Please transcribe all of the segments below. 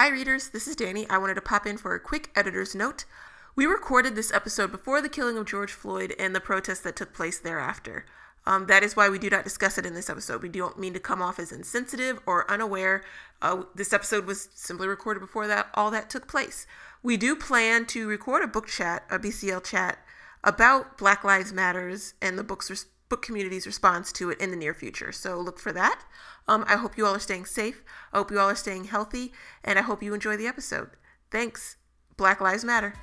Hi, readers. This is Danny. I wanted to pop in for a quick editor's note. We recorded this episode before the killing of George Floyd and the protests that took place thereafter. Um, that is why we do not discuss it in this episode. We don't mean to come off as insensitive or unaware. Uh, this episode was simply recorded before that all that took place. We do plan to record a book chat, a BCL chat, about Black Lives Matters and the book's book community's response to it in the near future. So look for that. Um, I hope you all are staying safe. I hope you all are staying healthy, and I hope you enjoy the episode. Thanks. Black Lives Matter.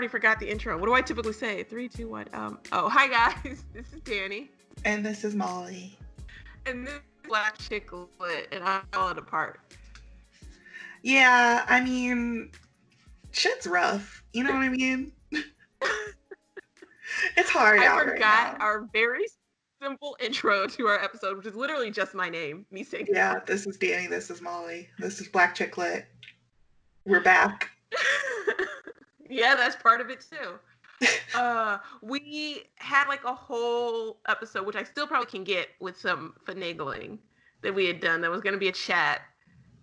Already forgot the intro. What do I typically say? Three, two, one. Um. Oh, hi guys. This is Danny, And this is Molly. and this is Black Chick Lit, and I'm falling apart. Yeah, I mean, shit's rough. You know what I mean? it's hard I right forgot now. our very simple intro to our episode, which is literally just my name, me saying. Yeah, this is Danny. This is Molly. This is Black Chick Lit. We're back. yeah, that's part of it too. uh, we had like a whole episode, which I still probably can get with some finagling that we had done. That was going to be a chat,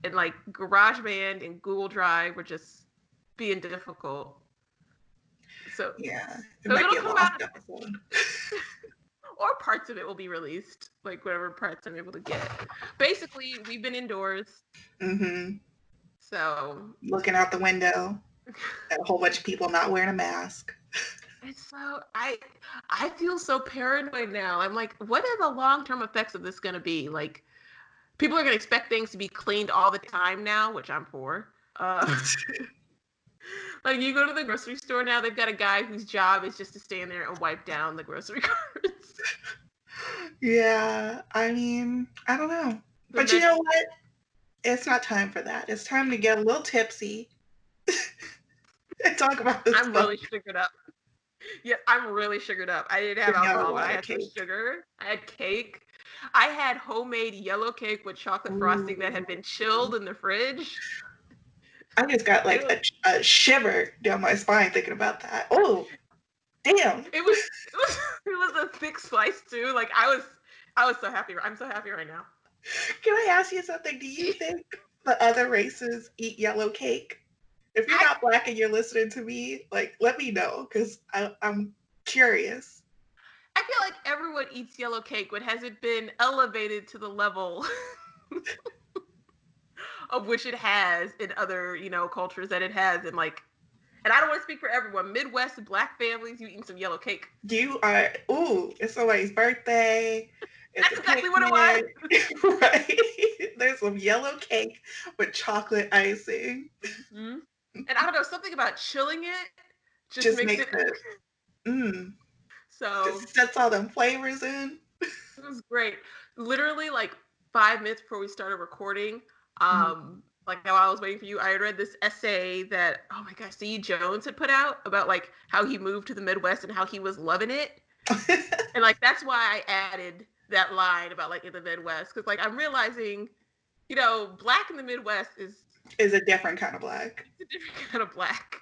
and like GarageBand and Google Drive were just being difficult. So, Yeah, it So might it'll be a come out- episode. or parts of it will be released, like whatever parts I'm able to get. Basically, we've been indoors, hmm so Looking out the window a whole bunch of people not wearing a mask. It's so I I feel so paranoid now. I'm like, what are the long term effects of this gonna be? Like, people are gonna expect things to be cleaned all the time now, which I'm for. Uh, like you go to the grocery store now, they've got a guy whose job is just to stand there and wipe down the grocery carts. Yeah, I mean, I don't know. The But you know what? It's not time for that. It's time to get a little tipsy talk about this. I'm book. really sugared up. Yeah, I'm really sugared up. I didn't have alcohol, but I had some sugar. I had cake. I had homemade yellow cake with chocolate frosting that had been chilled in the fridge. I just got like a, a shiver down my spine thinking about that. Oh, damn. It was it was it was a thick slice too. Like I was I was so happy. I'm so happy right now. Can I ask you something? Do you think the other races eat yellow cake? If you're I- not black and you're listening to me, like, let me know because I'm curious. I feel like everyone eats yellow cake, but has it been elevated to the level of which it has in other, you know, cultures that it has in like and I don't want to speak for everyone. Midwest black families, you eating some yellow cake. You are, ooh, it's somebody's birthday. It's That's exactly what it was. right? There's some yellow cake with chocolate icing. Mm-hmm. And I don't know, something about chilling it just, Just makes, makes it, it, mm, so just sets all them flavors in. It was great. Literally, like five minutes before we started recording, um, like while I was waiting for you, I had read this essay that oh my gosh, Saeed Jones had put out about like how he moved to the Midwest and how he was loving it, and like that's why I added that line about like in the Midwest because like I'm realizing, you know, black in the Midwest is is a different kind of black. It's a different kind of black.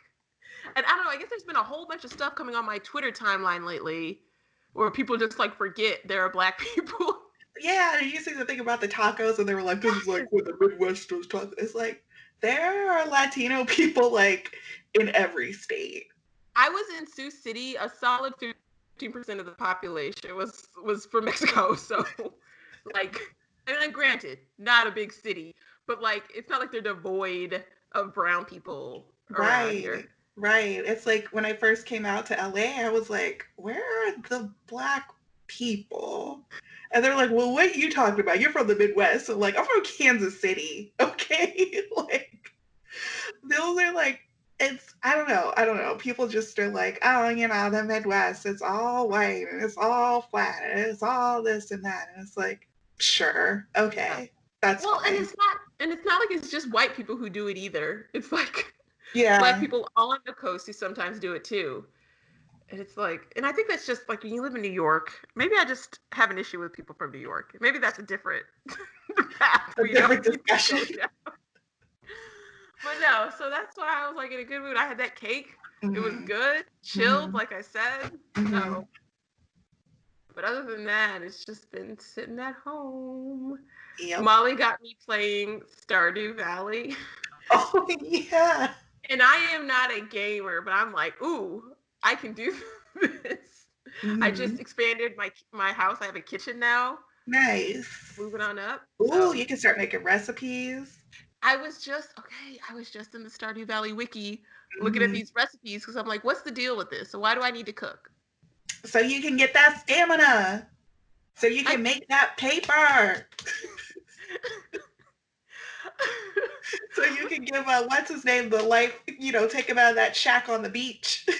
And I don't know, I guess there's been a whole bunch of stuff coming on my Twitter timeline lately where people just like forget there are black people. Yeah, you see the thing about the tacos, and they were like, "This is like what the Midwest does tacos." It's like there are Latino people like in every state. I was in Sioux City. A solid fifteen percent of the population was was from Mexico. So, like, and then granted, not a big city, but like, it's not like they're devoid of brown people Right, here. right. It's like when I first came out to LA, I was like, "Where are the black people?" And they're like, "Well, what are you talking about? You're from the Midwest." So like, I'm from Kansas City. Okay, like those are like it's I don't know. I don't know. People just are like, oh, you know, the Midwest, it's all white and it's all flat and it's all this and that. And it's like, sure, okay. That's Well, and it's not, and it's not like it's just white people who do it either. It's like yeah. black people all on the coast who sometimes do it too. And it's like, and I think that's just like when you live in New York. Maybe I just have an issue with people from New York. Maybe that's a different path. A different need to go discussion. But no, so that's why I was like in a good mood. I had that cake. It was Mhm, good, chilled, Mhm. like I said. mhm. So, but other than that, it's just been sitting at home. Yep. Molly got me playing Stardew Valley. Oh yeah. And I am not a gamer, but I'm like, ooh, I can do this. I Mhm. just expanded my my house. I have a kitchen now. nice. Moving on up. Ooh, So, you can start making recipes. I was just okay. I was just in the Stardew Valley wiki looking at Mhm. these recipes because I'm like, what's the deal with this? So why do I need to cook? So you can get that stamina. So you I- can make that paper. So you can give uh what's his name the life, you know, take him out of that shack on the beach.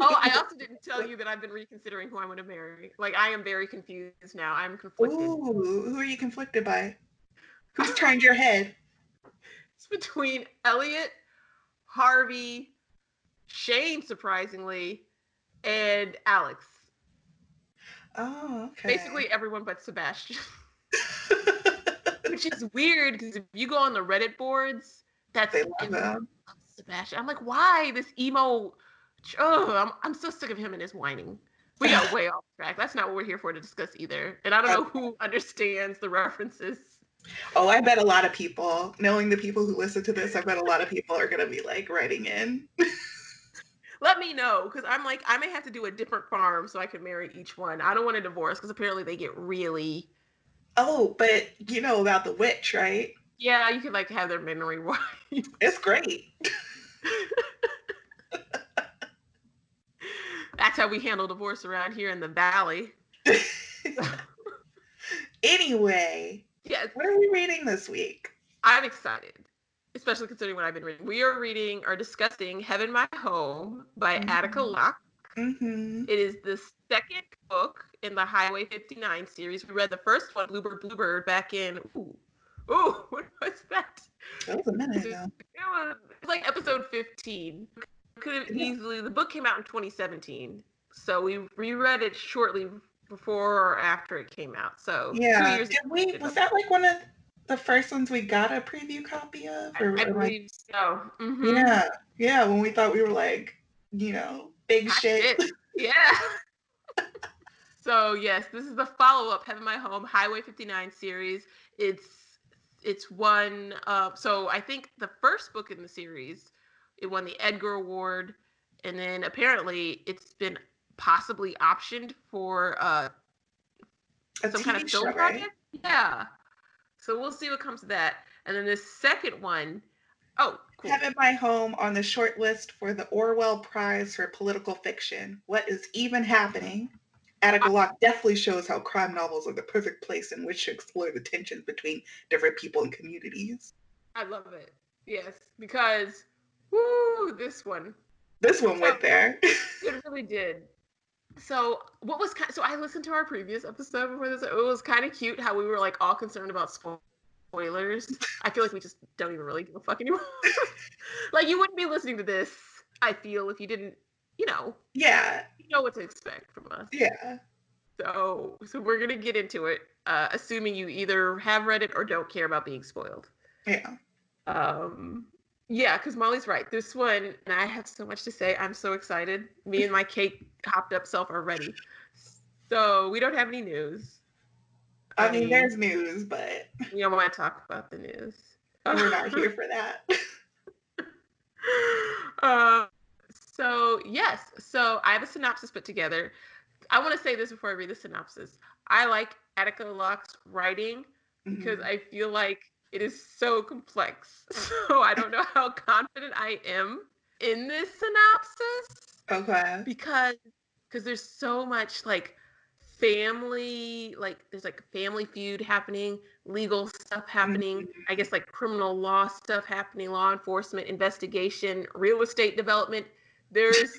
Oh, I also didn't tell you that I've been reconsidering who I'm going to marry. Like I am very confused now. I'm conflicted. Ooh, who are you conflicted by? Who's turned your head? It's between Elliot, Harvey, Shane, surprisingly, and Alex. Oh, okay. Basically everyone but Sebastian. Which is weird because if you go on the Reddit boards, that's they love him. Sebastian. I'm like, why this emo? Oh, I'm I'm so sick of him and his whining. We got way off track. That's not what we're here for to discuss either. And I don't know who understands the references. Oh, I bet a lot of people, knowing the people who listen to this, I bet a lot of people are gonna be like writing in. Let me know because I'm like I may have to do a different farm so I can marry each one. I don't want a divorce because apparently they get really Oh, but you know about the witch, right? yeah. You could like have their memory wiped. It's great. That's how we handle divorce around here in the valley. anyway, Yes, what are we reading this week? I'm excited, especially considering what I've been reading. We are reading or discussing Heaven My Home by Attica Mhm. Locke. Mm-hmm. It is the second book in the Highway 59 series. We read the first one, Bluebird Bluebird, back in ooh, ooh, what was that? That was a minute ago. It was, it was like episode 15. Could have Yeah. easily the book came out in 2017, so we reread it shortly before or after it came out. So two Yeah. years Did we was that like one of the first ones we got a preview copy of? I, Or, I or, like, believe so. Mhm. yeah. Yeah, when we thought we were like, you know, big shit. Yeah. So yes, this is the follow-up Heaven My Home Highway 59 series. It's it's one uh so I think the first book in the series it won the Edgar Award and then apparently it's been possibly optioned for uh A some kind of film show, right? project. Yeah. So we'll see what comes of that. And then the second one, oh, cool. Heaven My Home on the short list for the Orwell Prize for Political Fiction. What is even happening? Attica Locke definitely shows how crime novels are the perfect place in which to explore the tensions between different people and communities. I love it. Yes, because woo, this one This one went there. it really did. So what was kind? So I listened to our previous episode before this. It was kind of cute how we were like all concerned about spoilers. I feel like we just don't even really give a fuck anymore. like you wouldn't be listening to this. I feel if you didn't, you know, yeah, you know what to expect from us. yeah. So, so we're gonna get into it, uh, assuming you either have read it or don't care about being spoiled. Yeah. Um, yeah, because Molly's right. This one, and I have so much to say. I'm so excited. Me and my cake hopped up self are ready. So we don't have any news. I mean, there's news, but we don't want to talk about the news. we're not here for that. uh, so yes, so I have a synopsis put together. I want to say this before I read the synopsis. I like Attica Locke's writing because Mhm. I feel like it is so complex. So I don't know how confident I am in this synopsis Okay. because because there's so much like family like there's like family feud happening legal stuff happening i guess like criminal law stuff happening law enforcement investigation real estate development there's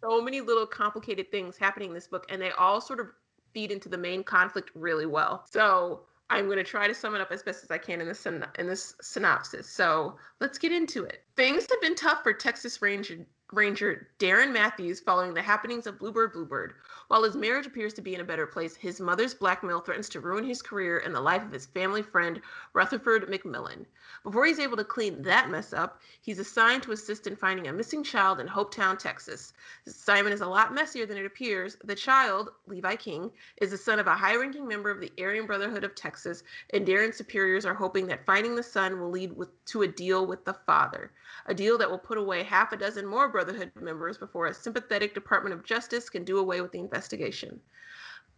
so many little complicated things happening in this book and they all sort of feed into the main conflict really well. So i'm going to try to sum it up as best as i can in this in this synopsis. So let's get into it. Things have been tough for texas ranger Ranger Darren Matthews following the happenings of Bluebird Bluebird. While his marriage appears to be in a better place, his mother's blackmail threatens to ruin his career and the life of his family friend, Rutherford McMillan. Before he's able to clean that mess up, he's assigned to assist in finding a missing child in Hopetown, Texas. This assignment is a lot messier than it appears. The child, Levi King, is the son of a high ranking member of the Aryan Brotherhood of Texas, and Darren's superiors are hoping that finding the son will lead with, to a deal with the father. A deal that will put away half a dozen more Brotherhood members before a sympathetic Department of Justice can do away with the investigation.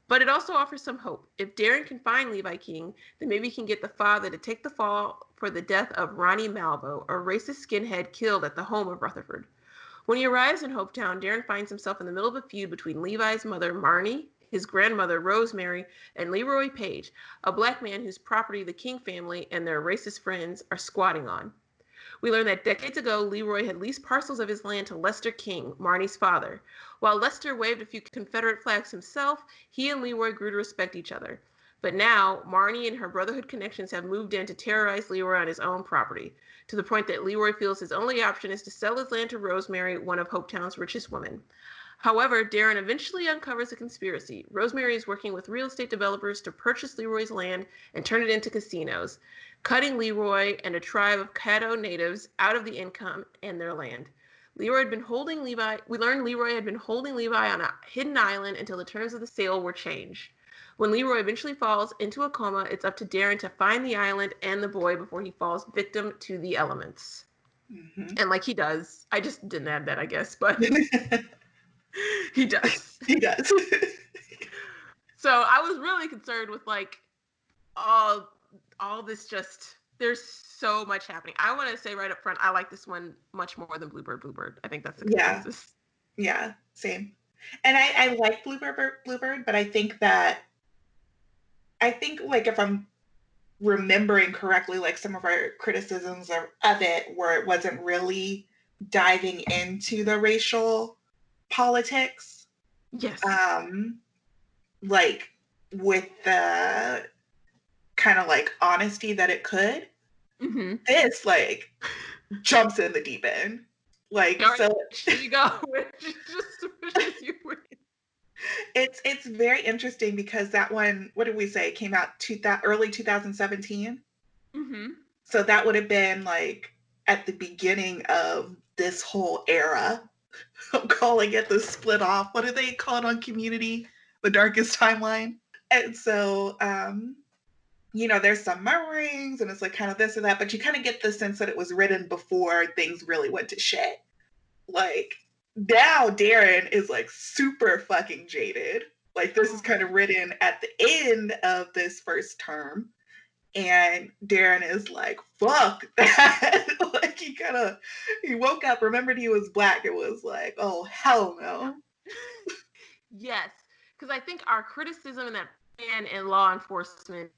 But it also offers some hope. If Darren can find Levi King, then maybe he can get the father to take the fall for the death of Ronnie Malvo, a racist skinhead killed at the home of Rutherford. When he arrives in Hopetown, Darren finds himself in the middle of a feud between Levi's mother, Marnie, his grandmother, Rosemary, and Leroy Page, a black man whose property the King family and their racist friends are squatting on. We learn that decades ago, Leroy had leased parcels of his land to Lester King, Marnie's father. While Lester waved a few Confederate flags himself, he and Leroy grew to respect each other. But now, Marnie and her Brotherhood connections have moved in to terrorize Leroy on his own property, to the point that Leroy feels his only option is to sell his land to Rosemary, one of Hopetown's richest women. However, Darren eventually uncovers a conspiracy. Rosemary is working with real estate developers to purchase Leroy's land and turn it into casinos cutting Leroy and a tribe of Caddo natives out of the income and their land. Leroy had been holding Levi. We learned Leroy had been holding Levi on a hidden island until the terms of the sale were changed. When Leroy eventually falls into a coma, it's up to Darren to find the island and the boy before he falls victim to the elements. Mm-hmm. And like he does, I just didn't add that, I guess, but he does. He does. so I was really concerned with like all all this just there's so much happening. I want to say right up front, I like this one much more than Bluebird Bluebird. I think that's the consensus. Yeah, yeah same. And I, I like Bluebird Bluebird, but I think that I think like if I'm remembering correctly, like some of our criticisms of, of it, where it wasn't really diving into the racial politics. Yes. Um, like with the kind of like honesty that it could. Mm-hmm. This like jumps in the deep end. Like so you go. it's it's very interesting because that one, what did we say, came out two that early 2017. Mm-hmm. So that would have been like at the beginning of this whole era. I'm calling it the split off. What do they call it on Community? The darkest timeline. And so um, you know, there's some murmurings and it's like kind of this or that, but you kind of get the sense that it was written before things really went to shit. Like now Darren is like super fucking jaded. Like this is oh. kind of written at the end of this first term. And Darren is like, fuck that. like he kind of he woke up, remembered he was black, it was like, oh hell no. yes. Because I think our criticism in that man in law enforcement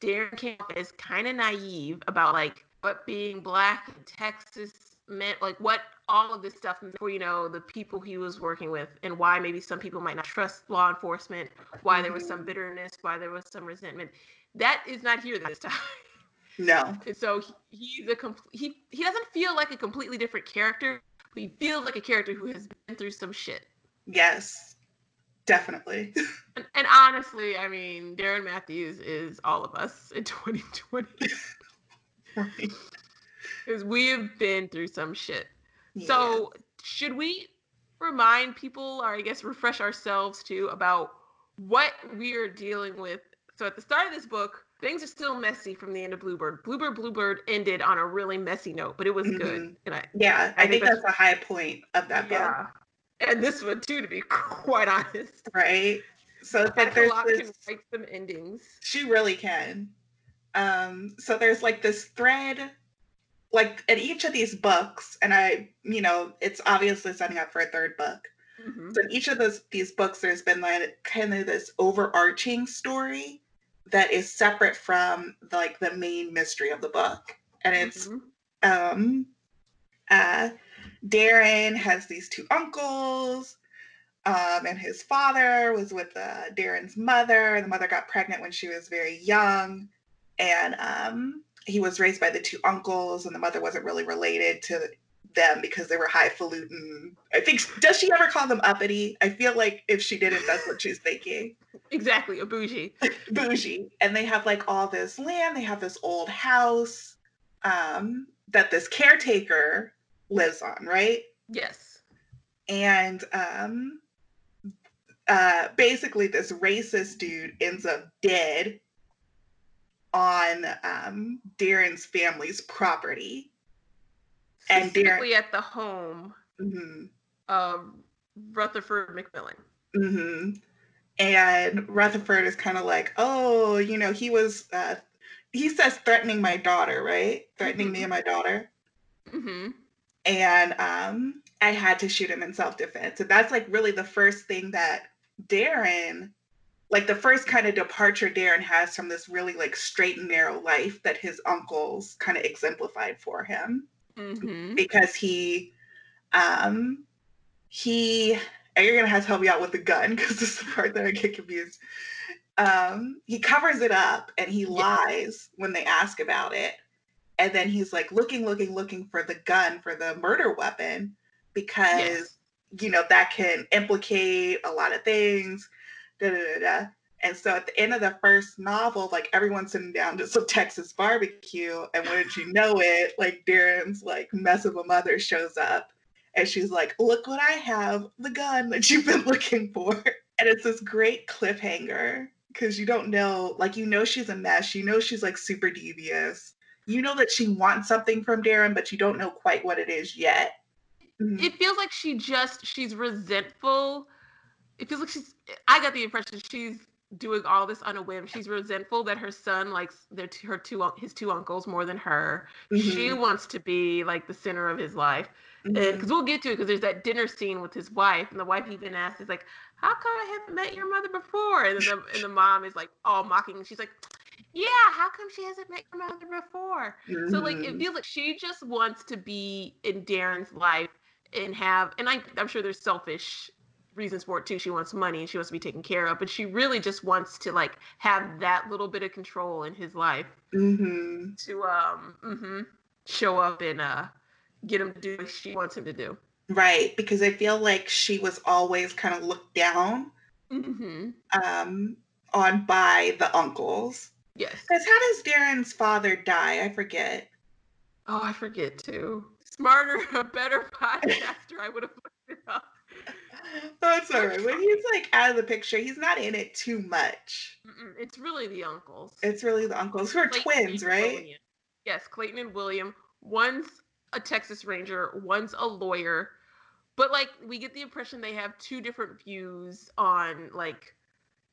Darren Camp is kind of naive about like what being black in Texas meant, like what all of this stuff for you know the people he was working with, and why maybe some people might not trust law enforcement, why there was some mm-hmm. bitterness, why there was some resentment. That is not here this time. No. And so he's a. He he doesn't feel like a completely different character. But he feels like a character who has been through some shit. Yes. Definitely. And, and, honestly, I mean, Darren Matthews is all of us in 2020. Because we have been through some shit. Yeah. So, should we remind people, or I guess refresh ourselves too, about what we are dealing with? So, at the start of this book, things are still messy from the end of Bluebird. Bluebird Bluebird ended on a really messy note, but it was mm-hmm. good. And I, yeah, I, I think, think that's, that's, a high point of that book. And this one too, to be quite honest. Right. So like there's this, can write some endings. She really can. Um, so there's like this thread, like in each of these books, and I, you know, it's obviously setting up for a third book. Mm-hmm. So in each of those these books, there's been like kind of this overarching story that is separate from like the main mystery of the book, and it's mm-hmm. um, uh, Darren has these two uncles, um, and his father was with uh, Darren's mother. The mother got pregnant when she was very young, and um, he was raised by the two uncles, and the mother wasn't really related to them because they were highfalutin. I think does she ever call them uppity? I feel like if she didn't, that's what she's thinking. Exactly, a bougie. bougie. And they have like all this land, they have this old house um that this caretaker lives on, right? Yes. And um uh basically this racist dude ends up dead on um Darren's family's property. And Darren at the home Mhm. of Rutherford McMillan. Mm-hmm. And Rutherford is kind of like, oh, you know, he was, uh, he says threatening my daughter, right? Threatening me and my daughter. And um, I had to shoot him in self defense. So that's like really the first thing that Darren, like the first kind of departure Darren has from this really like straight and narrow life that his uncles kind of exemplified for him Mm-hmm. because he um he and you're gonna have to help me out with the gun because this is the part that I get confused. Um, he covers it up and he lies when they ask about it. And then he's like looking, looking, looking for the gun for the murder weapon because Yes. you know that can implicate a lot of things. Da, da, da, da. And so at the end of the first novel, like everyone's sitting down to some Texas barbecue, and wouldn't you know it, like Darren's like mess of a mother shows up, and she's like, "Look what I have, the gun that you've been looking for." And it's this great cliffhanger because you don't know, like you know she's a mess, you know she's like super devious, you know that she wants something from Darren, but you don't know quite what it is yet. Mhm. It feels like she just she's resentful. It feels like she's. I got the impression she's doing all this on a whim. She's resentful that her son likes their her two his two uncles more than her. She Mhm. wants to be like the center of his life, and Mhm. because we'll get to it because there's that dinner scene with his wife, and the wife even asks, "Is like, how come I haven't met your mother before?" And then the, and the mom is like all mocking, she's like, "Yeah, how come she hasn't met mother before?" So like it Mhm. feels like she just wants to be in Darren's life and have and I, I'm sure there's selfish reasons for it too. She wants money and she wants to be taken care of, but she really just wants to like have that little bit of control in his life Mhm. to um mhm, show up and uh get him to do what she wants him to do. Right, because I feel like she was always kind of looked down hmm um, on by the uncles. Yes. Because how does Darren's father die? I forget. Oh, I forget too. Smarter, a better podcaster. I would have looked it up. That's all right. When he's like out of the picture, he's not in it too much. Mm-mm, It's really the uncles. It's really the uncles who are Clayton twins, right? William. Yes, Clayton and William. One's a Texas Ranger, one's a lawyer. But like we get the impression they have two different views on like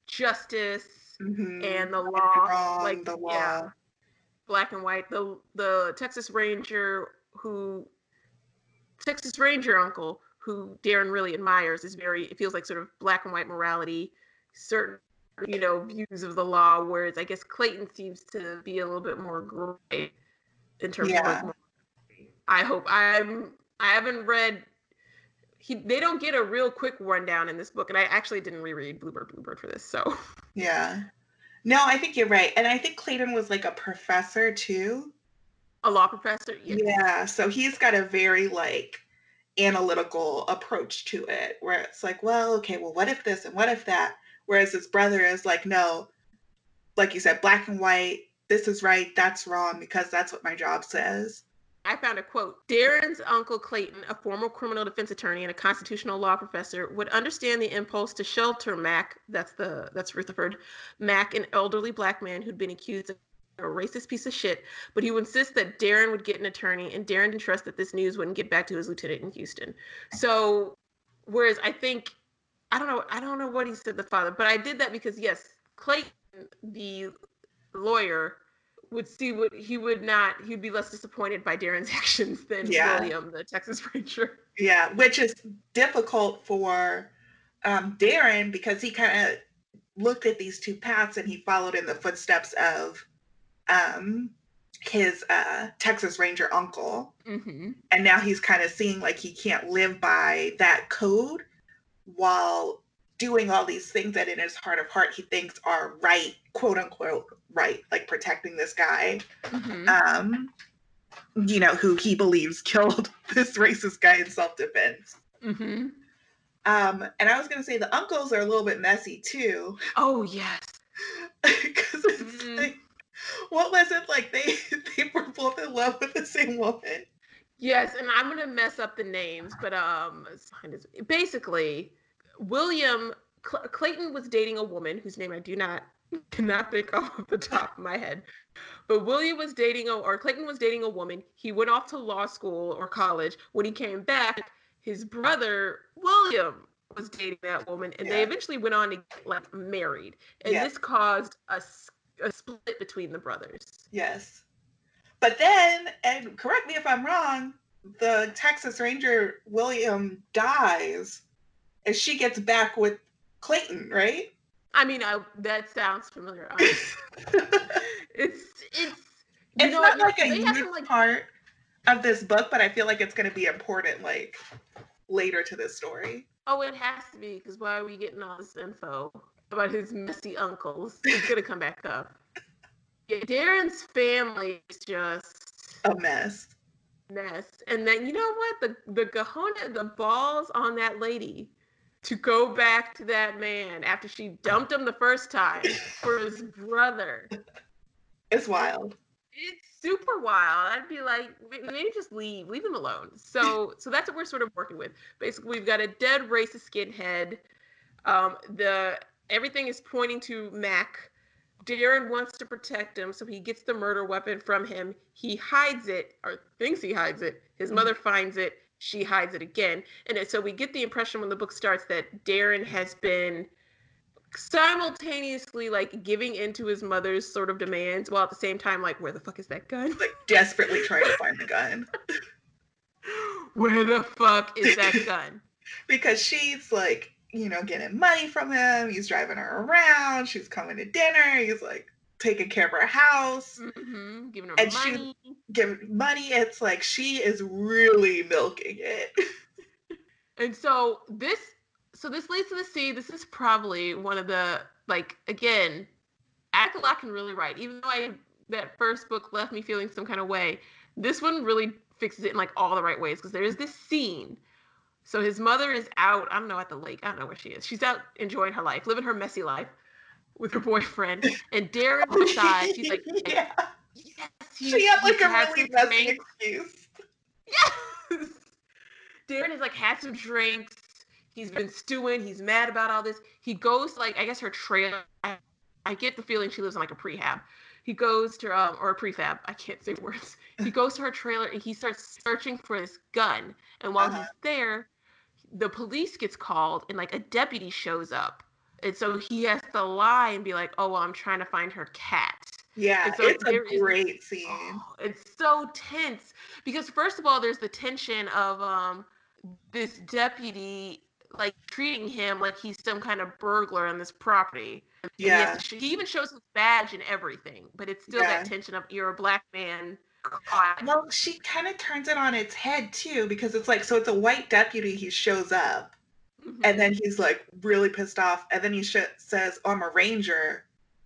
justice Mhm. and the law. wrong, like the law. yeah. Black and white. The the Texas Ranger who Texas Ranger uncle who Darren really admires is very it feels like sort of black and white morality, certain you know views of the law, whereas I guess Clayton seems to be a little bit more gray in terms of Yeah. like. I hope I'm. I haven't read. He, they don't get a real quick rundown in this book, and I actually didn't reread Bluebird Bluebird for this, so Yeah. No, I think you're right. And I think Clayton was like a professor too. a law professor. Yes. Yeah, so he's got a very like analytical approach to it where it's like, well, okay, well, what if this and what if that? Whereas his brother is like, no, like you said, black and white, this is right, that's wrong, because that's what my job says. I found a quote. Darren's uncle Clayton, a former criminal defense attorney and a constitutional law professor, would understand the impulse to shelter Mac, that's the that's Rutherford, Mac, an elderly black man who'd been accused of a racist piece of shit, but he would insist that Darren would get an attorney, and Darren didn't trust that this news wouldn't get back to his lieutenant in Houston. So, whereas I think, I don't know, I don't know what he said the father, but I did that because yes, Clayton, the lawyer, would see what he would not, he'd be less disappointed by Darren's actions than Yeah. William, the Texas Ranger. Yeah, which is difficult for um, Darren because he kind of looked at these two paths and he followed in the footsteps of um, his uh, Texas Ranger uncle. Mm-hmm. and now he's kind of seeing like he can't live by that code while doing all these things that in his heart of heart he thinks are right quote unquote right like protecting this guy Mm-hmm. um you know, who he believes killed this racist guy in self defense. Mm-hmm. Um, and I was gonna say the uncles are a little bit messy too, Oh yes. because it's Mhm. like, what was it like? They they were both in love with the same woman. Yes, and I'm gonna mess up the names, but um, basically, William Cl- Clayton was dating a woman whose name I do not cannot think off the top of my head, but William was dating a or Clayton was dating a woman. He went off to law school or college. When he came back, his brother William was dating that woman, and they eventually went on to get like married, and Yeah. this caused a, a split between the brothers. Yes. But then, and correct me if I'm wrong, the Texas Ranger William dies and she gets back with Clayton, right? I mean, I, that sounds familiar. It's it's it's know not like a huge like part of this book, but I feel like it's going to be important, like later to this story. oh it has to be because why are we getting all this info about his messy uncles? It's gonna come back up. Yeah, Darren's family is just A mess. mess, and then you know what the the gahona the balls on that lady to go back to that man after she dumped him the first time for his brother. It's wild. it's super wild. I'd be like, maybe just leave, leave him alone. So, so that's what we're sort of working with. Basically, we've got a dead racist skinhead. Um, the everything is pointing to Mac. Darren wants to protect him, so he gets the murder weapon from him. He hides it, or thinks he hides it. His mother finds it. She hides it again, and so we get the impression when the book starts that Darren has been simultaneously like giving into his mother's sort of demands while at the same time like where the fuck is that gun Like desperately trying to find the gun where the fuck is that gun because she's like, you know, getting money from him. He's driving her around. She's coming to dinner. He's like taking care of her house. hmm giving her And she- money giving money. It's like she is really milking it. and so this so this leads to the sea this is probably one of the like again Attica Locke can really write even though i that first book left me feeling some kind of way this one really fixes it in like all the right ways because there is this scene so his mother is out i don't know at the lake i don't know where she is she's out enjoying her life living her messy life with her boyfriend and darren decides he's like yeah. yes She had like a really messy drinks." excuse. Yes. Darren has like had some drinks. He's been stewing. He's mad about all this. He goes to, like I guess her trailer. I, I get the feeling she lives in like a prehab. He goes to um or a prefab. I can't say words. He goes to her trailer and he starts searching for this gun. And while Uh-huh. he's there, the police gets called and like a deputy shows up. And so he has to lie and be like, "Oh, well, I'm trying to find her cat." Yeah, so it's a great scene. Oh, it's so tense because first of all, there's the tension of um this deputy like treating him like he's some kind of burglar on this property. And he, Yeah. to sh- he even shows his badge and everything, but it's still Yeah. that tension of you're a black man. Well, she kind of turns it on its head too, because it's like, so it's a white deputy. He shows up, Mhm. and then he's like really pissed off, and then he sh- says, oh, "I'm a ranger,"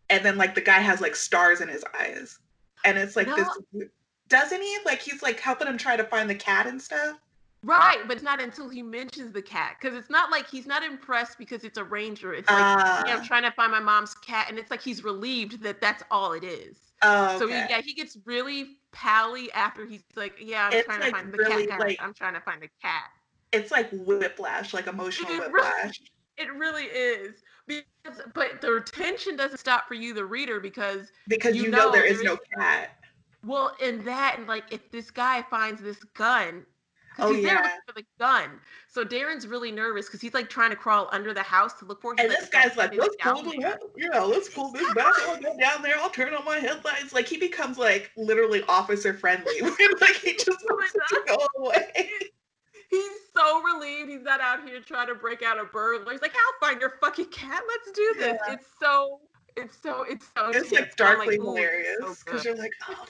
and then like the guy has like stars in his eyes, and it's like No. this. Doesn't he? Like he's like helping him try to find the cat and stuff. Right, but it's not until he mentions the cat because it's not like he's not impressed because it's a ranger. It's like Ah. yeah, I'm trying to find my mom's cat, and it's like he's relieved that that's all it is. Oh, So he, yeah, he gets really pally after he's like, yeah, I'm It's, trying like, to find the really, cat. like- I'm trying to find the cat. It's like whiplash, like emotional It really- whiplash. It really is. Because, but the tension doesn't stop for you, the reader, because Because You you, know, know there is there no is- cat. well, in that, and like if this guy finds this gun, Oh, he's there yeah. looking for the gun. So Darren's really nervous because he's like trying to crawl under the house to look for it. And this guy's like, let's pull the there." yeah, let's pull this back. I'll go down there. I'll turn on my headlights. Like he becomes like literally officer friendly. like he just wants to go away. He's so relieved he's not out here trying to break out a burglar. He's like, I'll find your fucking cat. Let's do this. Yeah. It's so, it's so, it's so. It's tense. like darkly "Ooh, hilarious because good." you're like, oh.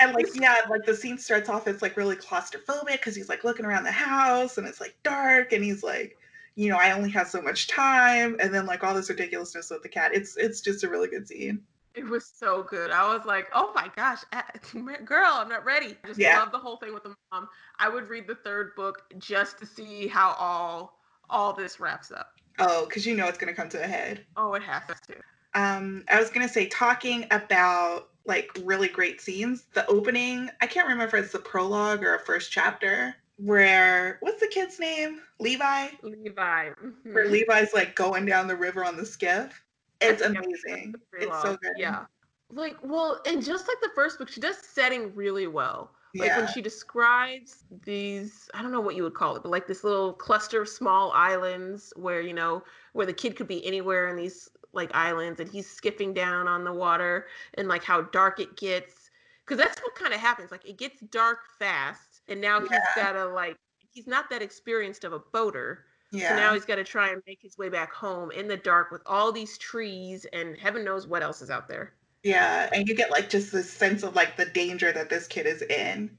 And like yeah, like the scene starts off. It's like really claustrophobic because he's like looking around the house and it's like dark and he's like, you know, I only have so much time. And then like all this ridiculousness with the cat. It's it's just a really good scene. It was so good. I was like, oh my gosh, girl, I'm not ready. I just yeah. love the whole thing with the mom. I would read the third book just to see how all all this wraps up. Oh, because you know it's gonna come to a head. Oh, it has to. Um, I was gonna say talking about like really great scenes. The opening, I can't remember if it's the prologue or a first chapter where what's the kid's name? Levi. Levi. Mm-hmm. Where Levi's like going down the river on the skiff. It's amazing. It's so good. Yeah. Like, well, and just like the first book, she does setting really well. Like yeah. when she describes these, I don't know what you would call it, but like this little cluster of small islands where, you know, where the kid could be anywhere in these like islands and he's skipping down on the water and like how dark it gets. Cause that's what kind of happens. Like it gets dark fast and now yeah. he's gotta like, he's not that experienced of a boater. Yeah. So now he's got to try and make his way back home in the dark with all these trees and heaven knows what else is out there. Yeah, and you get like just this sense of like the danger that this kid is in.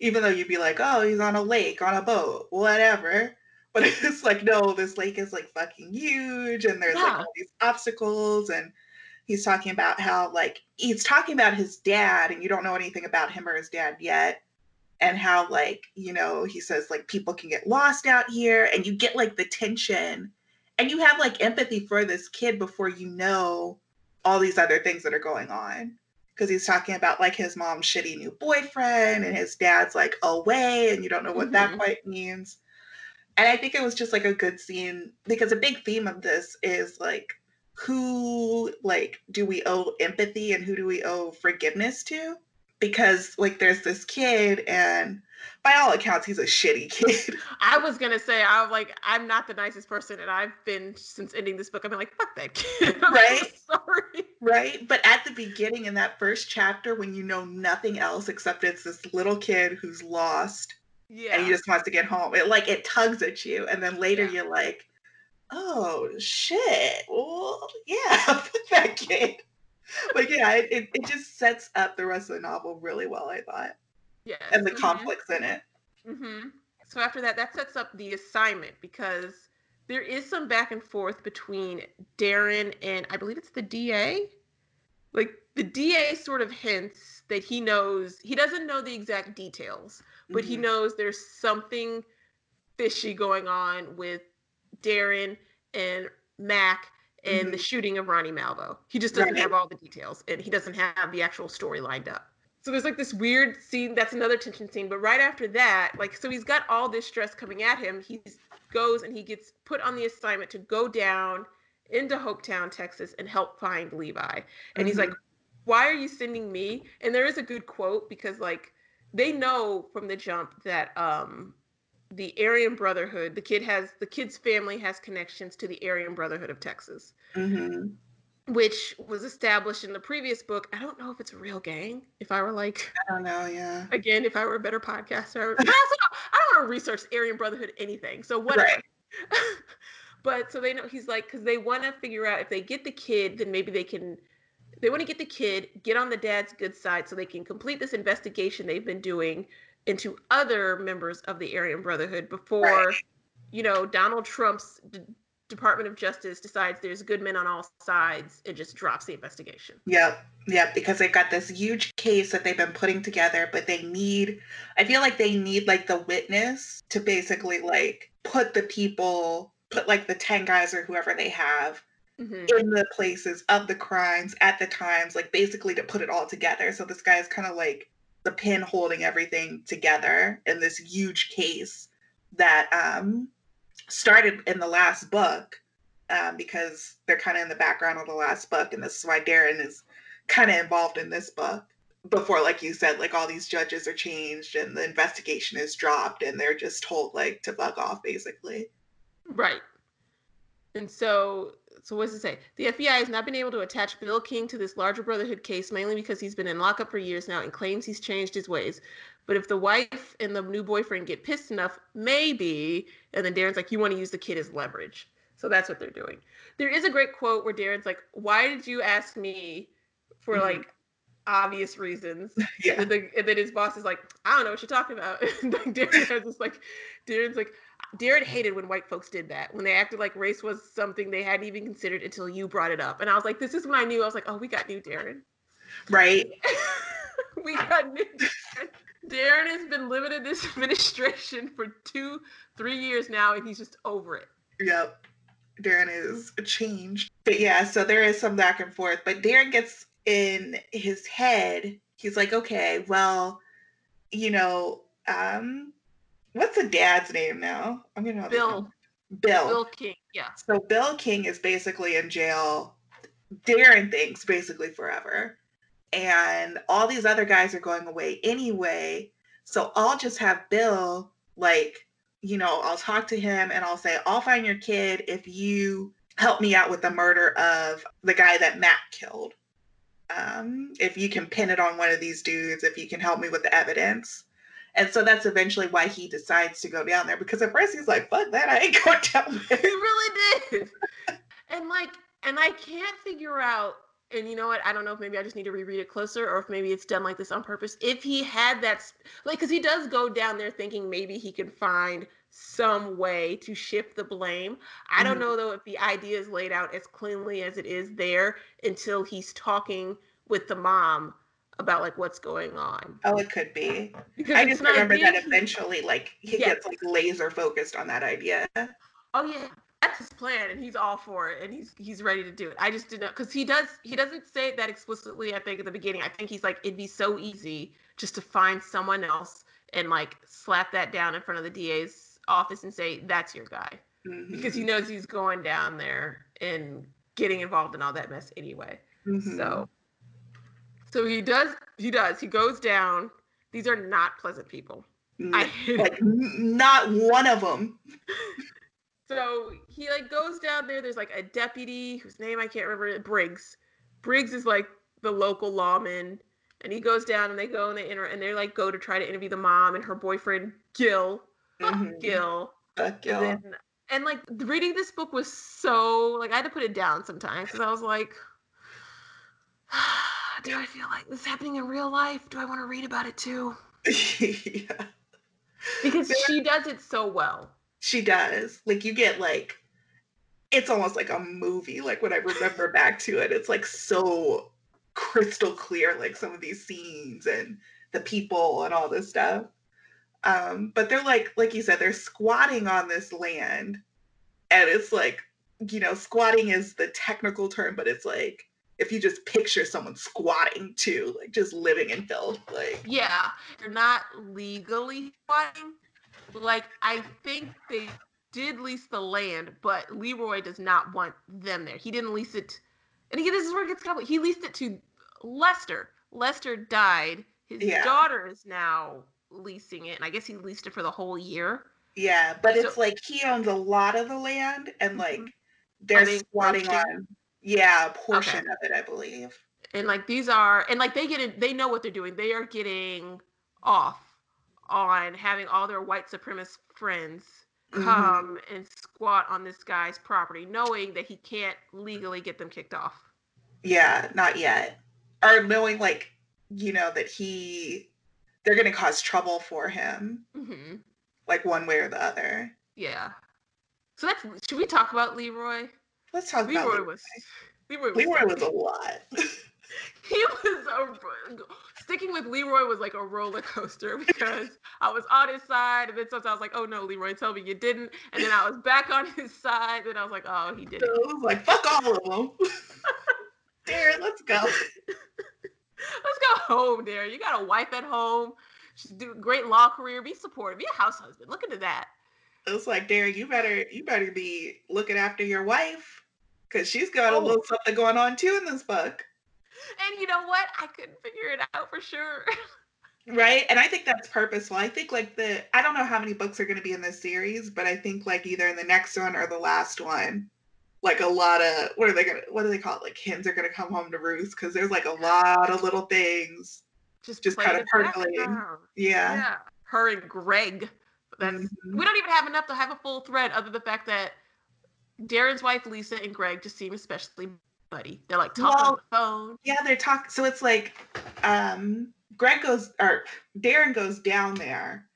Even though you'd be like, oh, he's on a lake, on a boat, whatever. But it's like, no, this lake is like fucking huge and there's yeah. like all these obstacles. And he's talking about how, like, he's talking about his dad, and you don't know anything about him or his dad yet and how like you know he says like people can get lost out here and you get like the tension and you have like empathy for this kid before you know all these other things that are going on because he's talking about like his mom's shitty new boyfriend and his dad's like away and you don't know what mm-hmm. that quite means and i think it was just like a good scene because a big theme of this is like who like do we owe empathy and who do we owe forgiveness to because like there's this kid and by all accounts he's a shitty kid. I was gonna say i'm like i'm not the nicest person and i've been since ending this book. I've been like fuck that kid. Right? sorry. Right? But at the beginning in that first chapter when you know nothing else except it's this little kid who's lost yeah and he just wants to get home it like it tugs at you. And then later yeah. you're like oh shit. Well yeah fuck that kid but yeah, it, it, it, just sets up the rest of the novel really well, I thought. Yeah. And the mm-hmm. conflicts in it. Mm-hmm. So after that, that sets up the assignment because there is some back and forth between Darren and I believe it's the DA. Like the DA sort of hints that he knows he doesn't know the exact details, but mm-hmm. he knows there's something fishy going on with Darren and Mac in mm-hmm. the shooting of Ronnie Malvo. He just doesn't right. have all the details and he doesn't have the actual story lined up. So there's like this weird scene that's another tension scene, but right after that, like so he's got all this stress coming at him. He goes and he gets put on the assignment to go down into Hopetown, Texas and help find Levi. And mm-hmm. he's like, mm-hmm. "Why are you sending me?" And there is a good quote because like they know from the jump that um the Aryan Brotherhood. The kid has the kid's family has connections to the Aryan Brotherhood of Texas, mm-hmm. which was established in the previous book. I don't know if it's a real gang. If I were like, I don't know. Yeah. Again, if I were a better podcaster, I, also, I don't want to research Aryan Brotherhood anything. So whatever. Right. but so they know he's like because they want to figure out if they get the kid, then maybe they can. They want to get the kid, get on the dad's good side, so they can complete this investigation they've been doing into other members of the Aryan Brotherhood before, right. you know, Donald Trump's D- Department of Justice decides there's good men on all sides and just drops the investigation. Yep. Yep. Because they've got this huge case that they've been putting together, but they need, I feel like they need like the witness to basically like put the people, put like the 10 guys or whoever they have Mm-hmm. in the places of the crimes at the times, like basically to put it all together. So this guy is kind of like the pin holding everything together in this huge case that um, started in the last book um, because they're kind of in the background of the last book, and this is why Darren is kind of involved in this book. Before, like you said, like all these judges are changed and the investigation is dropped, and they're just told like to bug off, basically. Right. And so so what does it say? The FBI has not been able to attach Bill King to this larger Brotherhood case, mainly because he's been in lockup for years now and claims he's changed his ways. But if the wife and the new boyfriend get pissed enough, maybe. And then Darren's like, you want to use the kid as leverage. So that's what they're doing. There is a great quote where Darren's like, why did you ask me for mm-hmm. like obvious reasons? Yeah. And, then, and then his boss is like, I don't know what you're talking about. And Darren has this like, Darren's like, Darren hated when white folks did that, when they acted like race was something they hadn't even considered until you brought it up. And I was like, this is when I knew. I was like, oh, we got new Darren. Right. we got new Darren. Darren has been living in this administration for two, three years now, and he's just over it. Yep. Darren is changed. But yeah, so there is some back and forth. But Darren gets in his head, he's like, okay, well, you know, um, what's the dad's name now? I'm gonna know Bill. Bill. Bill King, yeah. So Bill King is basically in jail. Darren thinks basically forever. And all these other guys are going away anyway. So I'll just have Bill, like, you know, I'll talk to him and I'll say, I'll find your kid if you help me out with the murder of the guy that Mack killed. Um, if you can pin it on one of these dudes, if you can help me with the evidence. And so that's eventually why he decides to go down there because at first he's like, fuck that, I ain't going down there. He really did. and like, and I can't figure out, and you know what? I don't know if maybe I just need to reread it closer or if maybe it's done like this on purpose. If he had that, like, because he does go down there thinking maybe he can find some way to shift the blame. I don't Mhm. know though if the idea is laid out as cleanly as it is there until he's talking with the mom about like what's going on. Oh, it could be. Because I just remember that eventually, like, he Yeah. gets like laser focused on that idea. Oh yeah, that's his plan, and he's all for it, and he's he's ready to do it. I just didn't because he does he doesn't say that explicitly. I think at the beginning, I think he's like it'd be so easy just to find someone else and like slap that down in front of the DA's office and say that's your guy because he Mhm. knows he's going down there and getting involved in all that mess anyway. Mhm. So so he does he does he goes down. These are not pleasant people. I like not one of them. So he like goes down there. There's like a deputy whose name I can't remember. Briggs. Briggs is like the local lawman, and he goes down and they go and they inter- and they like go to try to interview the mom and her boyfriend Gil. Mhm. Gil. Fuck And, Gil. then, and like reading this book was so like I had to put it down sometimes because I was like, do I feel like this is happening in real life? Do I want to read about it too? yeah, Because she does it so well. she does. Like you get like, it's almost like a movie. Like when I remember back to it, it's like so crystal clear. Like some of these scenes and the people and all this stuff. Um, but they're like, like you said, they're squatting on this land, and it's like, you know, squatting is the technical term, but it's like if you just picture someone squatting too, like just living in filth, like Yeah, they're not legally squatting. Like I think they did lease the land, but Leroy does not want them there. He didn't lease it, and again, this is where it gets complicated. He leased it to Lester. Lester died. His Yeah. daughter is now leasing it, and I guess he leased it for the whole year. Yeah, but So- it's like he owns a lot of the land and like Mhm. they're they squatting on yeah, a portion of it, I believe. And like these are, and like they get it, they know what they're doing. They are getting off on having all their white supremacist friends Mhm. come and squat on this guy's property, knowing that he can't legally get them kicked off. Yeah, not yet. Or knowing like, you know, that he they're gonna cause trouble for him, hmm like one way or the other. Yeah. So that's. Should we talk about Leroy? Let's talk about Leroy Leroy. was. Leroy was. Leroy was a lot. he was a sticking with Leroy was like a roller coaster because I was on his side and then sometimes I was like, oh no, Leroy, tell me you didn't, and then I was back on his side and I was like, oh, he did so it. was like fuck all of them. Darren, let's go. Let's go home, there. You got a wife at home. She's doing a great law career. Be supportive. Be a house husband. Look into that. It was like, Darren, you better you better be looking after your wife. Cause she's got a Oh. little something going on too in this book. And you know what? I couldn't figure it out for sure. Right. And I think that's purposeful. I think like the I don't know how many books are gonna be in this series, but I think like either in the next one or the last one, like a lot of what are they gonna what do they call it? Like hens are gonna come home to roost because there's like a lot of little things. Just play kinda in percolating. Yeah. Yeah. Her and Greg. That's Mhm. we don't even have enough to have a full thread other than the fact that Darren's wife Lisa and Greg just seem especially buddy. They're like talking on the phone. Yeah, they're talking so it's like um Greg goes or Darren goes down there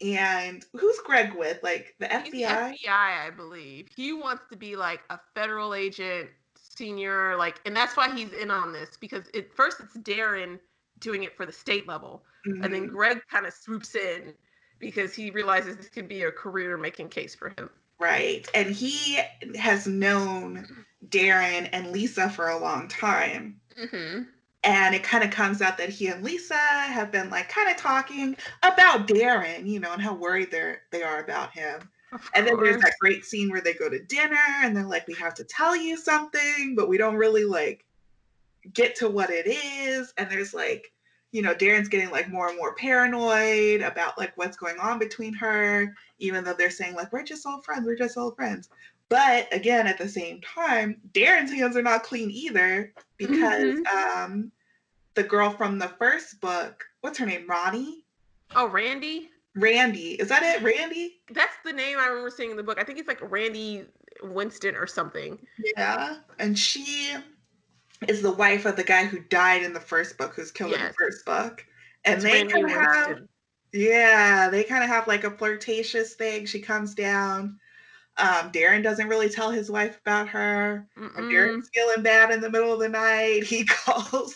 and who's Greg with? Like the He's the FBI? FBI, I believe. He wants to be like a federal agent, senior, like, and that's why he's in on this because at first it's Darren doing it for the state level, and then Mhm. Greg kind of swoops in because he realizes this could be a career making case for him. Right. And he has known Darren and Lisa for a long time. Mm-hmm. And it kind of comes out that he and Lisa have been like kind of talking about Darren, you know, and how worried they're they are about him. And then there's that great scene where they go to dinner and they're like, we have to tell you something, but we don't really like get to what it is. And there's like, you know, Darren's getting like more and more paranoid about like what's going on between her, even though they're saying like, we're just old friends, we're just old friends. But again, at the same time, Darren's hands are not clean either because um the girl from the first book, what's her name? Ronnie? Oh, Randie. Randie. Is that it? Randie? That's the name I remember seeing in the book. I think it's like Randie Winston or something. Yeah. And she is the wife of the guy who died in the first book, who's killed in the first book. And It's they kind of have, yeah, they kind of have like a flirtatious thing. She comes down. Um, Darren doesn't really tell his wife about her. Darren's feeling bad in the middle of the night. He calls,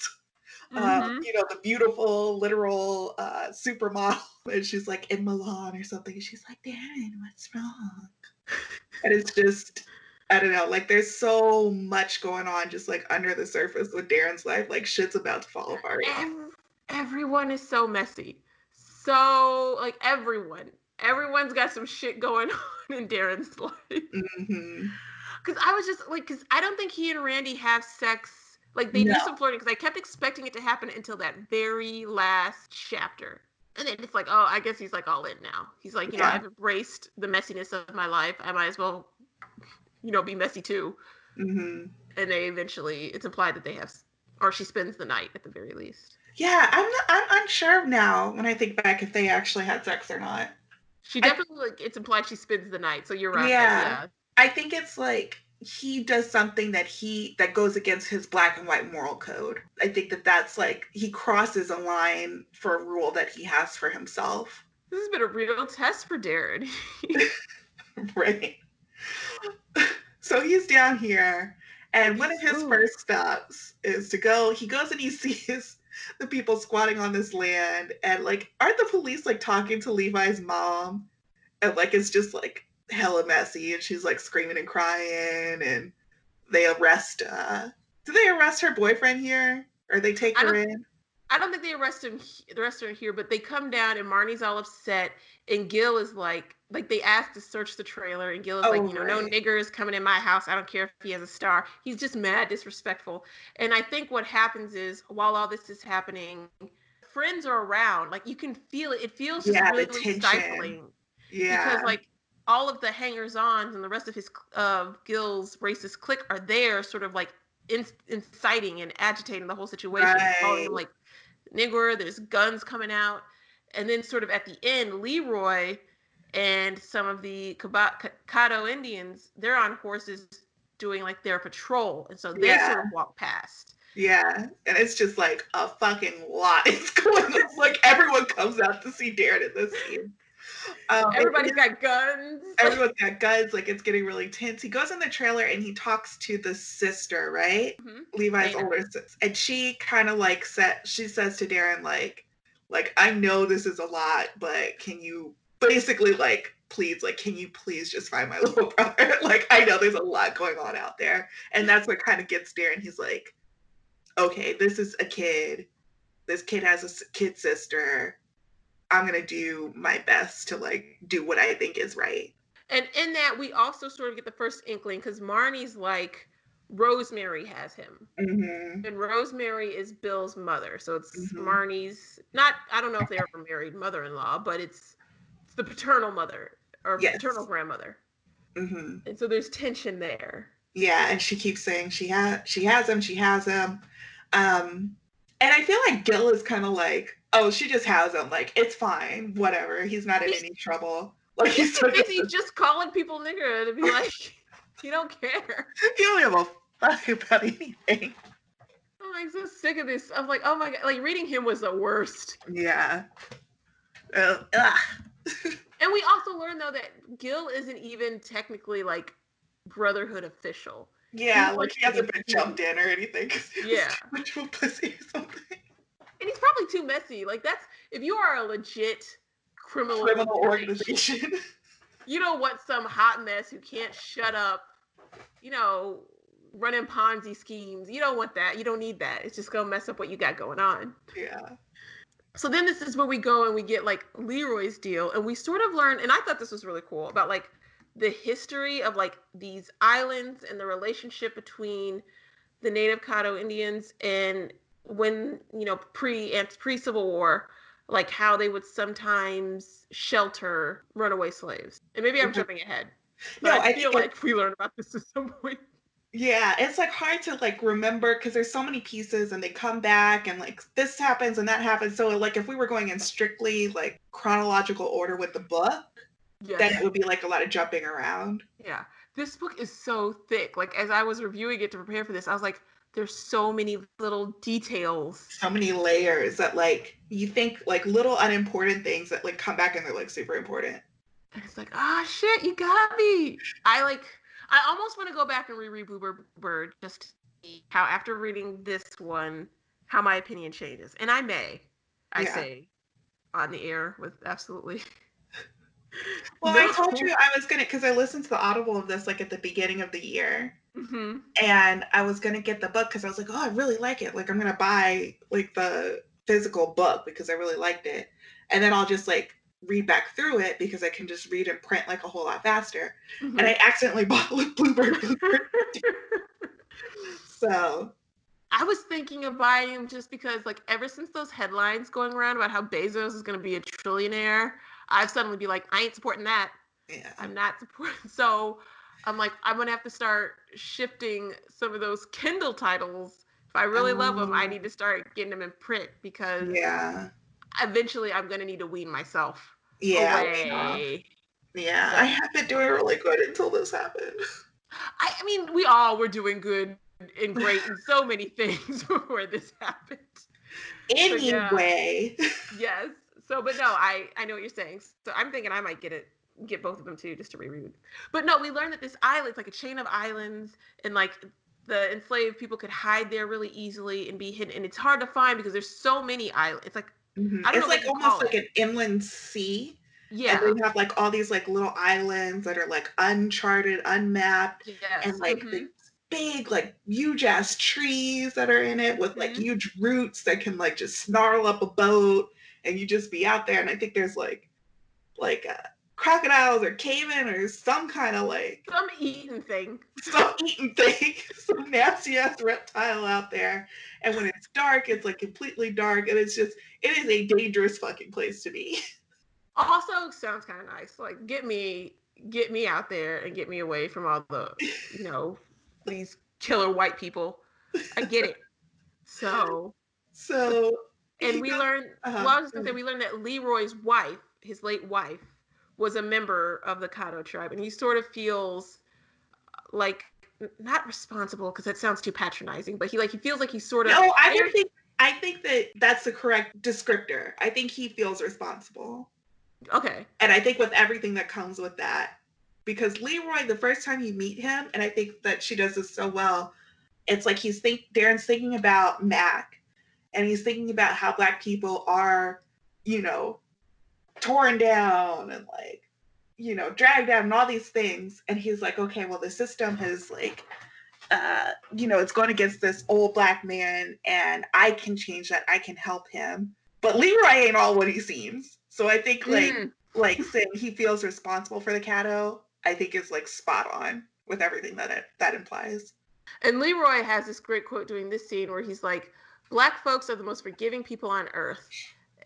Mhm. um, you know, the beautiful, literal uh, supermodel, and she's like in Milan or something. She's like, Darren, what's wrong? And it's just, I don't know, like there's so much going on just like under the surface with Darren's life. Like shit's about to fall apart. Ev- everyone is so messy. So like everyone, everyone's got some shit going on in Darren's life. hmm Because I was just like, because I don't think he and Randie have sex. Like they do some flirting. Because I kept expecting it to happen until that very last chapter. And then it's like, oh, I guess he's like all in now. He's like, you know, I've embraced the messiness of my life. I might as well, you know, be messy too. hmm And they eventually, it's implied that they have, or she spends the night at the very least. Yeah, I'm not, I'm unsure now when I think back if they actually had sex or not. She I- definitely, like, it's implied she spends the night. So you're right. Yeah. I think it's like he does something that he that goes against his black and white moral code. I think that that's like he crosses a line for a rule that he has for himself. This has been a real test for Darren. right. So he's down here, and one of his Ooh. first stops is to go. He goes and he sees the people squatting on this land, and like, aren't the police like talking to Levi's mom? And like, it's just like hella messy, and she's like screaming and crying, and they arrest. uh Do they arrest her boyfriend here, or they take her in? I don't think they arrest him. The rest are here, but they come down and Marnie's all upset, and Gil is like, like they asked to search the trailer, and Gil is like, Oh, you know, no right. niggers coming in my house. I don't care if he has a star. He's just mad, disrespectful. And I think what happens is while all this is happening, friends are around. Like you can feel it. It feels just Yeah, really, really stifling Yeah, because like all of the hangers-ons and the rest of his uh, Gil's racist clique are there, sort of like in, inciting and agitating the whole situation, calling him Right. like nigger. There's guns coming out, and then sort of at the end, Leroy and some of the Caddo Indians they're on horses doing like their patrol, and so they Yeah. sort of walk past. Yeah, and it's just like a fucking lot is going on. Like everyone comes out to see Darren in this scene. Um, Everybody's got guns. everyone's got guns. Like it's getting really tense. He goes in the trailer and he talks to the sister, right? Mhm. Levi's Dana. older sister, and she kind of like said, she says to Darren like, like I know this is a lot, but can you basically like please like can you please just find my little brother like i know there's a lot going on out there and that's what kind of gets darren he's like okay this is a kid this kid has a kid sister i'm gonna do my best to like do what i think is right And in that, we also sort of get the first inkling because Marnie's like, Rosemary has him. mm-hmm. And Rosemary is Bill's mother. So it's Mhm. Marnie's, not, I don't know if they ever married mother in law, but it's the paternal mother or Yes. paternal grandmother. Mm-hmm. And so there's tension there. yeah and she keeps saying she has she has him she has him um and i feel like gil is kind of like oh she just has him like it's fine whatever he's not in He's- any trouble like he's busy just calling people nigger to be like, he don't care. he don't give a fuck about anything I'm like so sick of this. I'm like, oh my god, like reading him was the worst. yeah uh, ugh. and we also learned though that Gil isn't even technically like Brotherhood official. Yeah, like he hasn't been jumped in or anything. Yeah. much of a pussy or something. And he's probably too messy. Like that's if you are a legit criminal, Criminal organization, organization. you don't want some hot mess who can't shut up, you know, running Ponzi schemes. You don't want that. You don't need that. It's just gonna mess up what you got going on. yeah. So then this is where we go and we get like Leroy's deal, and we sort of learn, and I thought this was really cool about like the history of like these islands and the relationship between the native Caddo Indians and when you know pre and pre Civil War, like how they would sometimes shelter runaway slaves. And maybe I'm jumping ahead. No, But I, I feel think it- like we learned about this at some point. Yeah, it's like hard to like remember because there's so many pieces and they come back and like this happens and that happens. So like if we were going in strictly like chronological order with the book, Yeah. then it would be like a lot of jumping around. Yeah. This book is so thick. Like as I was reviewing it to prepare for this, I was like, there's so many little details. So many layers that like you think like little unimportant things that like come back and they're like super important. And it's like, ah shit, you got me. I like I almost want to go back and reread Bluebird Bird just to see how after reading this one, how my opinion changes. And I may, I Yeah. say on the air with absolutely Well, no- I told you I was gonna because I listened to the audible of this like at the beginning of the year. Mhm. and I was gonna get the book because I was like, oh, I really like it. Like I'm gonna buy like the physical book because I really liked it, and then I'll just like read back through it because I can just read and print like a whole lot faster. Mhm. And I accidentally bought Bluebird Bluebird. so I was thinking of buying him just because, like, ever since those headlines going around about how Bezos is going to be a trillionaire, I've suddenly be like, I ain't supporting that. yeah, I'm not supporting. So I'm like, I'm gonna have to start shifting some of those Kindle titles. If I really love them, I Oh. need to start getting them in print because yeah, eventually I'm gonna need to wean myself yeah, away. yeah. I have been doing really good until this happened. I, I mean, we all were doing good and great in so many things before this happened. yeah. Anyway, yes. So, but no, I I know what you're saying. So I'm thinking I might get it, get both of them too, just to reread. But no, we learned that this island, it's like a chain of islands, and like the enslaved people could hide there really easily and be hidden, and it's hard to find because there's so many islands. It's like Mhm. I don't it's like almost like it. an inland sea. yeah, And they have like all these like little islands that are like uncharted, unmapped, yes, and like mhm. these big, like huge ass trees that are in it with like Mhm. huge roots that can like just snarl up a boat and you just be out there. And I think there's like like uh, crocodiles or caiman or some kind of like some eating thing. some eating thing, some nasty ass reptile out there. And when it's dark, it's like completely dark, and it's just it is a dangerous fucking place to be. Also, sounds kind of nice. Like, get me, get me out there and get me away from all the, you know, these killer white people. I get it. So, So and we goes- learned. uh-huh, Well, I was just go gonna say we learned that Leroy's wife, his late wife, was a member of the Caddo tribe, and he sort of feels uh, like not responsible because that sounds too patronizing, but he like he feels like he's sort of. No, I don't think I think that that's the correct descriptor. I think he feels responsible. Okay. And I think with everything that comes with that. Because Leroy, the first time you meet him, and I think that she does this so well, it's like he's think Darren's thinking about Mack and he's thinking about how black people are, you know, torn down and like, you know, dragged down and all these things. And he's like, okay, well, the system has like uh, you know, it's going against this old black man, and I can change that. I can help him. But Leroy ain't all what he seems. So I think like Mm. like saying he feels responsible for the Caddo, I think is like spot on with everything that it that implies. And Leroy has this great quote during this scene where he's like, Black folks are the most forgiving people on earth.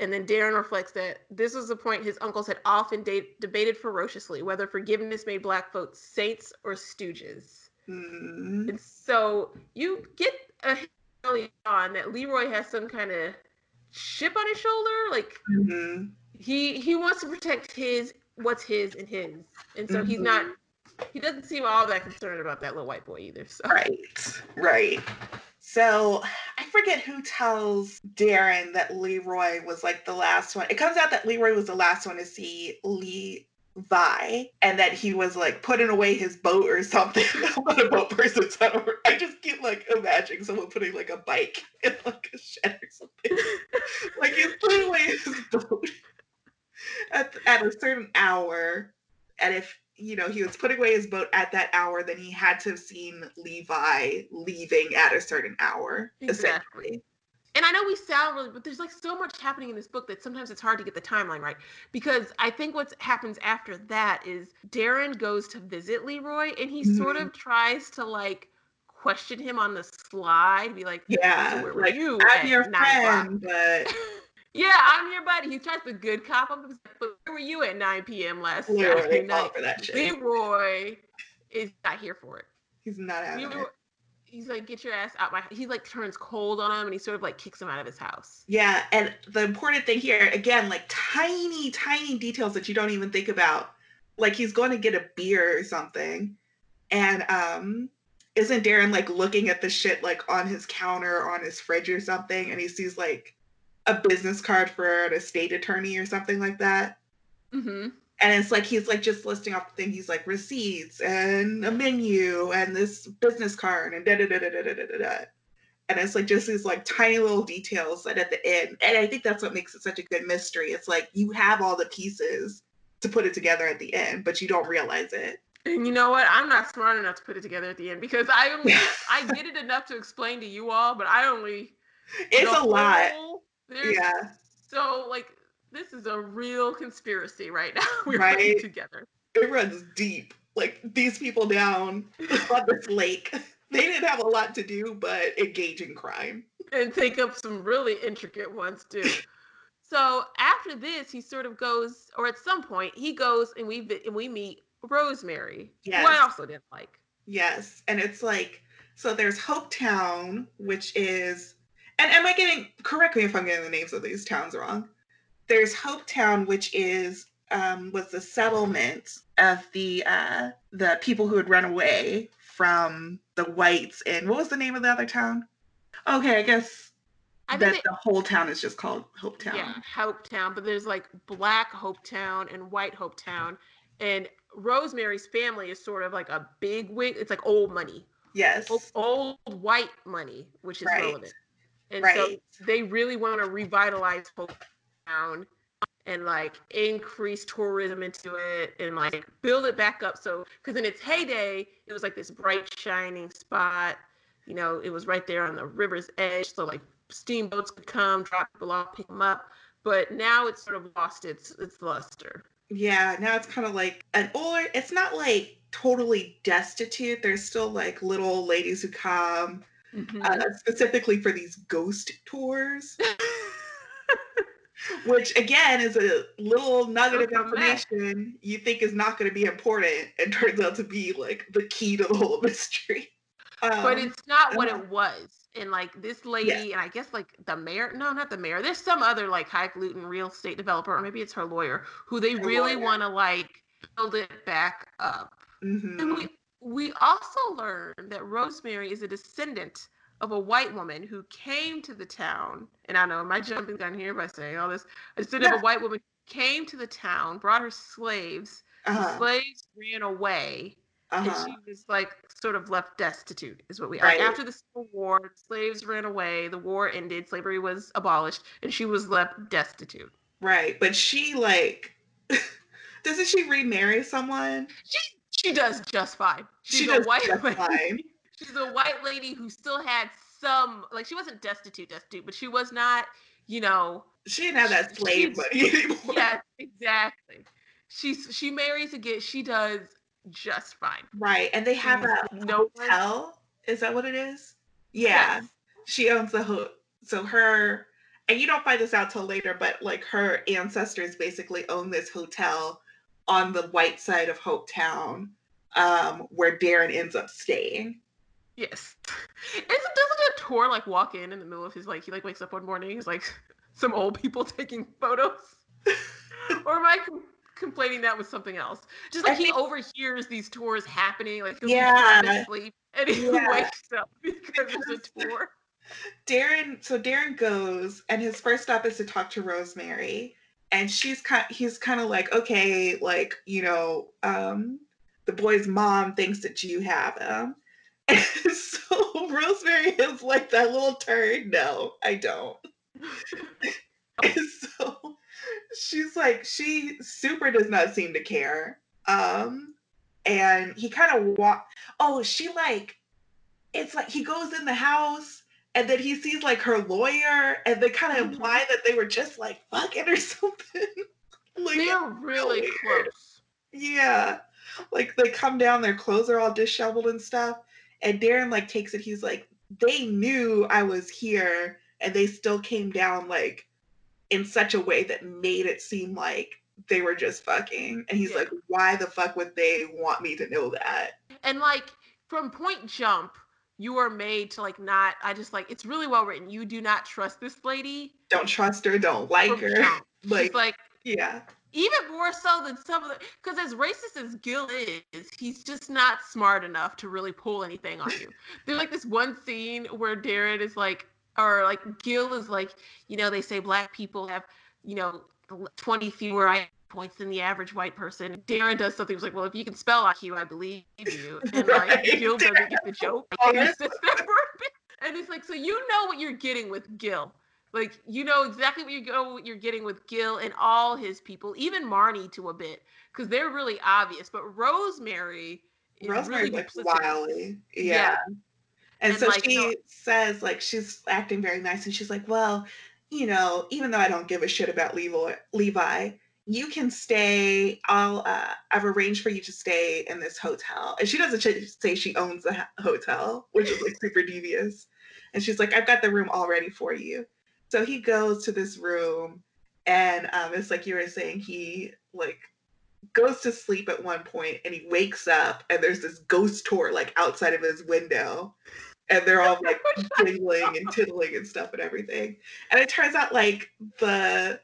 And then Darren reflects that this was the point his uncles had often de- debated ferociously whether forgiveness made black folks saints or stooges. Mm, And so you get a hint early on that Leroy has some kind of chip on his shoulder. Like mhm. he he wants to protect his what's his and his. And so he's not he doesn't seem all that concerned about that little white boy either. So Right, right. So I forget who tells Darren that Leroy was like the last one. It comes out that Leroy was the last one to see Lee Vi and that he was like putting away his boat or something. I'm not a boat person, so I, just keep like imagining someone putting like a bike in like a shed or something. like he's putting away his boat at, at a certain hour. And if you know he was putting away his boat at that hour, then he had to have seen Levi leaving at a certain hour. Exactly and I know we sound really, but there's like so much happening in this book that sometimes it's hard to get the timeline right. Because I think what happens after that is Darren goes to visit Leroy and he mm-hmm. sort of tries to like question him on the slide, be like, Yeah, where were like, you? I'm your friend, but yeah, I'm your buddy. He tries to good cop him, but where were you at 9 p.m. last Saturday night? For that shit. Leroy is not here for it. He's not having Leroy, it he's like, get your ass out my he like turns cold on him and he sort of like kicks him out of his house. Yeah, and the important thing here, again, like tiny, tiny details that you don't even think about. Like he's going to get a beer or something. And um isn't Darren like looking at the shit like on his counter or on his fridge or something and he sees like a business card for an estate attorney or something like that? Mm-hmm and it's like he's like just listing off the thing. He's like receipts and a menu and this business card and da da da da da da da da. And it's like just these like tiny little details that at the end, and I think that's what makes it such a good mystery. It's like you have all the pieces to put it together at the end, but you don't realize it. And you know what? I'm not smart enough to put it together at the end because I only I did it enough to explain to you all, but I only it's a lot. Yeah. So like this is a real conspiracy right now we're right? together. It runs deep. Like these people down on this lake, they didn't have a lot to do but engage in crime and think of some really intricate ones too. so after this, he sort of goes, or at some point, he goes and we and we meet Rosemary, yes. who I also didn't like. Yes, and it's like so. There's Hopetown, which is, and am I getting correct me if I'm getting the names of these towns wrong? there's Hopetown, which is um, was the settlement of the uh, the people who had run away from the whites. And what was the name of the other town? Okay, I guess I that it, the whole town is just called Hopetown. Yeah, Hopetown. But there's like Black Hopetown and White Hopetown, and Rosemary's family is sort of like a big wig. It's like old money. Yes. Old, old white money, which is right. relevant. And right. so they really want to revitalize Hope town and like increase tourism into it and like build it back up. So, because in its heyday, it was like this bright, shining spot. You know, it was right there on the river's edge. So, like, steamboats could come, drop people off, pick them up. But now it's sort of lost its its luster. Yeah, now it's kind of like an older. It's not like totally destitute. There's still like little ladies who come, mm-hmm. uh, specifically for these ghost tours. which again is a little nugget of information you think is not going to be important and turns out to be like the key to the whole mystery. Um, but it's not what uh, it was. And like this lady, yeah. and I guess like the mayor, no, not the mayor. There's some other like highfalutin real estate developer, or maybe it's her lawyer, who they her really want to like build it back up. Mm-hmm. And we we also learned that Rosemary is a descendant of a white woman who came to the town, and I know, am I jumping down here by saying all this? Instead yeah. of a white woman came to the town, brought her slaves. Uh-huh. slaves ran away, uh-huh. and she was like sort of left destitute, is what we right. after the Civil War. Slaves ran away. The war ended. Slavery was abolished, and she was left destitute. Right, but she like doesn't she remarry someone? She she does just fine. She's she a white lady. she's a white lady who still had some like she wasn't destitute destitute but she was not you know she didn't have that slave money anymore. yeah exactly. She's she marries again she does just fine. Right and they have a no hotel is that what it is? Yeah. Yes. she owns the ho- so her and you don't find this out till later but like her ancestors basically own this hotel on the white side of Hopetown um, where Darren ends up staying. Yes. Isn't doesn't a tour like walk in in the middle of his like he like wakes up one morning he's like some old people taking photos? or am I com- complaining that with something else? Just like I he think... overhears these tours happening, like yeah, sleep and he yeah. wakes up because there's a tour. Darren, so Darren goes, and his first stop is to talk to Rosemary, and she's kind, he's kind of like, okay, like you know, um, the boy's mom thinks that you have him, and so Rosemary is like that little turd. No, I don't. and so she's like, she super does not seem to care. Um, and he kind of walk. Oh, she like, it's like he goes in the house and then he sees like her lawyer, and they kind of mm-hmm. imply that they were just like fucking or something. like, They're really close. Yeah, like they come down, their clothes are all disheveled and stuff. And Darren like takes it. He's like, they knew I was here, and they still came down like in such a way that made it seem like they were just fucking. And he's yeah. like, why the fuck would they want me to know that? And like from point jump, you are made to like not i just like it's really well written. You do not trust this lady don't trust her don't like her. like She's like yeah. even more so than some of the because as racist as gil is he's just not smart enough to really pull anything on you. There's like this one scene where darren is like or like gil is like you know they say black people have you know 20 fewer points than the average white person. Darren does something was like, well, if you can spell IQ, I believe you. And right. like Gil doesn't get the joke. and, and it's like, so you know what you're getting with Gil. Like you know exactly what you go what you're getting with Gil and all his people, even Marnie to a bit, because they're really obvious. But Rosemary is Rosemary really wily. Yeah. yeah. And, and, so like, she you know, says like she's acting very nice and she's like, Well, you know, even though I don't give a shit about Levi, Levi, you can stay. I'll, uh, I've arranged for you to stay in this hotel. And she doesn't say she owns the hotel, which is like super devious. And she's like, I've got the room all ready for you. So he goes to this room, and um, it's like you were saying, he like goes to sleep at one point and he wakes up and there's this ghost tour like outside of his window and they're all like tingling and tiddling and stuff and everything and it turns out like the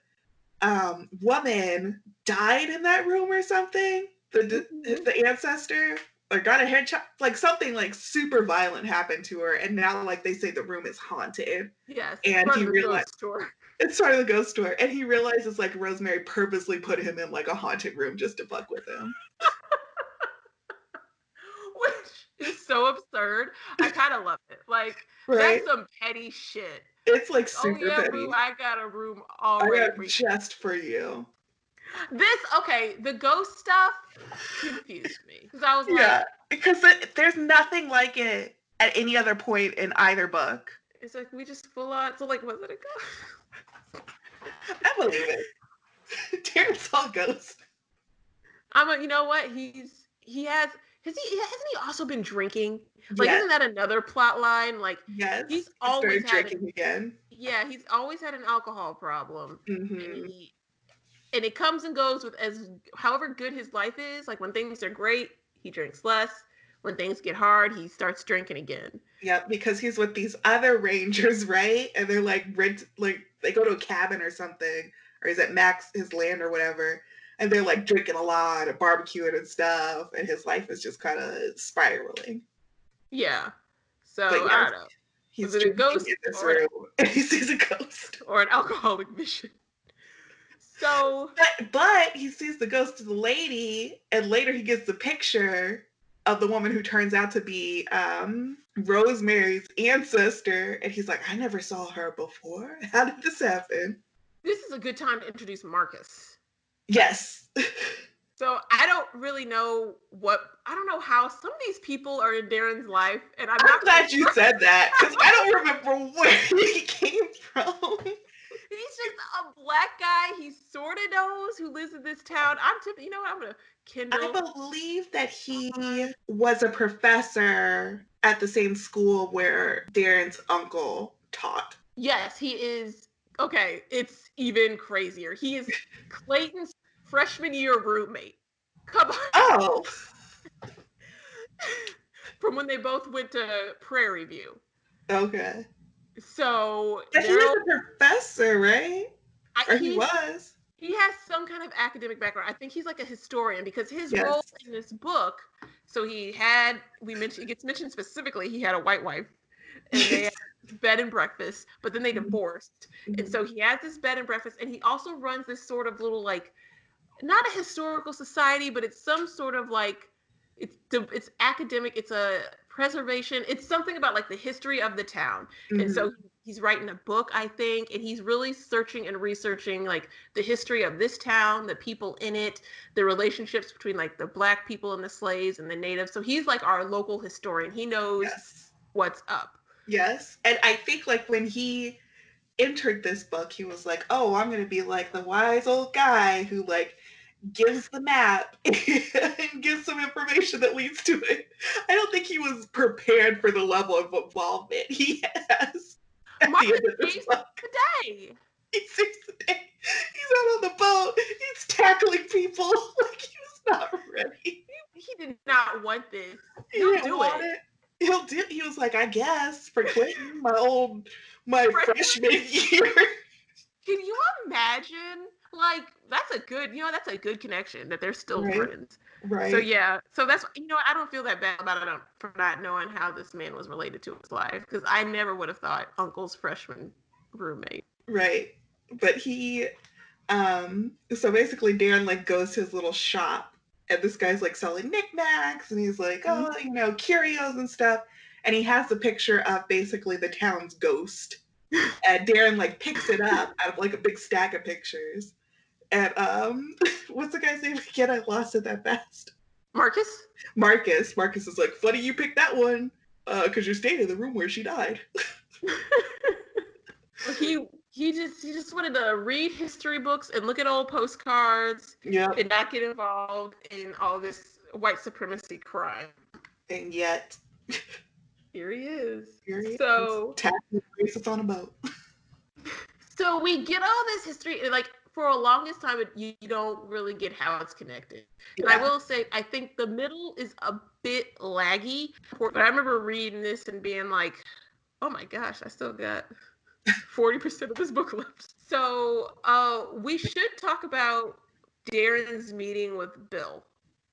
um, woman died in that room or something. The mm-hmm. the ancestor or got a head chop, like something like super violent happened to her, and now like they say the room is haunted. Yes, and he realized it's part of the ghost store, and he realizes like Rosemary purposely put him in like a haunted room just to fuck with him. Which is so absurd. I kind of love it. Like right? that's some petty shit. It's like oh, super oh, yeah, petty. I got a room already just for you. This okay, the ghost stuff confused me because I was like, yeah, because it, there's nothing like it at any other point in either book. It's like we just full on. So like, was it a ghost? I believe it. Darren saw ghost. I'm a, you know what? He's he has has he hasn't he also been drinking? Like, yes. isn't that another plot line? Like, yes, he's always drinking an, again. Yeah, he's always had an alcohol problem, mm-hmm. and, he, and it comes and goes with as however good his life is. Like when things are great, he drinks less. When things get hard, he starts drinking again. Yep, because he's with these other rangers, right? And they're like rent, like they go to a cabin or something, or he's at Max his land or whatever and they're like drinking a lot and barbecuing and stuff, and his life is just kind of spiraling. Yeah. So yeah, I don't know. He's a ghost in this room, and he sees a ghost or an alcoholic mission. So, but, but he sees the ghost of the lady, and later he gets the picture of the woman who turns out to be um, Rosemary's ancestor, and he's like, "I never saw her before. How did this happen?" This is a good time to introduce Marcus. Yes. So I don't really know what I don't know how some of these people are in Darren's life, and I'm, I'm not glad you said that because I don't remember where he came from. He's just a black guy. He sort of knows who lives in this town. I'm tipping. You know what? I'm gonna Kindle. I believe that he uh-huh. was a professor at the same school where Darren's uncle taught. Yes, he is. Okay, it's even crazier. He is Clayton's freshman year roommate. Come on. Oh. From when they both went to Prairie View. Okay. So yeah, he was a professor, right? I, or he was. He has some kind of academic background. I think he's like a historian because his yes. role in this book. So he had we mentioned it gets mentioned specifically. He had a white wife, and they bed and breakfast, but then they Mhm. divorced. And Mhm. so he has this bed and breakfast, and he also runs this sort of little like, not a historical society, but it's some sort of like, it's it's academic. It's a preservation. It's something about like the history of the town. And so he's writing a book, I think, and he's really searching and researching like the history of this town, the people in it, the relationships between like the black people and the slaves and the natives. So he's like our local historian. He knows yes. what's up. Yes. And I think like when he entered this book, he was like, "Oh, I'm going to be like the wise old guy who like gives the map and gives some information that leads to it." I don't think he was prepared for the level of involvement he has. At Marcus the end of this saves book. Today. He saves the day. He's out on the boat. He's tackling people like he was not ready. He did not want this. He didn't do want it. He'll do. He was like, I guess for Clinton, my old my Freshman freshman year. Can you imagine? Like, that's a good, you know, that's a good connection that they're still Right. friends. Right. So yeah, so that's you know I don't feel that bad about it um, for not knowing how this man was related to his life because I never would have thought Uncle's freshman roommate. Right. But he um so basically Darren like goes to his little shop and this guy's like selling knickknacks and he's like, oh, you know, curios and stuff. And he has the picture of basically the town's ghost. And Darren like picks it up out of like a big stack of pictures. And um what's the guy's name again? I lost it that fast. Marcus, Marcus. Marcus is like, funny you picked that one. Uh, because you stayed in the room where she died. he he just he just wanted to read history books and look at old postcards Yeah. and not get involved in all this white supremacy crime. And yet Here he is. here he So- is, tackling racists on a boat. So we get all this history, and like for a longest time, you, you don't really get how it's connected. And I will say, I think the middle is a bit laggy. But I remember reading this and being like, "Oh my gosh, I still got forty percent of this book left." So uh, we should talk about Darren's meeting with Bill.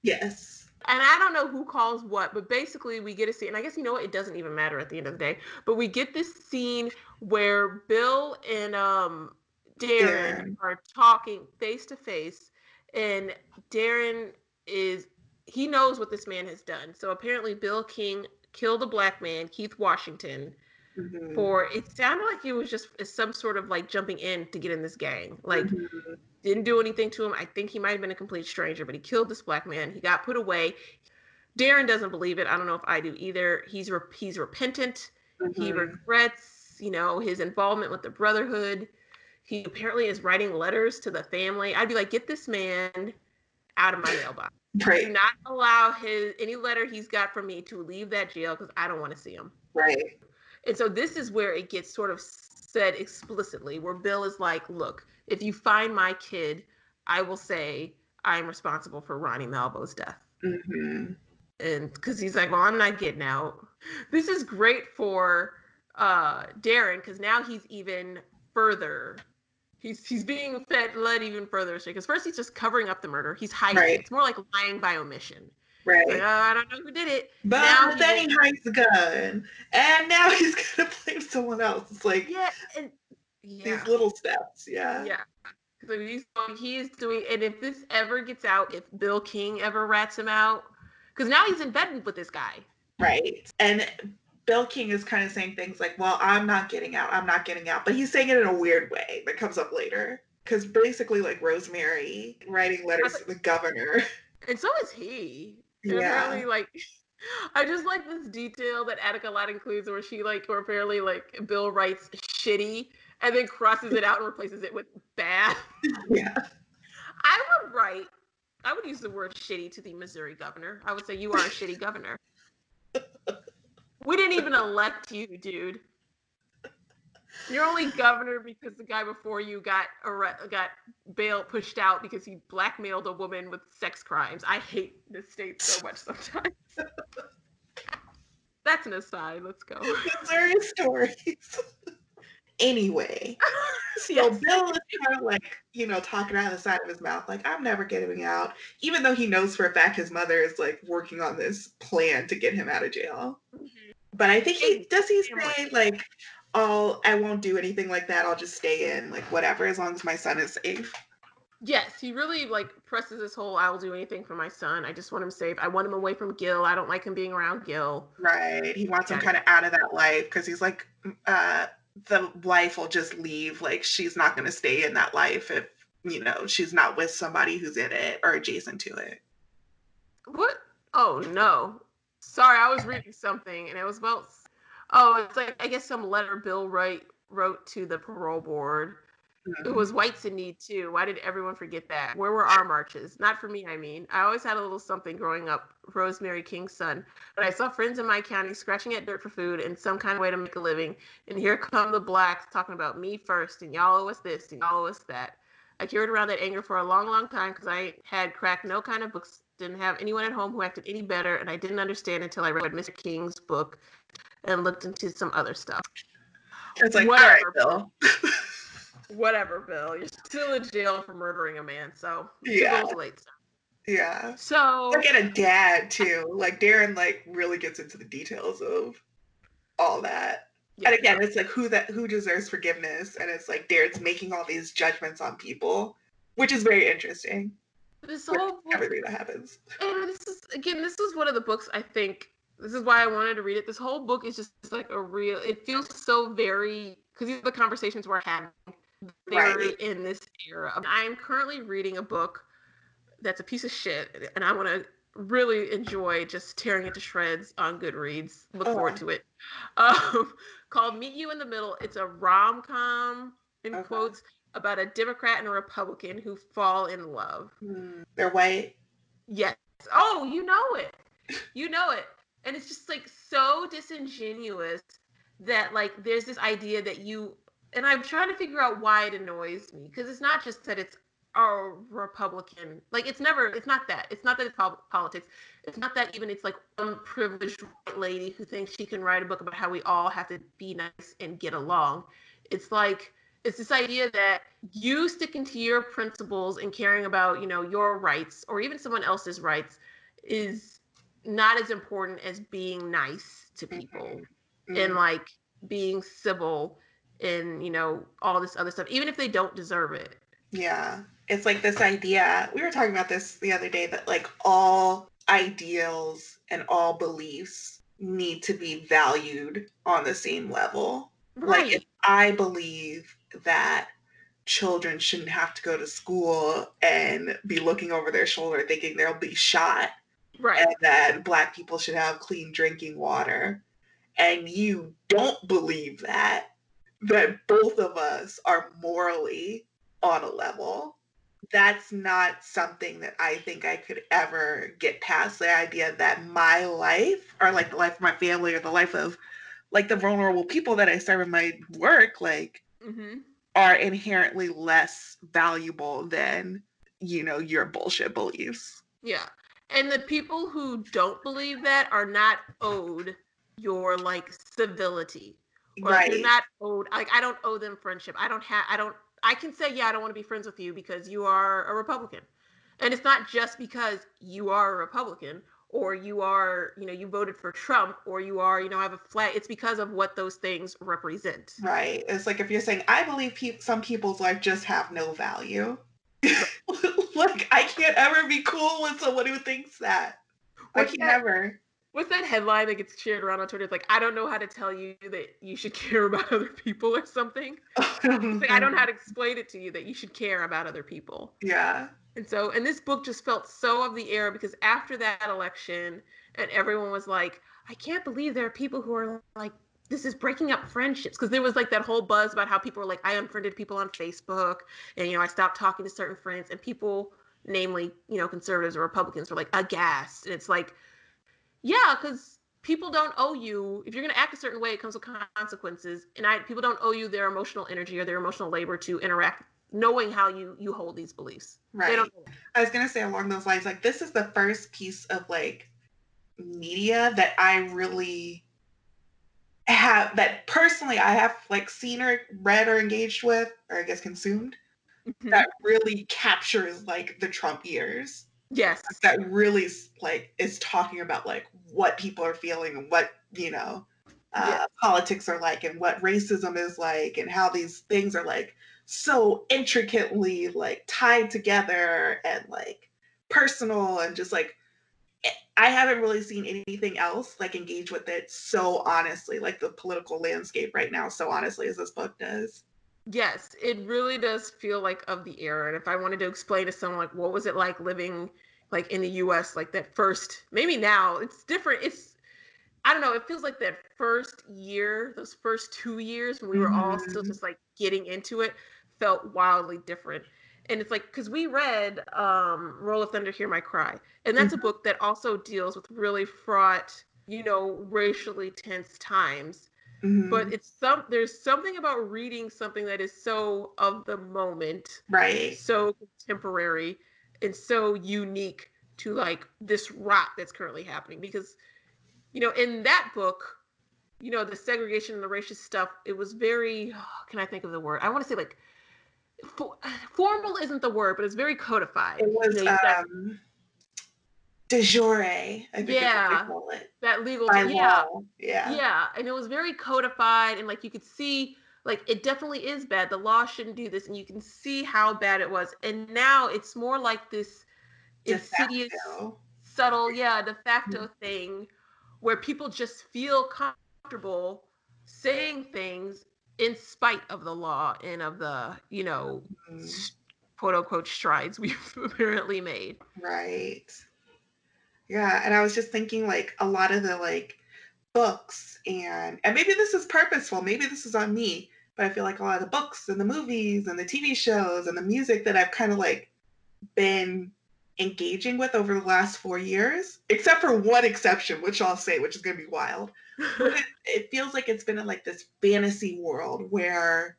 Yes. And I don't know who calls what, but basically we get a scene. And I guess you know what? It doesn't even matter at the end of the day. But we get this scene where Bill and um Darren Darren. are talking face to face, and Darren is he knows what this man has done. So apparently Bill King killed a black man, Keith Washington, Mhm. for it sounded like it was just some sort of like jumping in to get in this gang. Like Mhm. didn't do anything to him. I think he might have been a complete stranger, but he killed this black man. He got put away. Darren doesn't believe it. I don't know if I do either. He's re- he's repentant. He Mhm. regrets, you know, his involvement with the Brotherhood. He apparently is writing letters to the family. I'd be like, get this man out of my mailbox. Do not allow his any letter he's got from me to leave that jail because I don't want to see him. Right. And so this is where it gets sort of said explicitly, where Bill is like, look, if you find my kid, I will say I'm responsible for Ronnie Malvo's death. hmm And because he's like, well, I'm not getting out. This is great for uh Darren because now he's even further. He's he's being fed led even further because first he's just covering up the murder. He's hiding. Right. It's more like lying by omission. Right. Like, oh, I don't know who did it. but now he will- hides the gun, and now he's gonna blame someone else. It's like Yeah, and yeah. these little steps. Yeah. Yeah. So he's he is doing, and if this ever gets out, if Bill King ever rats him out, because now he's in bed with this guy. Right. And Bill King is kind of saying things like, "Well, I'm not getting out. I'm not getting out," but he's saying it in a weird way that comes up later. Because basically, like Rosemary writing letters to the governor. And so is he. And Yeah. apparently, like, I just like this detail that Attica Locke includes where she, like, or apparently, like, Bill writes shitty and then crosses it out and replaces it with bad. Yeah. I would write, I would use the word shitty to the Missouri governor. I would say, you are a shitty governor. We didn't even elect you, dude. You're only governor because the guy before you got arre- got bail pushed out because he blackmailed a woman with sex crimes. I hate this state so much sometimes. That's an aside. Let's go. Missouri stories. anyway, so Yes. Bill is kind of like, you know, talking out of the side of his mouth, like, I'm never getting out, even though he knows for a fact his mother is like working on this plan to get him out of jail. Mm-hmm. But I think he does he say like, I'll I won't do anything like that. I'll just stay in, like whatever, as long as my son is safe. Yes, he really like presses this whole I will do anything for my son. I just want him safe. I want him away from Gil. I don't like him being around Gil. Right. He wants him kind of out of that life because he's like, uh, the life will just leave. Like she's not going to stay in that life if you know she's not with somebody who's in it or adjacent to it. What? Oh no. Sorry, I was reading something and it was about. Oh, it's like I guess some letter Bill Wright wrote to the parole board it mm-hmm. was whites in need too. Why did everyone forget that? Where were our marches? Not for me, I mean. I always had a little something growing up, Rosemary King's son. But I saw friends in my county scratching at dirt for food and some kind of way to make a living. And here come the blacks talking about me first, and y'all owe us this, and y'all owe us that. I carried around that anger for a long, long time because I had cracked no kind of books, didn't have anyone at home who acted any better, and I didn't understand until I read Mr. King's book and looked into some other stuff. It's like, Whatever. right, Bill. whatever, Bill. You're still in jail for murdering a man, so yeah. Late yeah. So get a dad too. Like Darren like really gets into the details of all that. Yeah. And again, it's like who that who deserves forgiveness, and it's like Darren's making all these judgments on people, which is very interesting. This whole book, everything that happens. And this is again, this is one of the books I think. This is why I wanted to read it. This whole book is just like a real. It feels so very because these are the conversations we're having they're right. in this era. I'm currently reading a book that's a piece of shit, and I want to really enjoy just tearing it to shreds on Goodreads. Look oh. forward to it. Um, called Meet You in the Middle. It's a rom com in okay. quotes about a Democrat and a Republican who fall in love. Mm, they're white. Yes. Oh, you know it. You know it. And it's just like so disingenuous that like there's this idea that you and I'm trying to figure out why it annoys me because it's not just that it's a Republican. Like it's never. It's not that. It's not that it's politics. It's not that even it's like one privileged white lady who thinks she can write a book about how we all have to be nice and get along. It's like it's this idea that you sticking to your principles and caring about you know your rights or even someone else's rights is not as important as being nice to people mm-hmm. and like being civil and you know all this other stuff even if they don't deserve it yeah it's like this idea we were talking about this the other day that like all ideals and all beliefs need to be valued on the same level right. like if i believe that children shouldn't have to go to school and be looking over their shoulder thinking they'll be shot. Right. And that black people should have clean drinking water. And you don't believe that that both of us are morally on a level. That's not something that I think I could ever get past the idea that my life, or like the life of my family, or the life of like the vulnerable people that I serve in my work, like mm-hmm. are inherently less valuable than, you know, your bullshit beliefs. Yeah. And the people who don't believe that are not owed your like civility or right. you're not owed like i don't owe them friendship i don't have i don't i can say yeah i don't want to be friends with you because you are a republican and it's not just because you are a republican or you are you know you voted for trump or you are you know I have a flag it's because of what those things represent. Right. It's like if you're saying i believe pe- some people's life just have no value. Like i can't ever be cool with someone who thinks that. I can never What's that headline that gets shared around on Twitter? It's like, I don't know how to tell you that you should care about other people or something. Oh, like, I don't know how to explain it to you that you should care about other people. Yeah. And so, and this book just felt so of the era because after that election, and everyone was like, I can't believe there are people who are like, this is breaking up friendships. Because there was like that whole buzz about how people were like, I unfriended people on Facebook, and, you know, I stopped talking to certain friends, and people, namely, you know, conservatives or Republicans, were like aghast. And it's like, yeah, because people don't owe you if you're going to act a certain way it comes with consequences and i people don't owe you their emotional energy or their emotional labor to interact knowing how you you hold these beliefs. Right. i was going to say along those lines like this is the first piece of like media that i really have that personally i have like seen or read or engaged with or i guess consumed mm-hmm. that really captures like the trump years Yes. That really like is talking about like what people are feeling and what, you know, uh, Yes. politics are like and what racism is like and how these things are like so intricately like tied together and like personal and just like eh, I haven't really seen anything else like engage with it so honestly, like the political landscape right now, so honestly as this book does. Yes, it really does feel like of the era. And if I wanted to explain to someone like what was it like living like in the US like that first maybe now it's different. It's I don't know, it feels like that first year, those first 2 years when we were all still Mhm. just like getting into it felt wildly different. And it's like cuz we read um Roll of Thunder Hear My Cry. And that's a Mhm. book that also deals with really fraught, you know, racially tense times Mhm. but it's some there's something about reading something that is so of the moment Right. so contemporary and so unique to like this rot that's currently happening because you know in that book you know the segregation and the racist stuff it was very can i think of the word i want to say like for, formal isn't the word but it's very codified It was You know, um de jure, I think Yeah. they call it. that legal By yeah law. Yeah. Yeah, and it was very codified, and like you could see, like it definitely is bad. The law shouldn't do this, and you can see how bad it was. And now it's more like this De insidious, facto. subtle, yeah, de facto thing where people just feel comfortable saying things in spite of the law and of the, you know, Mm, s- quote unquote strides we've apparently made. Right. Yeah, and I was just thinking like a lot of the like books and and maybe this is purposeful, maybe this is on me, but I feel like a lot of the books and the movies and the TV shows and the music that I've kind of like been engaging with over the last 4 years, except for one exception, which I'll say, which is going to be wild. But it, it feels like it's been in like this fantasy world where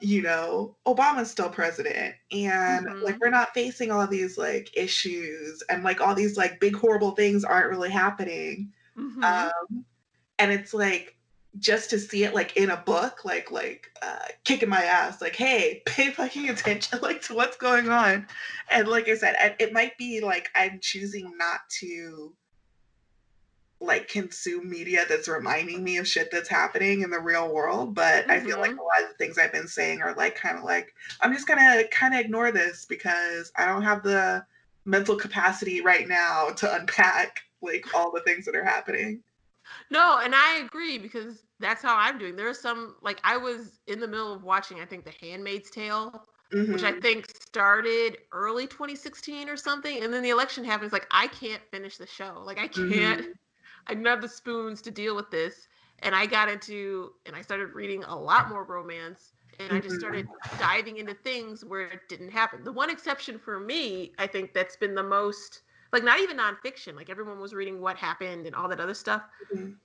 you know obama's still president and Mhm. like we're not facing all these like issues and like all these like big horrible things aren't really happening Mhm. um and it's like just to see it like in a book like like uh kicking my ass like hey pay fucking attention like to what's going on and like i said it might be like i'm choosing not to like consume media that's reminding me of shit that's happening in the real world but i feel like Mhm. a lot of the things i've been saying are like kind of like i'm just gonna kind of ignore this because i don't have the mental capacity right now to unpack like all the things that are happening No, and I agree because that's how I'm doing. There are some like I was in the middle of watching I think The Handmaid's Tale, which I Mhm. think started early 2016 or something, and then the election happens. Like I can't finish the show. Like I can't. Mhm. I don't have the spoons to deal with this. And I got into and I started reading a lot more romance, and I just started diving into things where it didn't happen. The one exception for me, I think that's been the most like not even nonfiction. Like everyone was reading what happened and all that other stuff Mhm.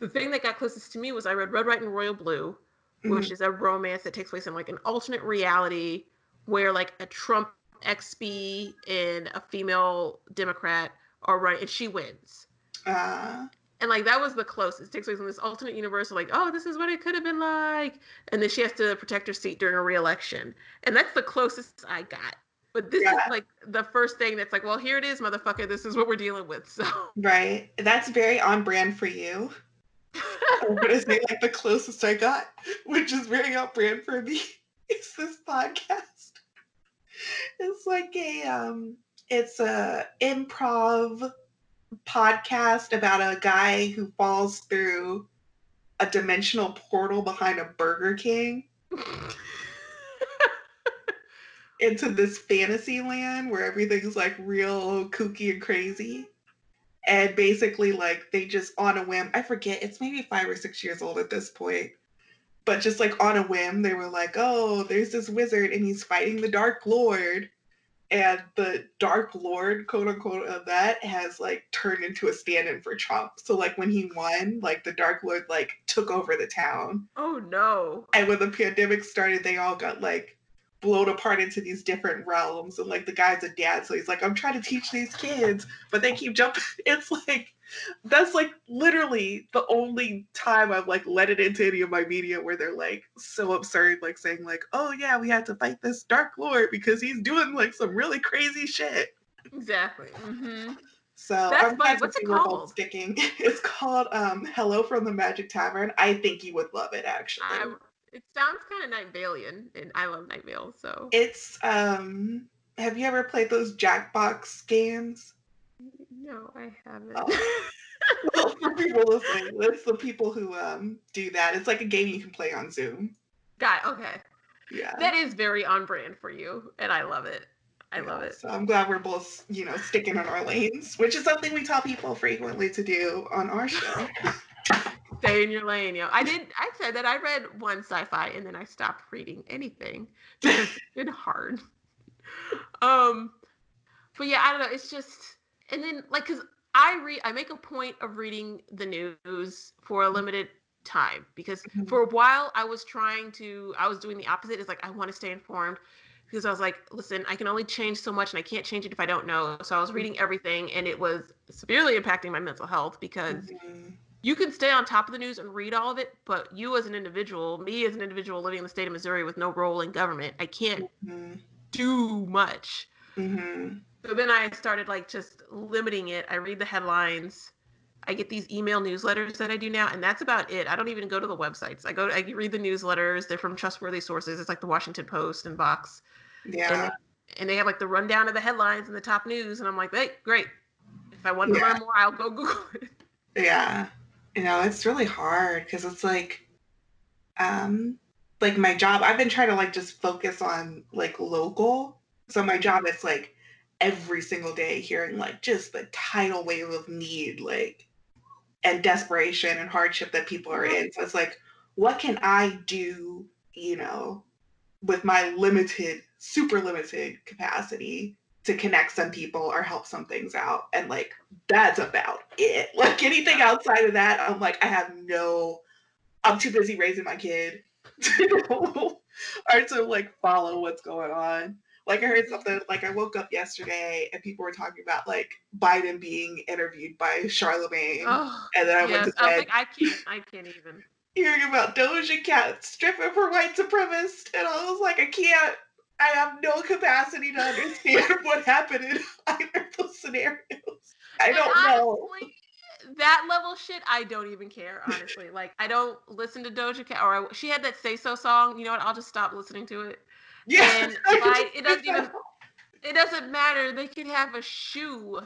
the thing that got closest to me was I read Red, White, and Royal Blue, which Mhm. is a romance that takes place in like an alternate reality where like a Trump XP and a female Democrat are running, and she wins. Uh, And like that was the closest. It takes place in this alternate universe, like, oh, this is what it could have been like. And then she has to protect her seat during a re-election. And that's the closest I got. But this Yeah. is like the first thing that's like, well, here it is, motherfucker. This is what we're dealing with. So right. That's very on brand for you. I'm gonna say like the closest I got, which is very on brand for me, is this podcast. It's like a um it's a improv podcast about a guy who falls through a dimensional portal behind a Burger King into this fantasy land where everything's like real kooky and crazy. And basically, like, they just on a whim, I forget, it's maybe five or six years old at this point. But just like on a whim, they were like, oh, there's this wizard and he's fighting the Dark Lord. And the Dark Lord, quote unquote, of that has like turned into a stand in for Trump. So, like, when he won, like, the Dark Lord like took over the town. oh no. And when the pandemic started, they all got like blown apart into these different realms. And like the guy's a dad, so he's like, I'm trying to teach these kids, but they keep jumping. It's like that's like literally the only time I've like let it into any of my media where they're like so absurd, like saying like, oh yeah, we had to fight this dark lord because he's doing like some really crazy shit. Exactly. hmm So That's I'm. What's it called? sticking. It's called um, "Hello from the Magic Tavern." I think you would love it. Actually, it sounds kind of Night Valian, and I love Night Vale, so it's um. Have you ever played those Jackbox games? No, I haven't. Oh. well, for people listening, it's the people who um do that. It's like a game you can play on Zoom. Got it, okay. Yeah. That is very on brand for you, and I love it. I love it. So I'm glad we're both, you know, sticking in our lanes, which is something we tell people frequently to do on our show. Stay in your lane, yo. I did. I said that I read one sci-fi, and then I stopped reading anything because it's been hard. Um, but yeah, I don't know. It's just, and then like, cause I read, I make a point of reading the news for a limited time because Mhm. for a while I was trying to, I was doing the opposite. It's like I want to stay informed because I was like, listen, I can only change so much, and I can't change it if I don't know. So I was reading everything, and it was severely impacting my mental health because Mhm. you can stay on top of the news and read all of it, but you as an individual, me as an individual living in the state of Missouri with no role in government, I can't Mhm. do much. Mhm. So then I started like just limiting it. I read the headlines. I get these email newsletters that I do now, and that's about it. I don't even go to the websites. I go, I read the newsletters. They're from trustworthy sources. It's like the Washington Post and Vox, Yeah. and they have like the rundown of the headlines and the top news. And I'm like, hey, great. If I want to Yeah. learn more, I'll go Google it. Yeah. You know, it's really hard because it's like, um, like my job, I've been trying to like just focus on like local. So my job is like every single day hearing like just the tidal wave of need, like, and desperation and hardship that people are in. So it's like, what can I do, you know, with my limited, super limited capacity to connect some people or help some things out? And like, that's about it. Like anything outside of that, I'm like, I have no, I'm too busy raising my kid to, or to like follow what's going on. Like I heard something, like I woke up yesterday and people were talking about like Biden being interviewed by Charlamagne. Oh, and then I yes. went to I was bed like, I can't, I can't even. hearing about Doja Cat stripping for white supremacists. And I was like, I can't, I have no capacity to understand what happened in either of those scenarios. I And don't know. honestly, That level shit, I don't even care. Honestly, like I don't listen to Doja Cat, or I, she had that "Say So" song. You know what? I'll just stop listening to it. Yeah. And like, it doesn't even it doesn't matter. They could have a shoe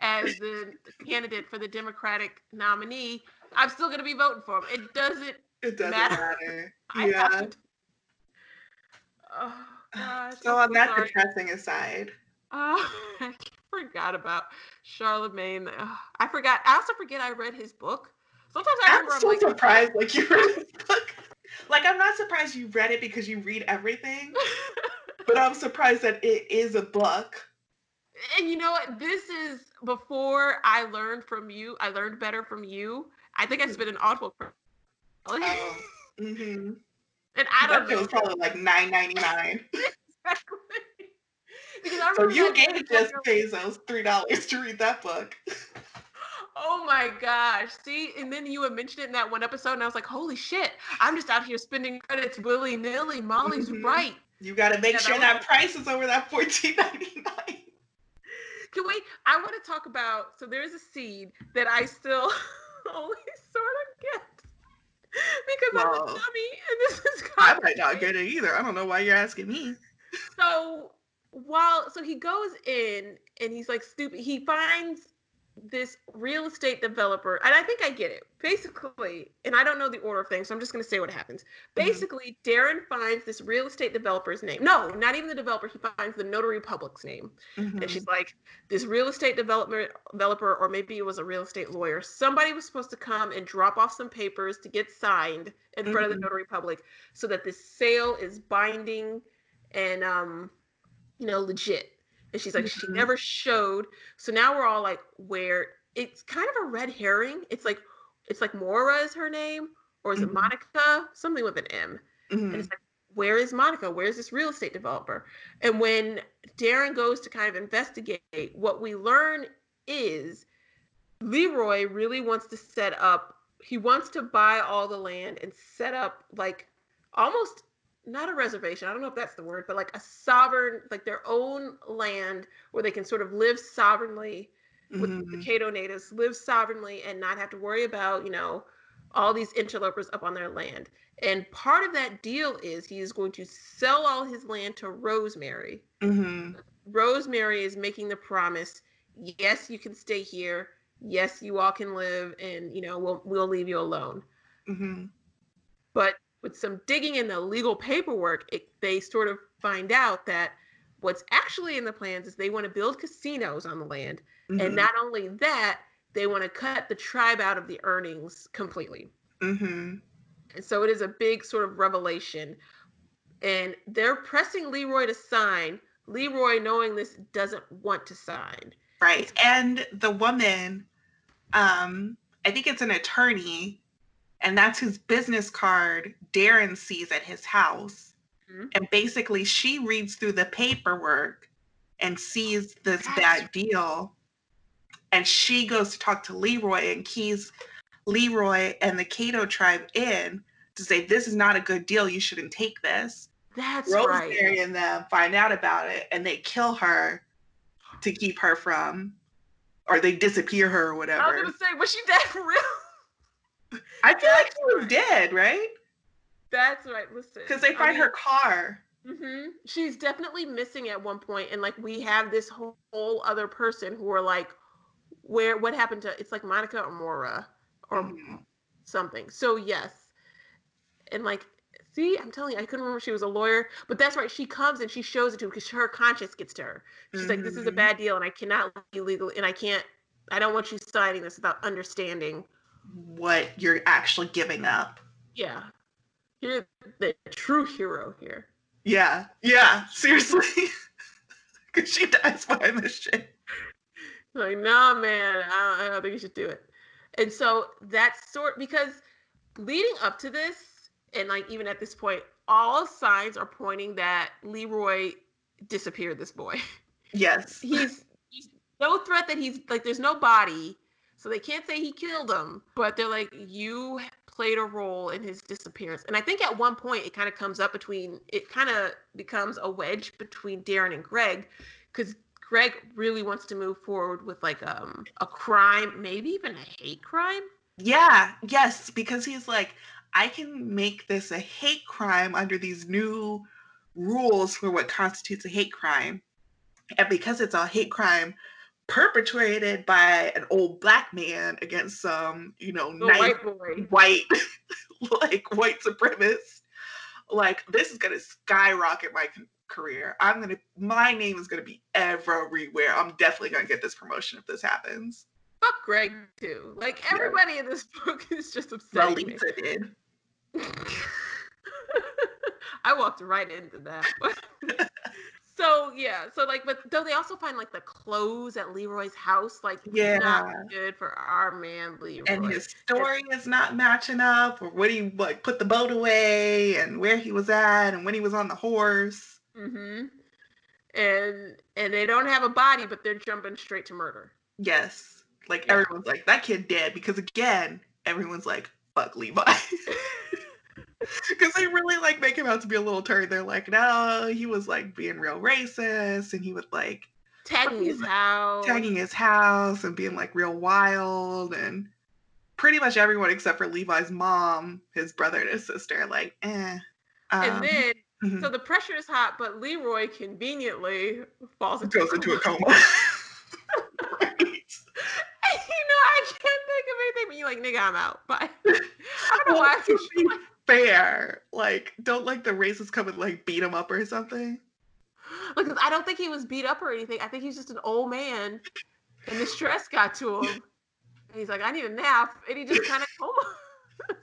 as the candidate for the Democratic nominee. I'm still gonna be voting for him. It doesn't. It doesn't matter. matter. I Yeah. to. Oh gosh. So on that sorry. depressing aside, Oh, I forgot about Charlamagne. Ugh, I forgot. I also forget I read his book. Sometimes I I'm remember so like, surprised like you read his book. Like I'm not surprised you read it because you read everything, but I'm surprised that it is a book. and you know what? This is before I learned from you. I learned better from you. I think I spent an audible. for- Oh. Mm-hmm. And I don't That know was probably like nine ninety nine. exactly. because I So you gave Jeff Bezos three dollars to read that book. Oh my gosh. See, and then you had mentioned it in that one episode, and I was like, holy shit, I'm just out here spending credits willy nilly. Molly's Mhm. right. You got to make Yeah, that sure was that price is over that fourteen ninety nine. Can we? I want to talk about. So there's a seed that I still only sort of get because I'm a dummy, and this is I might not get it either. I don't know why you're asking me. so while so he goes in and he's like stupid he finds this real estate developer and i think i get it basically and i don't know the order of things so i'm just going to say what happens. Basically darren finds this real estate developer's name no not even the developer he finds the notary public's name. Mhm. and she's like this real estate developer developer or maybe it was a real estate lawyer somebody was supposed to come and drop off some papers to get signed in front of the notary public so that this sale is binding and um you know legit and she's like she Mhm. never showed so now we're all like where it's kind of a red herring it's like it's like Mora is her name or is it Mhm. Monica something with an M and Mhm. it's like, where is Monica? Where's this real estate developer? And when Darren goes to kind of investigate, what we learn is Leroy really wants to set up, he wants to buy all the land and set up like almost not a reservation. I don't know if that's the word, but like a sovereign, like their own land where they can sort of live sovereignly with the Mhm. Caddo natives, live sovereignly and not have to worry about, you know, all these interlopers up on their land. And part of that deal is he is going to sell all his land to Rosemary. Mhm. Rosemary is making the promise, yes, you can stay here. Yes, you all can live and, you know, we'll we'll leave you alone. Mhm. But with some digging in the legal paperwork, it, they sort of find out that what's actually in the plans is they want to build casinos on the land. Mhm. And not only that, they want to cut the tribe out of the earnings completely. Mhm. And so it is a big sort of revelation. And they're pressing Leroy to sign. Leroy, knowing this, doesn't want to sign. Right. And the woman, um, I think it's an attorney, and that's his business card Darren sees at his house. Mhm. And basically, she reads through the paperwork and sees this That's- bad deal. And she goes to talk to Leroy and keys Leroy and the Caddo tribe in to say, This is not a good deal. You shouldn't take this. That's Rosemary right. and them find out about it and they kill her to keep her from, or they disappear her or whatever. I was gonna say, was she dead for real? I feel like That's she was right. dead, right? That's right. Listen, Because they I find mean, her car. hmm She's definitely missing at one point, and like we have this whole, whole other person who are like, where what happened to? It's like Monica or Mora or Mhm. something. So yes, and like, see, I'm telling you, I couldn't remember she was a lawyer, but that's right. She comes and she shows it to him because her conscience gets to her. She's like, this is a Mhm. bad deal, and I cannot legally, and I can't. I don't want you signing this without understanding. What you're actually giving up. Yeah, you're the true hero here. Yeah, yeah, seriously. Because she dies behind this shit. Like, nah, man, I don't, I don't think you should do it. And so that's sort because leading up to this, and like even at this point, all signs are pointing that Leroy disappeared this boy. Yes. He's, he's no threat that he's like there's no body, so they can't say he killed him, but they're like, you played a role in his disappearance. And I think at one point it kind of comes up between it kind of becomes a wedge between Darren and Greg, because Greg really wants to move forward with like um a crime, maybe even a hate crime. Yeah, yes, because he's like, I can make this a hate crime under these new rules for what constitutes a hate crime. And because it's a hate crime perpetrated by an old black man against some, you know, nice white boy. white, like white supremacist, like this is gonna skyrocket my career. I'm gonna, my name is gonna be everywhere. I'm definitely gonna get this promotion if this happens. Fuck Greg too. Like Yeah. everybody in this book is just me. Lisa did. I walked right into that. So yeah, so like, but though they also find like the clothes at Leroy's house, like Yeah. not good for our man Leroy. and his story is not matching up or what he like put the boat away and where he was at and when he was on the horse Mm-hmm. And and they don't have a body, but they're jumping straight to murder. yes like Yeah. everyone's like that kid dead because again everyone's like fuck levi because they really like make him out to be a little turd they're like no he was like being real racist and he was like Tagging his house. tagging his house and being like real wild and pretty much everyone except for levi's mom his brother and his sister like eh and Um, then mhm. so the pressure is hot, but Leroy conveniently falls into goes into a coma. you know, I can't think of anything, but you're like, nigga, I'm out. Bye. I don't know Well, why I to be fair, like, don't like the racists come and like beat him up or something. like I don't think he was beat up or anything. I think he's just an old man, and the stress got to him. And he's like, I need a nap, and he just kind of coma.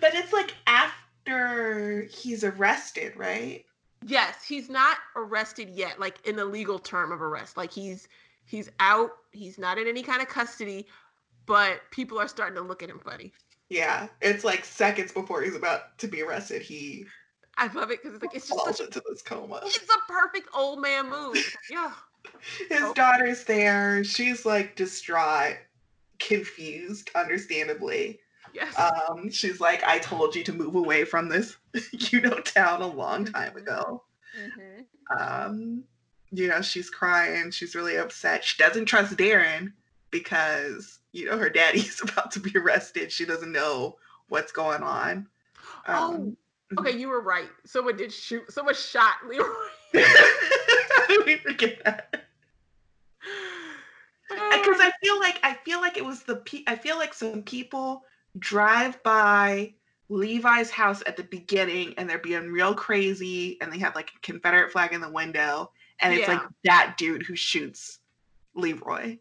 But it's like after he's arrested, right? yes, he's not arrested yet, like in the legal term of arrest. Like he's he's out. He's not in any kind of custody, but people are starting to look at him funny. Yeah, it's like seconds before he's about to be arrested, he I love it because it's like it's just falls such a, into this coma. it's a perfect old man move. Yeah. His Oh. daughter's there. She's like distraught, confused, understandably. Yes. Um, she's like, I told you to move away from this, you know, town a long time ago. Mhm. um you know she's crying she's really upset she doesn't trust darren because you know her daddy's about to be arrested. She doesn't know what's going on. oh, Um, okay, you were right. Someone did shoot. Someone shot Leroy. How did we forget that? Because I feel like I feel like it was the pe- I feel like some people drive by Levi's house at the beginning and they're being real crazy and they have like a Confederate flag in the window and it's like that dude who shoots Leroy.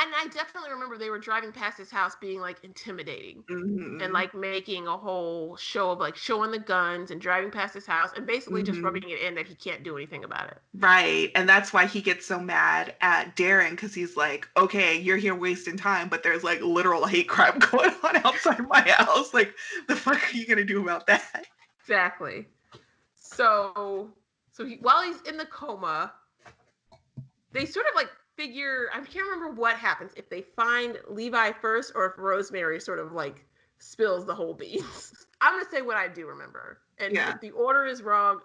And I definitely remember they were driving past his house being like intimidating. Mhm. and like making a whole show of like showing the guns and driving past his house and basically just Mhm. rubbing it in that he can't do anything about it. Right. And that's why he gets so mad at Darren because he's like, okay, you're here wasting time, but there's like literal hate crime going on outside my house. Like, the fuck are you going to do about that? Exactly. So, so he, while he's in the coma, they sort of like figure. I can't remember what happens if they find Levi first or if Rosemary sort of like spills the whole beans. I'm gonna say what I do remember, and Yeah. if the order is wrong,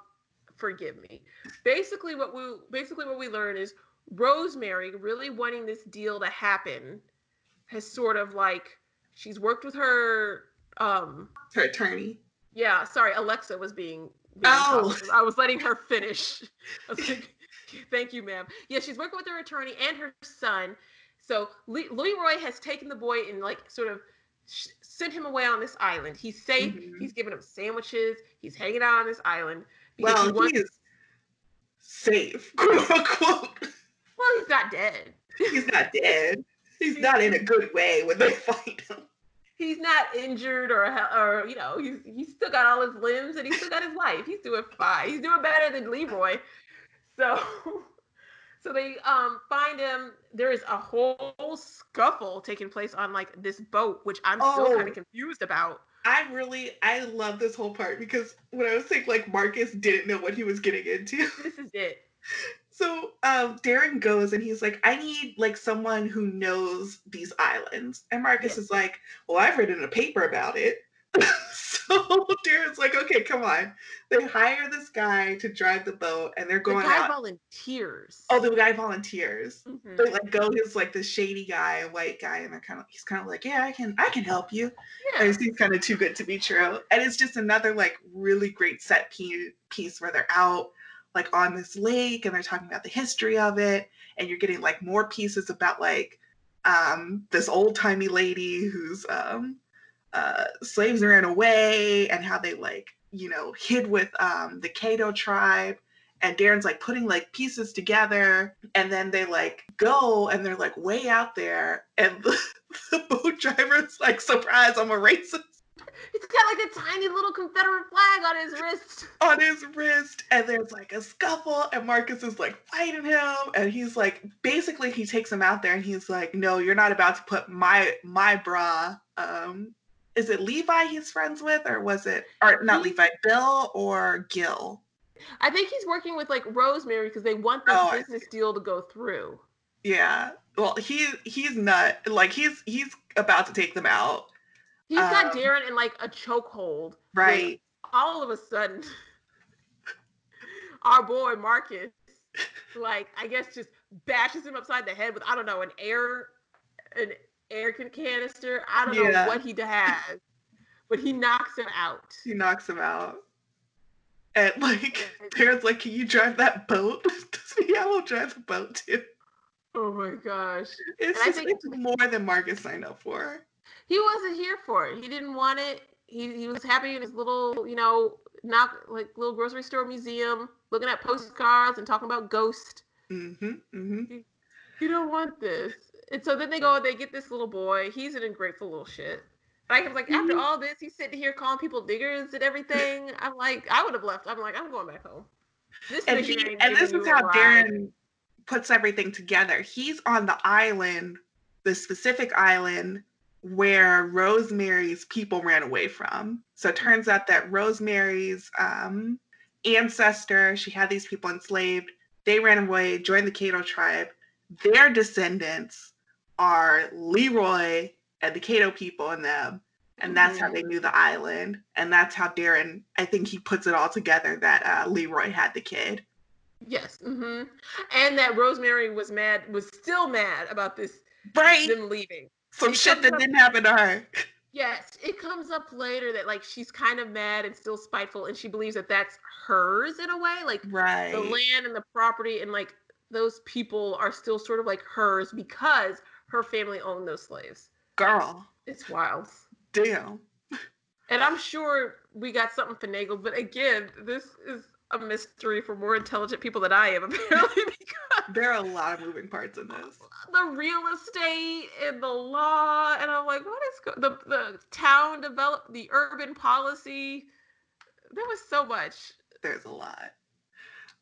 forgive me. Basically, what we basically what we learn is Rosemary really wanting this deal to happen has sort of like she's worked with her um Her attorney. yeah, sorry, Alexa was being. being Oh. I was letting her finish. I was like, thank you, ma'am. Yeah, she's working with her attorney and her son. So Le- Leroy has taken the boy and like sort of sh- sent him away on this island. He's safe. Mhm. He's giving him sandwiches. He's hanging out on this island. because Well, he wants- he is safe, quote unquote. well, he's not dead. He's not dead. He's not in a good way when they find him. He's not injured or or you know he's he's still got all his limbs and he's still got his life. He's doing fine. He's doing better than Leroy. So so they um find him. There is a whole scuffle taking place on like this boat, which I'm still Oh. kind of confused about. I really, I love this whole part because when I was saying like Marcus didn't know what he was getting into. This is it. So um, Darren goes and he's like, I need like someone who knows these islands. And Marcus is like, Well, I've written a paper about it. so Darren's like, Okay, come on. They hire this guy to drive the boat and they're The going guy out. volunteers. oh, the guy volunteers. Mhm. They like go his like the shady guy, a white guy, and they're kind of he's kind of like, Yeah, I can I can help you. yeah. And it seems kind of too good to be true. And it's just another like really great set piece piece where they're out like on this lake and they're talking about the history of it. And you're getting like more pieces about like um this old timey lady who's um uh slaves ran away and how they like, you know, hid with um the Caddo tribe. And Darren's like putting like pieces together, and then they like go and they're like way out there, and the, the boat driver's like, surprise, I'm a racist He's got like a tiny little Confederate flag on his wrist. on his wrist. And there's like a scuffle, and Marcus is like fighting him. And he's like, basically, he takes him out there and he's like, no, you're not about to put my my bra. Um, is it Levi he's friends with, or was it, or not Levi, Bill or Gil? I think he's working with like Rosemary because they want this Oh, business deal to go through. Yeah. Well, he he's not like he's he's about to take them out. He's got Um, Darren in like a chokehold. Right. All of a sudden, our boy Marcus, like I guess, just bashes him upside the head with I don't know an air, an air can- canister. I don't Yeah. know what he has, but he knocks him out. He knocks him out. And like Darren's like, Can you drive that boat? Doesn't he? Will drive the boat too. Oh my gosh. It's just think- it's more than Marcus signed up for. He wasn't here for it. He didn't want it. He he was happy in his little, you know, knock like little grocery store museum, looking at postcards and talking about ghost. Mm-hmm. Mm-hmm. You don't want this. And so then they go and they get this little boy. He's an ungrateful little shit. Like I was like, after Mhm. all this, he's sitting here calling people niggers and everything. I'm like, I would have left. I'm like, I'm going back home. This And he and this is how. Darren puts everything together. He's on the island, the specific island where Rosemary's people ran away from. So it turns out that Rosemary's um, ancestor, she had these people enslaved. They ran away, joined the Caddo tribe. Their descendants are Leroy and the Caddo people and them. And that's how Mhm. they knew the island. And that's how Darren, I think he puts it all together that uh, Leroy had the kid. Yes. hmm And that Rosemary was mad, was still mad about this right. them leaving. Some It shit that up- didn't happen to her. Yes, it comes up later that like she's kind of mad and still spiteful, and she believes that that's hers in a way, like Right. the land and the property, and like those people are still sort of like hers because her family owned those slaves. Girl. It's wild. Damn. And I'm sure we got something finagled, but again, this is a mystery for more intelligent people than I am, apparently, because There are a lot of moving parts in this. the real estate and the law, and I'm like, what is go- the the town develop the urban policy? There was so much. There's a lot.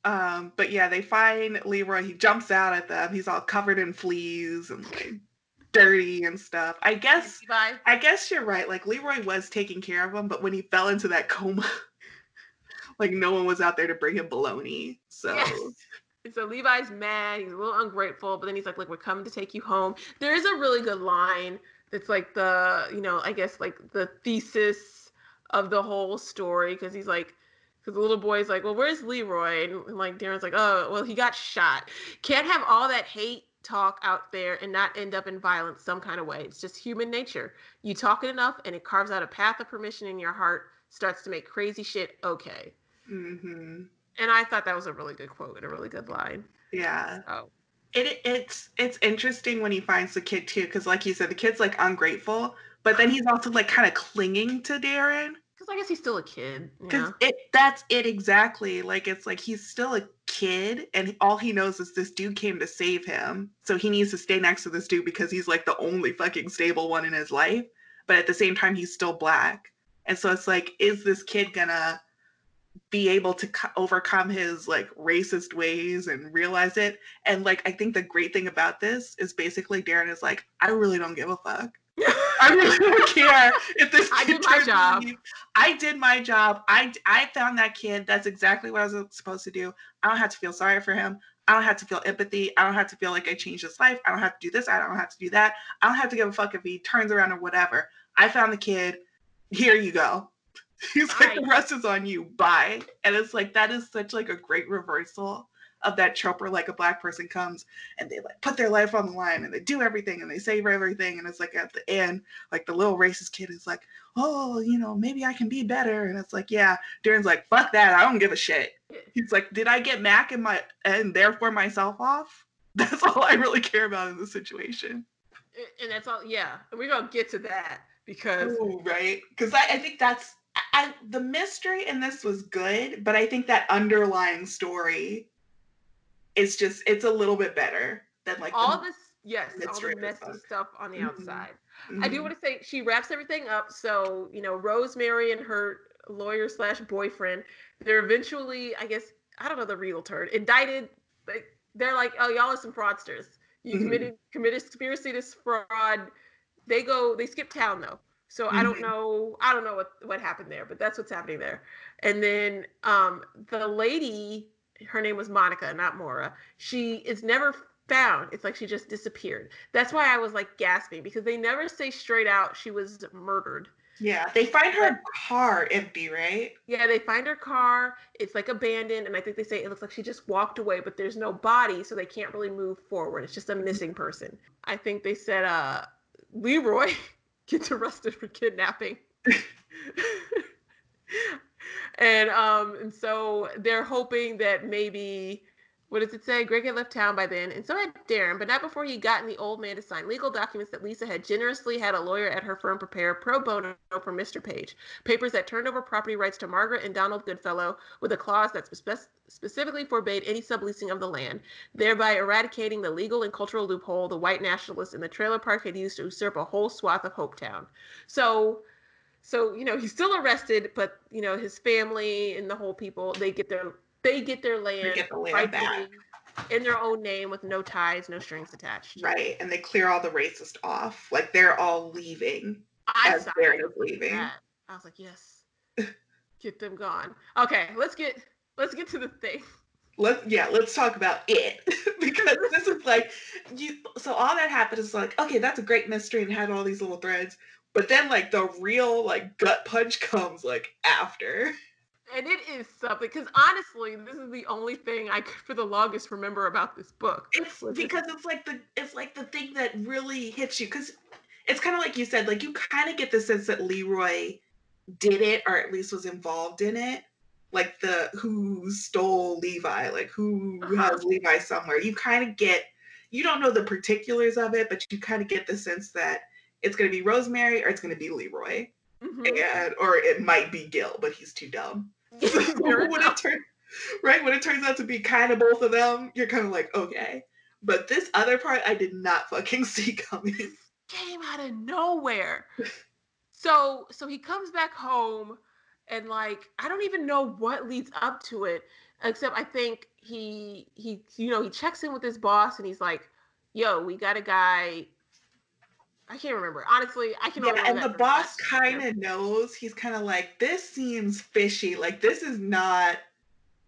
Um, but yeah, they find Leroy. He jumps out at them. He's all covered in fleas and like dirty and stuff. I guess Bye. I guess you're right. Like Leroy was taking care of him, but when he fell into that coma, like no one was out there to bring him baloney. So Yes. So Levi's mad. He's a little ungrateful, but then he's like, "Look, we're coming to take you home." There is a really good line that's like the, you know, I guess like the thesis of the whole story because he's like, because the little boy's like, "Well, where's Leroy?" And, and like Darren's like, "Oh, well, he got shot." Can't have all that hate talk out there and not end up in violence some kind of way. It's just human nature. You talk it enough, and it carves out a path of permission in your heart. Starts to make crazy shit okay. hmm And I thought that was a really good quote and a really good line. yeah. Oh. It it's it's interesting when he finds the kid too, because like you said, the kid's like ungrateful, but then he's also like kind of clinging to Darren. Because I guess he's still a kid. Because it that's it exactly. Like it's like he's still a kid and all he knows is this dude came to save him. So he needs to stay next to this dude because he's like the only fucking stable one in his life. But at the same time he's still black. And so it's like, is this kid gonna be able to co- overcome his like racist ways and realize it? And like I think the great thing about this is basically Darren is like, I really don't give a fuck. I really don't care if this. I kid did my turns job. leave. I did my job. I I found that kid. That's exactly what I was supposed to do. I don't have to feel sorry for him. I don't have to feel empathy. I don't have to feel like I changed his life. I don't have to do this. I don't have to do that. I don't have to give a fuck if he turns around or whatever. I found the kid. Here you go. He's like the rest is on you. Bye. And it's like that is such like a great reversal of that trope where like a black person comes and they like put their life on the line and they do everything and they save everything and it's like at the end like the little racist kid is like oh you know maybe i can be better. And it's like yeah darren's like fuck that i don't give a shit. He's like did i get mac and my and therefore myself off? That's all i really care about in this situation. And that's all. Yeah, and we're gonna get to that because Ooh, right? Because I, I think that's I the mystery in this was good but i think that underlying story is just it's a little bit better than like all the, this, yes, all the messy stuff. stuff on the Mhm. outside. I do Mhm. want to say she wraps everything up. So you know, Rosemary and her lawyer slash boyfriend, they're eventually, I guess, I don't know the real term, indicted. Like, they're like, oh, y'all are some fraudsters. You Mhm. committed committed conspiracy to fraud. They go, they skip town though. So I don't Mhm. know, I don't know what what happened there, but that's what's happening there. And then um the lady, her name was Monica, not Mora. She is never found. It's like she just disappeared. That's why I was like gasping because they never say straight out she was murdered. Yeah, they find her car empty, right? Yeah, they find her car. It's like abandoned, and I think they say it looks like she just walked away, but there's no body, so they can't really move forward. It's just a missing person. I think they said uh Leroy gets arrested for kidnapping. and um and so they're hoping that maybe what does it say? Greg had left town by then, and so had Darren, but not before he gotten the old man to sign legal documents that Lisa had generously had a lawyer at her firm prepare pro bono for Mr. Page. Papers that turned over property rights to Margaret and Donald Goodfellow with a clause that spe- specifically forbade any subleasing of the land, thereby eradicating the legal and cultural loophole the white nationalists in the trailer park had used to usurp a whole swath of Hopetown. So so you know he's still arrested, but you know his family and the whole people they get their they get their land, get the land rightfully in their own name with no ties, no strings attached. Right, and they clear all the racist off. Like they're all leaving I as is for leaving. that. I was like, yes, get them gone. Okay, let's get let's get to the thing. Let yeah, let's talk about it because this is like you. So all that happened is like okay, that's a great mystery and had all these little threads, but then like the real like gut punch comes like after. and it is something because honestly, this is the only thing I could for the longest remember about this book. It's because it's like the it's like the thing that really hits you because it's kind of like you said, like you kind of get the sense that Leroy did it or at least was involved in it. Like the who stole Levi, like who Uh-huh. has Levi somewhere. You kind of get you don't know the particulars of it, but you kind of get the sense that it's gonna be Rosemary or it's gonna be Leroy. Mhm. And or it might be Gil, but he's too dumb. When it turn, right when it turns out to be kind of both of them, you're kind of like, okay. But this other part, I did not fucking see coming. came out of nowhere. So so he comes back home and like I don't even know what leads up to it except I think he he you know he checks in with his boss and he's like, "Yo, we got a guy I can't remember. Honestly, I can Yeah, remember and the boss kind of knows. He's kind of like, this seems fishy. Like this is not.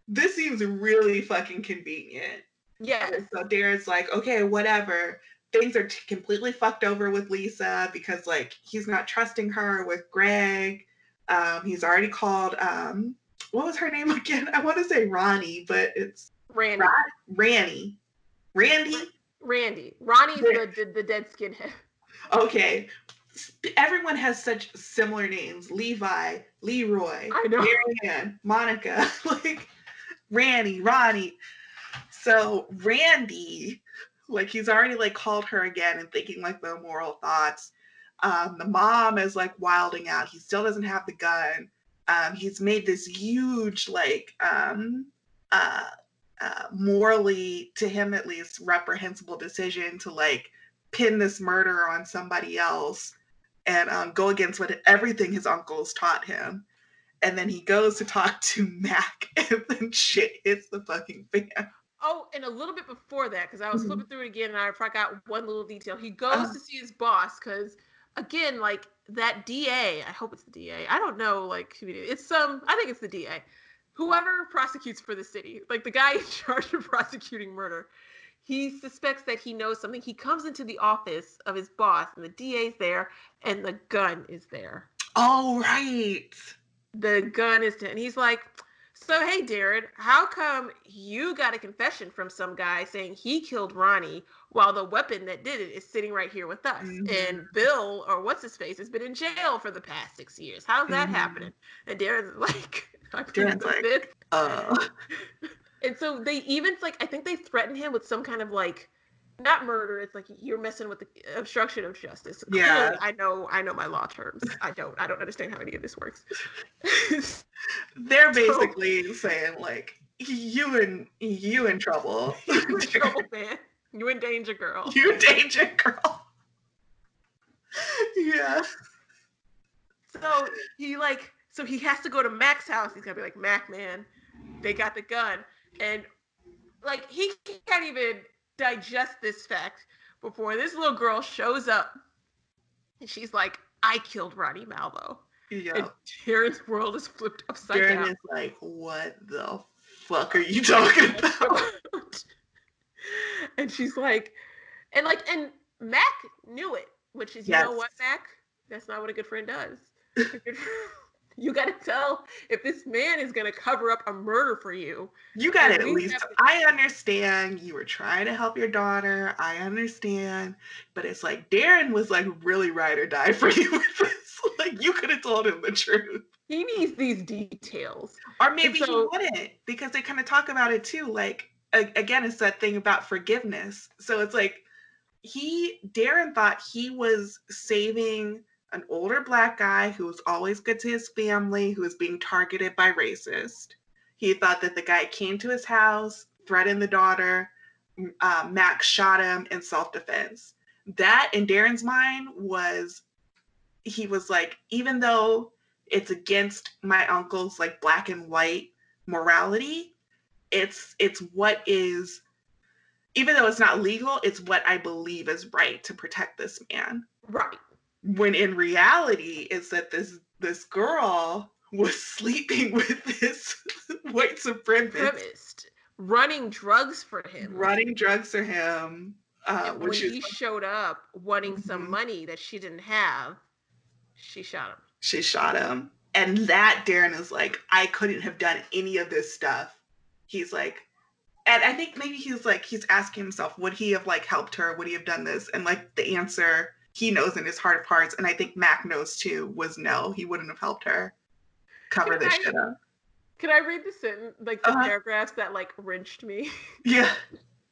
This seems really fucking convenient. Yes. And so Darren's like, okay, whatever. Things are t- completely fucked over with Lisa because like he's not trusting her with Greg. Um, he's already called um, what was her name again? I want to say Ronnie, but it's Randie. Ra- Ranny. Randie. Randie. Ronnie's the, the the dead skinhead. Okay. Everyone has such similar names. Levi, Leroy, I know. Marianne, Monica, like Randie, Ronnie. So Randie, like he's already like called her again and thinking like the immoral thoughts. Um, the mom is like wilding out. He still doesn't have the gun. Um, he's made this huge like um, uh, uh, morally, to him at least, reprehensible decision to like pin this murder on somebody else and um, go against what everything his uncles taught him. And then he goes to talk to Mack, and then shit hits the fucking fan. Oh, and a little bit before that, because I was Mhm. flipping through it again and I forgot one little detail. He goes Uh-huh. to see his boss because, again, like that DA, I hope it's the DA. I don't know, like who it is. It's some, I think it's the DA. Whoever prosecutes for the city, like the guy in charge of prosecuting murder, he suspects that he knows something. He comes into the office of his boss, and the DA's there, and the gun is there. Oh, right. The gun is there, and he's like, so hey, Darren, how come you got a confession from some guy saying he killed Ronnie while the weapon that did it is sitting right here with us? Mhm. And Bill, or what's his face, has been in jail for the past six years. How's that Mhm. happening? And Darren's like, I Darren's like-. Uh, And so they even like I think they threaten him with some kind of like not murder. It's like you're messing with the obstruction of justice. Yeah. Clearly, I know. I know my law terms. I don't. I don't understand how any of this works. they're basically saying like, you in you in trouble. you in trouble, man. You in danger, girl. you in danger girl. yeah. So he like, so he has to go to Mack's house. He's gonna be like, Mack, man, they got the gun, and like he can't even digest this fact before this little girl shows up, and she's like, I killed Ronnie Malvo, Yeah. and Darren's world is flipped upside Darren down. is like, what the fuck are you talking about? and she's like, and like, and Mack knew it, which is, you know what, Mack? That's not what a good friend does. A good fr- you got to tell if this man is going to cover up a murder for you. You got At at least have- I understand you were trying to help your daughter. I understand, but it's like Darren was like really ride or die for you with this. Like you could have told him the truth, He needs these details. or maybe so- he wouldn't because they kind of talk about it too. Like again, it's that thing about forgiveness. So it's like he Darren thought he was saving an older black guy who was always good to his family, who was being targeted by racist. He thought that the guy came to his house, threatened the daughter. Uh, Max shot him in self defense. That, in Darren's mind, was he was like, even though it's against my uncle's like black and white morality, it's it's what is even though it's not legal, it's what I believe is right to protect this man Right. When in reality it's that this this girl was sleeping with this white supremacist Running drugs for him. running drugs for him uh, when he showed up wanting some Mhm. money that she didn't have, she shot him. she shot him And that Darren is like, I couldn't have done any of this stuff. He's like, and I think maybe he's like, he's asking himself, would he have like helped her? Would he have done this? And like the answer he knows in his heart of hearts, and I think Mack knows too, was no, he wouldn't have helped her cover Can this I- shit up. Can I read the sentence, like the Uh-huh. paragraphs that like wrenched me? Yeah.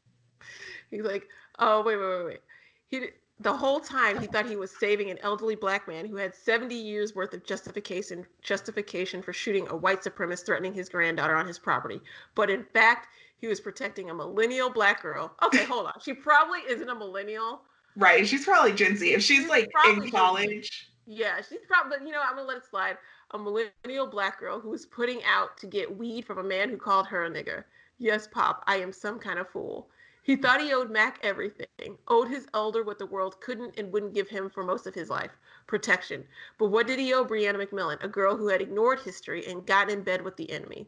He's like, oh wait, wait, wait, wait. He the whole time he thought he was saving an elderly black man who had 70 years worth of justification justification for shooting a white supremacist threatening his granddaughter on his property. But in fact, he was protecting a millennial black girl. Okay, hold on. She probably isn't a millennial. Right. She's probably Gen Z. If she's She's like in college. Yeah, she's probably, but you know, I'm gonna let it slide. A millennial black girl who was putting out to get weed from a man who called her a nigger. Yes, Pop, I am some kind of fool. He thought he owed Mack everything, owed his elder what the world couldn't and wouldn't give him for most of his life protection. But what did he owe Brianna McMillan, a girl who had ignored history and gotten in bed with the enemy?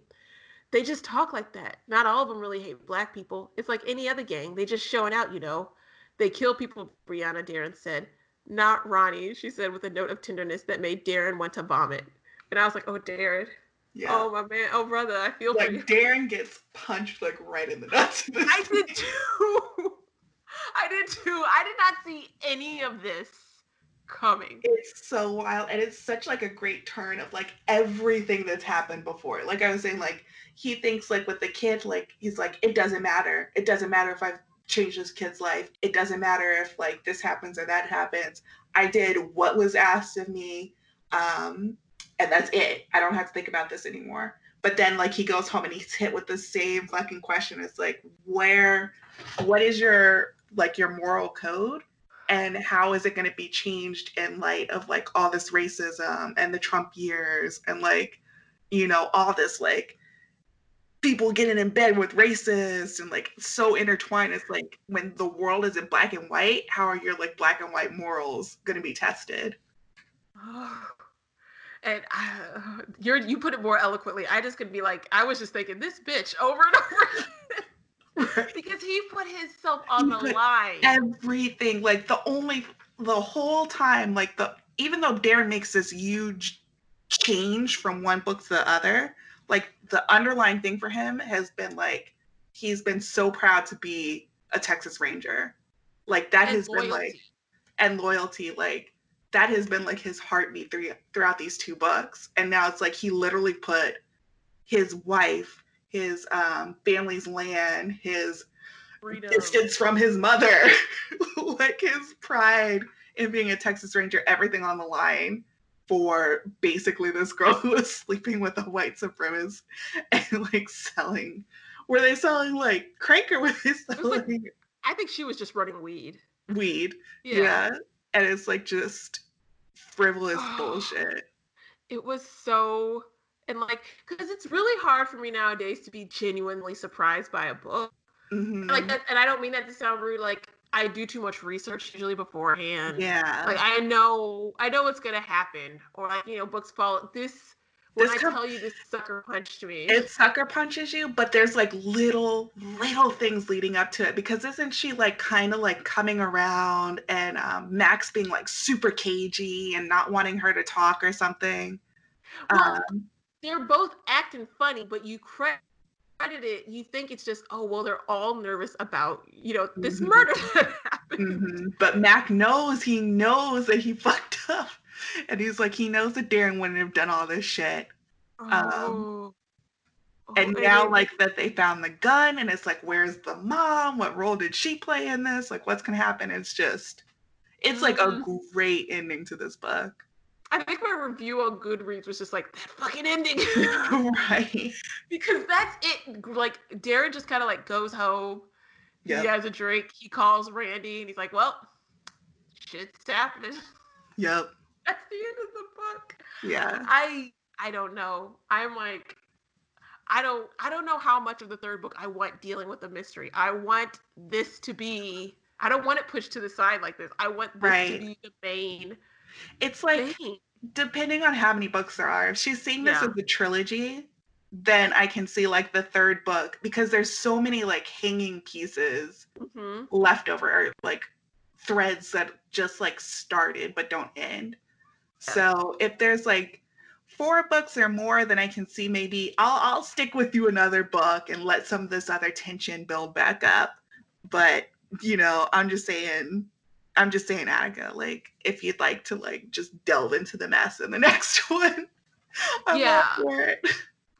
They just talk like that. Not all of them really hate black people. It's like any other gang. They just showing out, you know. They kill people, Brianna Darren said. Not Ronnie, she said with a note of tenderness that made Darren want to vomit. And I was like, oh, Darren. Yeah. Oh, my man. Oh, brother, I feel for like you. Darren gets punched like right in the nuts. I did too. I did too. I did not see any of this coming. It's so wild, and it's such like a great turn of like everything that's happened before. Like I was saying, like he thinks like with the kid, like he's like it doesn't matter. It doesn't matter if I've changed this kid's life. It doesn't matter if like this happens or that happens. I did what was asked of me, um, and that's it. I don't have to think about this anymore. But then like he goes home and he's hit with the same fucking question. It's like where, what is your like your moral code? and how is it going to be changed in light of like all this racism and the Trump years and like you know all this like people getting in bed with racists and like so intertwined it's like when the world is in black and white how are your like black and white morals going to be tested And uh, you're you put it more eloquently. I just could be like, I was just thinking this bitch over and over again because he put himself on He the line. everything like the only the whole time like the even though darren makes this huge change from one book to the other like the underlying thing for him has been like he's been so proud to be a texas ranger. Like that And has been like and loyalty like that has been like his heartbeat through, throughout these two books. And now it's like he literally put his wife his um, family's land his freedom. distance from his mother, like his pride in being a Texas Ranger, everything on the line for basically this girl who was sleeping with a white supremacist and like selling. Were they selling like crank or were they was like- I think she was just running weed. weed? Yeah. Yeah. And it's like just frivolous bullshit. It was so and like because it's really hard for me nowadays to be genuinely surprised by a book. Mhm. Like that, and I don't mean that to sound rude. Like I do too much research usually beforehand. yeah. Like I know, I know what's gonna happen, or like you know, books fall. This when This I com- tell you this sucker punched me. it sucker punches you, but there's like little little things leading up to it because isn't she like kind of like coming around and um, Max being like super cagey and not wanting her to talk or something? Well, Um, they're both acting funny, but you cre- credit it. You think it's just, oh well, they're all nervous about you know this Mhm. murder that happened. mhm. But Mack knows he knows that he fucked up, and he's like he knows that Darren wouldn't have done all this shit. Oh. Oh, And now it- like that they found the gun, and it's like where's the mom? What role did she play in this? Like what's gonna happen? It's just. It's like a great ending to this book. I think my review on Goodreads was just like that fucking ending. right. because that's it. Like Darren just kind of like goes home. Yep. He has a drink. He calls Randie, and he's like, "Well, shit's happening." Yep. That's the end of the book. Yeah. I I don't know. I'm like, I don't I don't know how much of the third book I want dealing with the mystery. I want this to be. I don't want it pushed to the side like this. I want this Right. to be the main It's like depending on how many books there are. If she's seeing this Yeah. as a trilogy, then I can see like the third book because there's so many like hanging pieces hmm left over or like threads that just like started but don't end. So if there's like four books or more, then I can see maybe I'll I'll stick with you another book and let some of this other tension build back up. But you know, I'm just saying, I'm just saying, Attica, like if you'd like to like just delve into the mess in the next one, I'm Yeah. for it.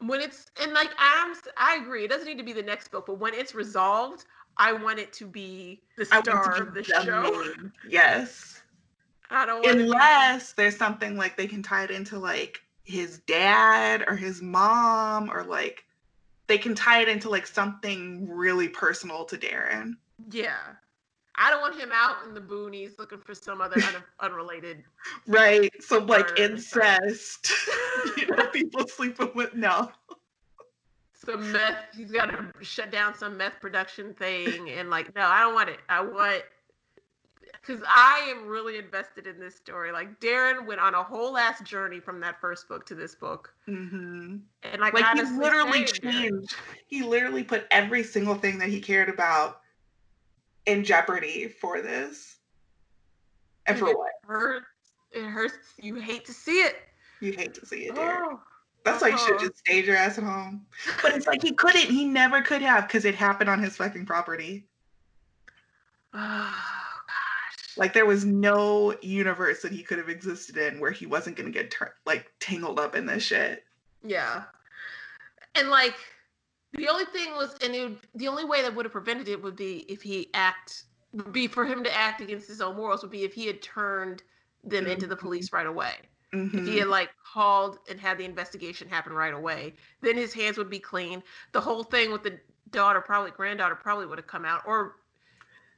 when it's and like I'm I agree, it doesn't need to be the next book, but when it's resolved, I want it to be the star of the show. main- Yes. I don't want Unless there's something like they can tie it into like his dad or his mom or like they can tie it into like something really personal to Darren. Yeah. I don't want him out in the boonies looking for some other un- unrelated. Right. Some like incest. you know, people sleeping with no. Some meth. He's got to shut down some meth production thing, and like, no, I don't want it. I want because I am really invested in this story. Like, Darren went on a whole ass journey from that first book to this book, hmm and like, Like he literally saying, Darren, changed. He literally put every single thing that he cared about in jeopardy for this. And for it what? hurts. It hurts. You hate to see it. You hate to see it, Darren. Oh. That's why you should Uh-huh. just stay your ass at home. But it's like he couldn't. He never could have because it happened on his fucking property. Oh gosh. Like there was no universe that he could have existed in where he wasn't gonna get like tangled up in this shit. Yeah. And like the only thing was and it would, the only way that would have prevented it would be if he act would be for him to act against his own morals would be if he had turned them into the Mhm. police right away. If he Mhm. had like called and had the investigation happen right away, then his hands would be clean. The whole thing with the daughter, probably granddaughter, probably would have come out, or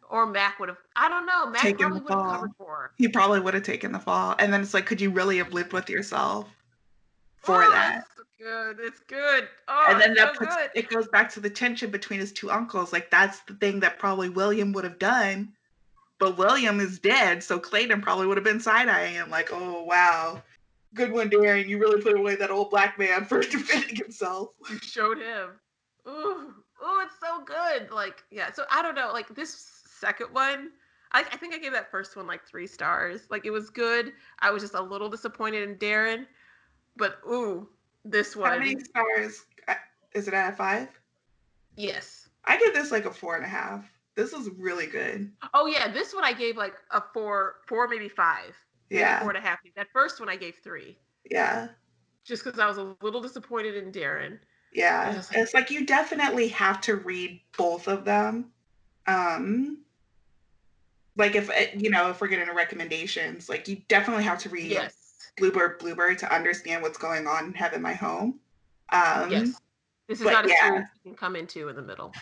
or Mack would have. I don't know. Mack Taken probably would have covered for her. He probably would have taken the fall. And then it's like, could you really have lived with yourself for Oh, that? Good. It's good. Oh, and then that so puts good. it goes back to the tension between his two uncles. Like that's the thing that probably William would have done. But William is dead, so Clayton probably would have been side eyeing him, like, oh wow. Good one, Darren. You really put away that old black man for defending himself. you showed him. Ooh, ooh, it's so good. Like, yeah. So I don't know. Like this second one, I, I think I gave that first one like three stars. Like it was good. I was just a little disappointed in Darren, but ooh, this one. How many stars uh, is it out of five? yes. I give this like a four and a half. This is really good. Oh yeah, this one I gave like a four, four maybe five, maybe Yeah. four and a half. That first one I gave three, Yeah. just because I was a little disappointed in Darren. Yeah. Yes. It's like you definitely have to read both of them. Um like if uh, you know, if we're getting recommendations, like you definitely have to read Yes, Bluebird Bluebird to understand what's going on have in Heaven My Home. Um yes. This is not a yeah. series you can come into in the middle.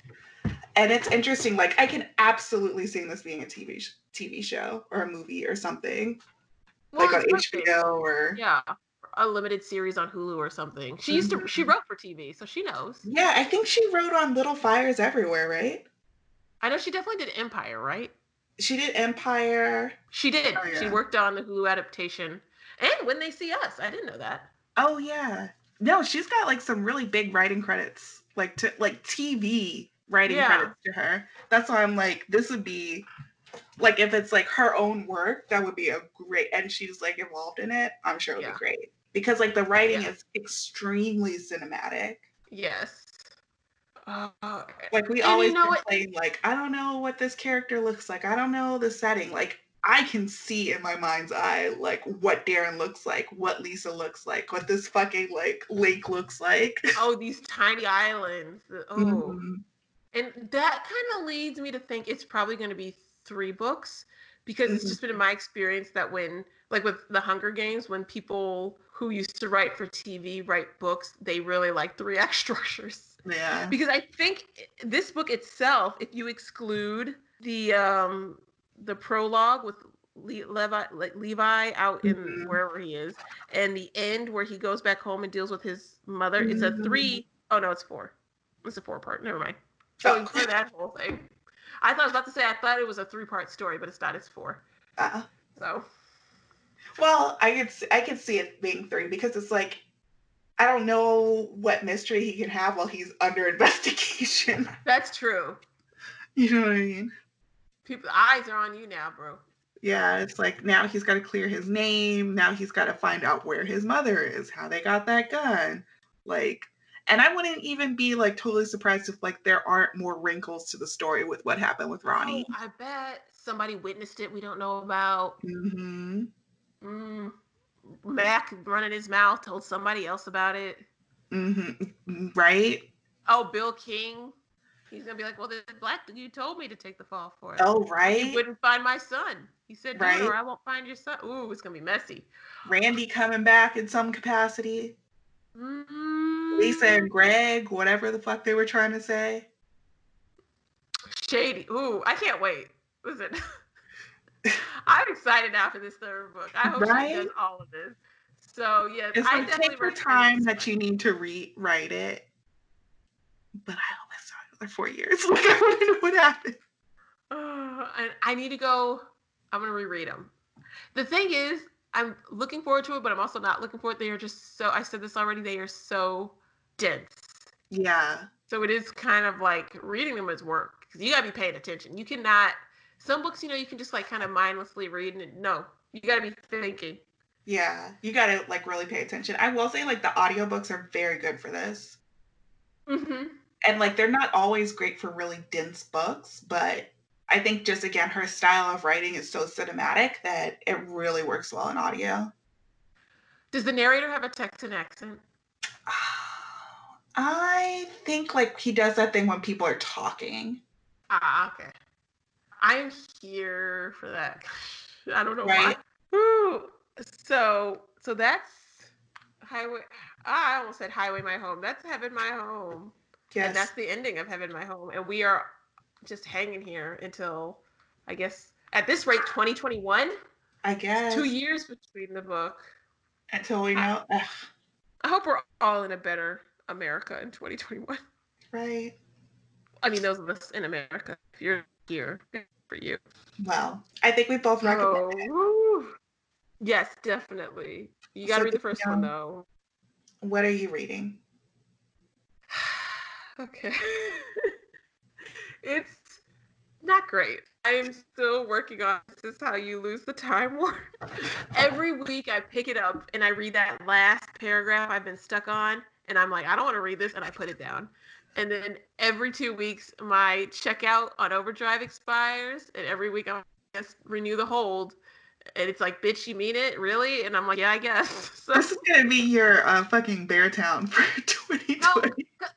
and it's interesting like I can absolutely see this being a TV sh- TV show or a movie or something like on perfect. HBO or Yeah, a limited series on Hulu or something. She used to. She Mhm. wrote for TV, so she knows. Yeah, I think she wrote on Little Fires Everywhere, right? I know she definitely did Empire, right? She did Empire. She did. Oh, She worked on the Hulu adaptation, and When They See Us. I didn't know that. Oh yeah. No, she's got like some really big writing credits, like to like TV writing Yeah. credits to her. That's why I'm like, this would be like if it's like her own work, that would be a great and she's like involved in it, I'm sure it would Yeah. be great. Because like the writing Yeah. is extremely cinematic. Yes. Uh, Like we And you always know what- complain, like, I don't know what this character looks like. I don't know the setting. Like I can see in my mind's eye like what Darren looks like, what Lisa looks like, what this fucking like lake looks like. oh, these tiny islands. the- Oh, Mhm. and that kind of leads me to think it's probably going to be three books because it's Mhm. just been in my experience that when like with the hunger games when people who used to write for tv write books they really like three act structures Yeah. because i think this book itself if you exclude the um the prologue with Le- levi like levi out in Mhm. wherever he is and the end where he goes back home and deals with his mother it's a three oh no it's four it's a four part never mind so Oh. include that whole thing i thought i was about to say i thought it was a three part story but it's not it's four Uh, so well, I could I could see it being three because it's like I don't know what mystery he can have while he's under investigation. that's true you know what I mean? People eyes are on you now bro Yeah, it's like now he's got to clear his name. Now he's got to find out where his mother is, how they got that gun. Like, and I wouldn't even be like totally surprised if like there aren't more wrinkles to the story with what happened with Ronnie. Oh, I bet somebody witnessed it we don't know about. Mm-hmm. Mm. Mack running his mouth told somebody else about it. hmm Right? Oh, Bill King. He's gonna be like, well, the black you told me to take the fall for it. Oh, right. You wouldn't find my son. He said, Right. or I won't find your son. Ooh, it's gonna be messy. Randie coming back in some capacity. Mm, Lisa and Greg, whatever the fuck they were trying to say. Shady. Ooh, I can't wait. Listen, I'm excited now for this third book. I hope Right? she does all of this. So yeah, It's I like definitely take recommend time that you need to rewrite it. But I hope it's another four years. Like I want to know what happened. Uh, and I need to go. I'm gonna reread them. The thing is, I'm looking forward to it, but I'm also not looking forward. They are just so. I said this already. They are so dense. Yeah. So it is kind of like reading them is work because you gotta be paying attention. You cannot. Some books, you know, you can just like kind of mindlessly read, and no, you gotta be thinking. Yeah. You gotta like really pay attention. I will say like the audiobooks are very good for this. Mm-hmm. And like they're not always great for really dense books, but I think just again her style of writing is so cinematic that it really works well in audio. Does the narrator have a Texan accent? I think like he does that thing when people are talking. Ah, okay. I'm here for that. I don't know Right. why. Ooh. So, so that's highway. ah, I almost said highway my home. That's heaven my home, Yes. and that's the ending of heaven my home. And we are just hanging here until, I guess, at this rate, 2021. I guess. Two years between the book. Until we know. Ugh, I hope we're all in a better America in 2021. right. I mean, those of us in America. If you're here, good for you. Well, I think we both recommend Oh, it. woo. Yes, definitely. You got to So read the first you, one um, though. What are you reading? Okay. it's not great. I am still working on this is how you lose the time war. Every week I pick it up and I read that last paragraph I've been stuck on and I'm like, I don't want to read this and I put it down. And then every two weeks my checkout on overdrive expires and every week I just renew the hold. And it's like, bitch, you mean it? Really? And I'm like, yeah, I guess. So This is gonna be your uh, fucking Beartown for 2020. because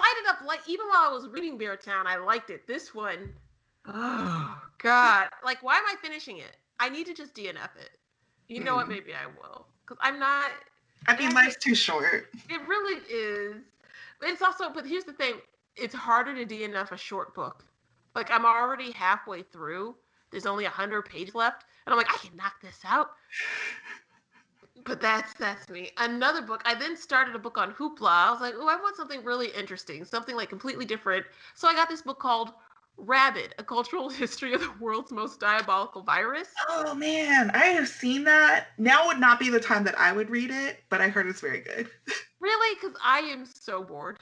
I ended up like even while I was reading Beartown, I liked it. This one, oh god, like why am I finishing it? I need to just DNF it. You know what? Mm. Maybe I will because I'm not. I mean, life's too short. It really is. It's also, but here's the thing: it's harder to DNF a short book. Like I'm already halfway through. There's only a hundred pages left, and I'm like, I can knock this out. But that's that's me. Another book. I then started a book on hoopla. I was like, oh, I want something really interesting, something like completely different. So I got this book called Rabid: A Cultural History of the World's Most Diabolical Virus. Oh man, I have seen that. Now would not be the time that I would read it, but I heard it's very good. Really, because I am so bored.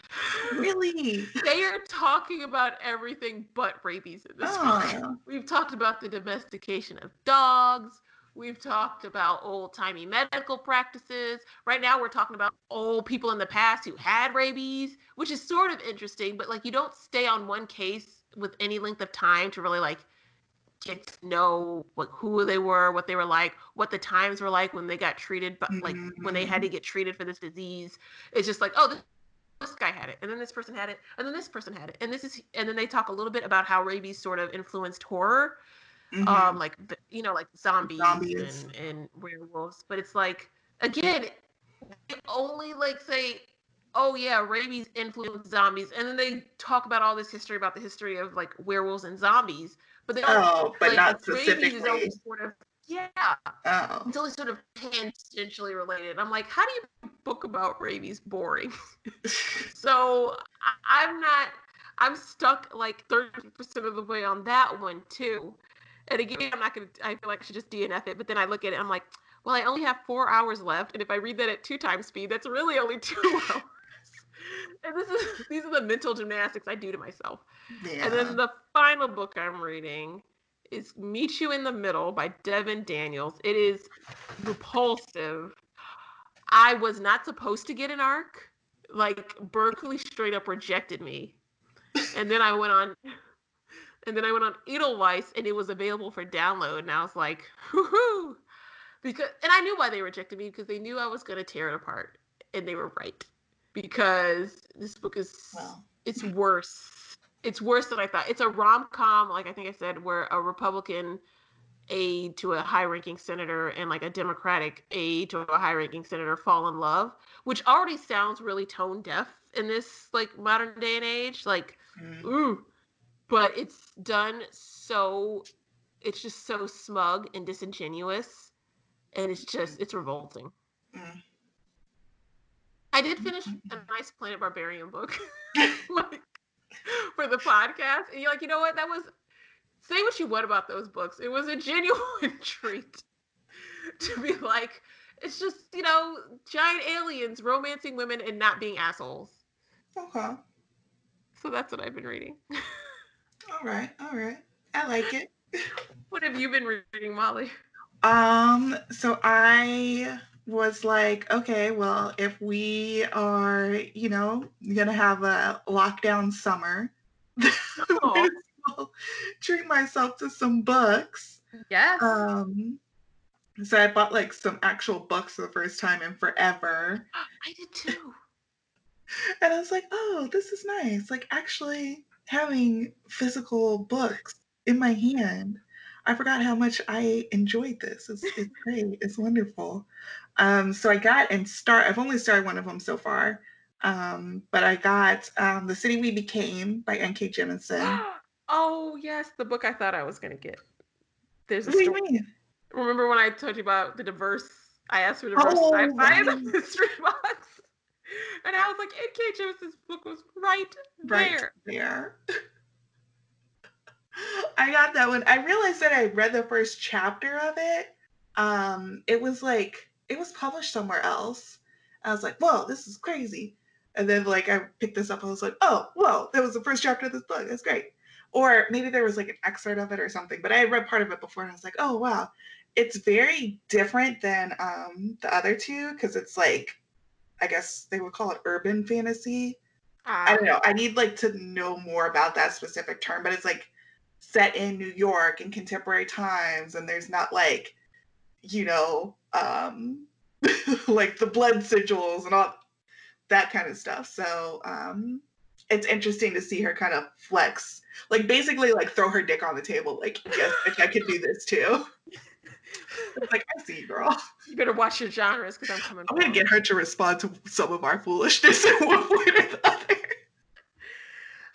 Really? They are talking about everything but rabies in this book. Oh, We've talked about the domestication of dogs. We've talked about old timey medical practices. Right now, we're talking about old people in the past who had rabies, which is sort of interesting, but like you don't stay on one case with any length of time to really like get to know like who they were, what they were like, what the times were like when they got treated, but like when they had to mm-hmm. get treated for this disease. It's just like, oh, this, this guy had it, and then this person had it, and then this person had it, and this is, and then they talk a little bit about how rabies sort of influenced horror mhm. um like you know like zombies, Zombies. And, and werewolves but it's like again they only like say oh yeah rabies influenced zombies and then they talk about all this history about the history of like werewolves and zombies but they oh, but like, not rabies is specifically. only sort of yeah Oh, it's only sort of tangentially related i'm like how do you book about rabies boring so I'm not. I'm stuck like 30% of the way on that one too. And again, I'm not gonna. I feel like I should just DNF it. But then I look at it. I'm like, well, I only have four hours left, and if I read that at two times speed, that's really only two hours. and this is these are the mental gymnastics I do to myself. yeah. And then the final book I'm reading is Meet You in the Middle by Devin Daniels. It is repulsive. I was not supposed to get an arc. Like Berkley straight up rejected me. And then I went on and then I went on Edelweiss and it was available for download and I was like, whoo because and I knew why they rejected me because they knew I was gonna tear it apart. And they were right. Because this book is well. it's worse it's worse than I thought. It's a rom com, like I think I said, where a Republican aide to a high ranking senator and like a Democratic aide to a high ranking senator fall in love, which already sounds really tone deaf in this like modern day and age. Like, mm. ooh. But it's done so it's just so smug and disingenuous. And it's just it's revolting. Mm. I did finish an Ice Planet Barbarian book. like, for the podcast. And you're like, you know what? That was say what you want about those books. It was a genuine treat to be like, it's just, you know, giant aliens romancing women and not being assholes. Okay. So that's what I've been reading. All right, all right. I like it. what have you been reading, Molly? Um, so I was like, okay, well, if we are, you know, gonna have a lockdown summer, oh. Treat myself to some books. Yes. Um, so I bought like some actual books for the first time in forever. I did too. and I was like, oh, this is nice. Like actually having physical books in my hand. I forgot how much I enjoyed this. It's, it's great. It's wonderful. Um, so I got and start. I've only started one of them so far, um, but I got um, "The City We Became" by N.K. Jemisin. oh yes, the book I thought I was gonna get. There's a what story. Remember when I told you about the diverse? I asked for diverse oh, sci-fi in the mystery box, and I was like, N.K. Jemisin's book was right, right there. There. I got that one. I realized that I read the first chapter of it. Um, it was like it was published somewhere else. I was like, whoa, this is crazy. And then like I picked this up, I was like, oh, whoa, that was the first chapter of this book. That's great. Or maybe there was like an excerpt of it or something, but I had read part of it before and I was like, oh wow. It's very different than um the other two because it's like I guess they would call it urban fantasy. Uh, I don't know. I need like to know more about that specific term, but it's like set in New York in contemporary times, and there's not like, you know, um, like the blood sigils and all that kind of stuff. So um, it's interesting to see her kind of flex, like basically like throw her dick on the table, like yes, I could do this too. It's like I see you, girl. You better watch your genres because I'm coming. I'm gonna get her to respond to some of our foolishness in one way or the other.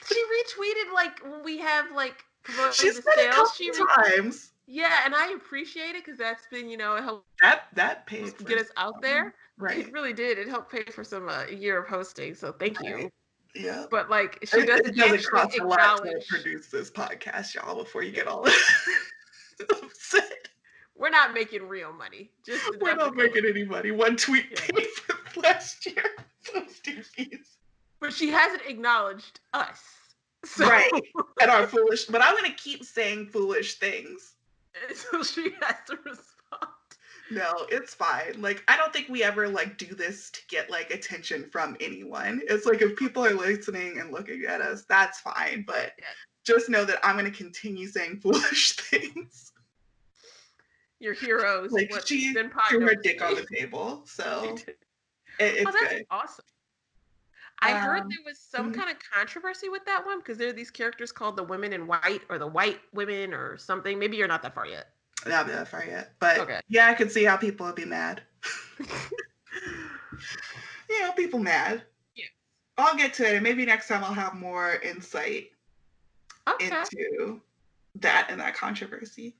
She retweeted like when we have like She's said it a couple she times. Yeah, and I appreciate it because that's been, you know, it helped that that paid get us out there. Right. It really did. It helped pay for some uh, year of hosting. So thank you. Right. Yeah. But like she doesn't, it doesn't cost a lot to produce this podcast, y'all, before you get all upset. We're not making real money. Just we're not making any money. One tweet yeah. paid for last year. But she hasn't acknowledged us. So. Right. And our foolish but I'm gonna keep saying foolish things So she has to respond. No, it's fine. Like I don't think we ever like do this to get like attention from anyone. It's like if people are listening and looking at us, that's fine. But yeah. just know that I'm gonna continue saying foolish things. Your heroes, like she threw her dick on the table, so it, it's oh, that's good. Awesome. I um, heard there was some mm-hmm. kind of controversy with that one because there are these characters called the women in white or the white women or something. Maybe you're not that far yet. Not that far yet, but okay. yeah, I could see how people would be mad. you know, people mad. Yeah. I'll get to it, and maybe next time I'll have more insight okay. into that and that controversy.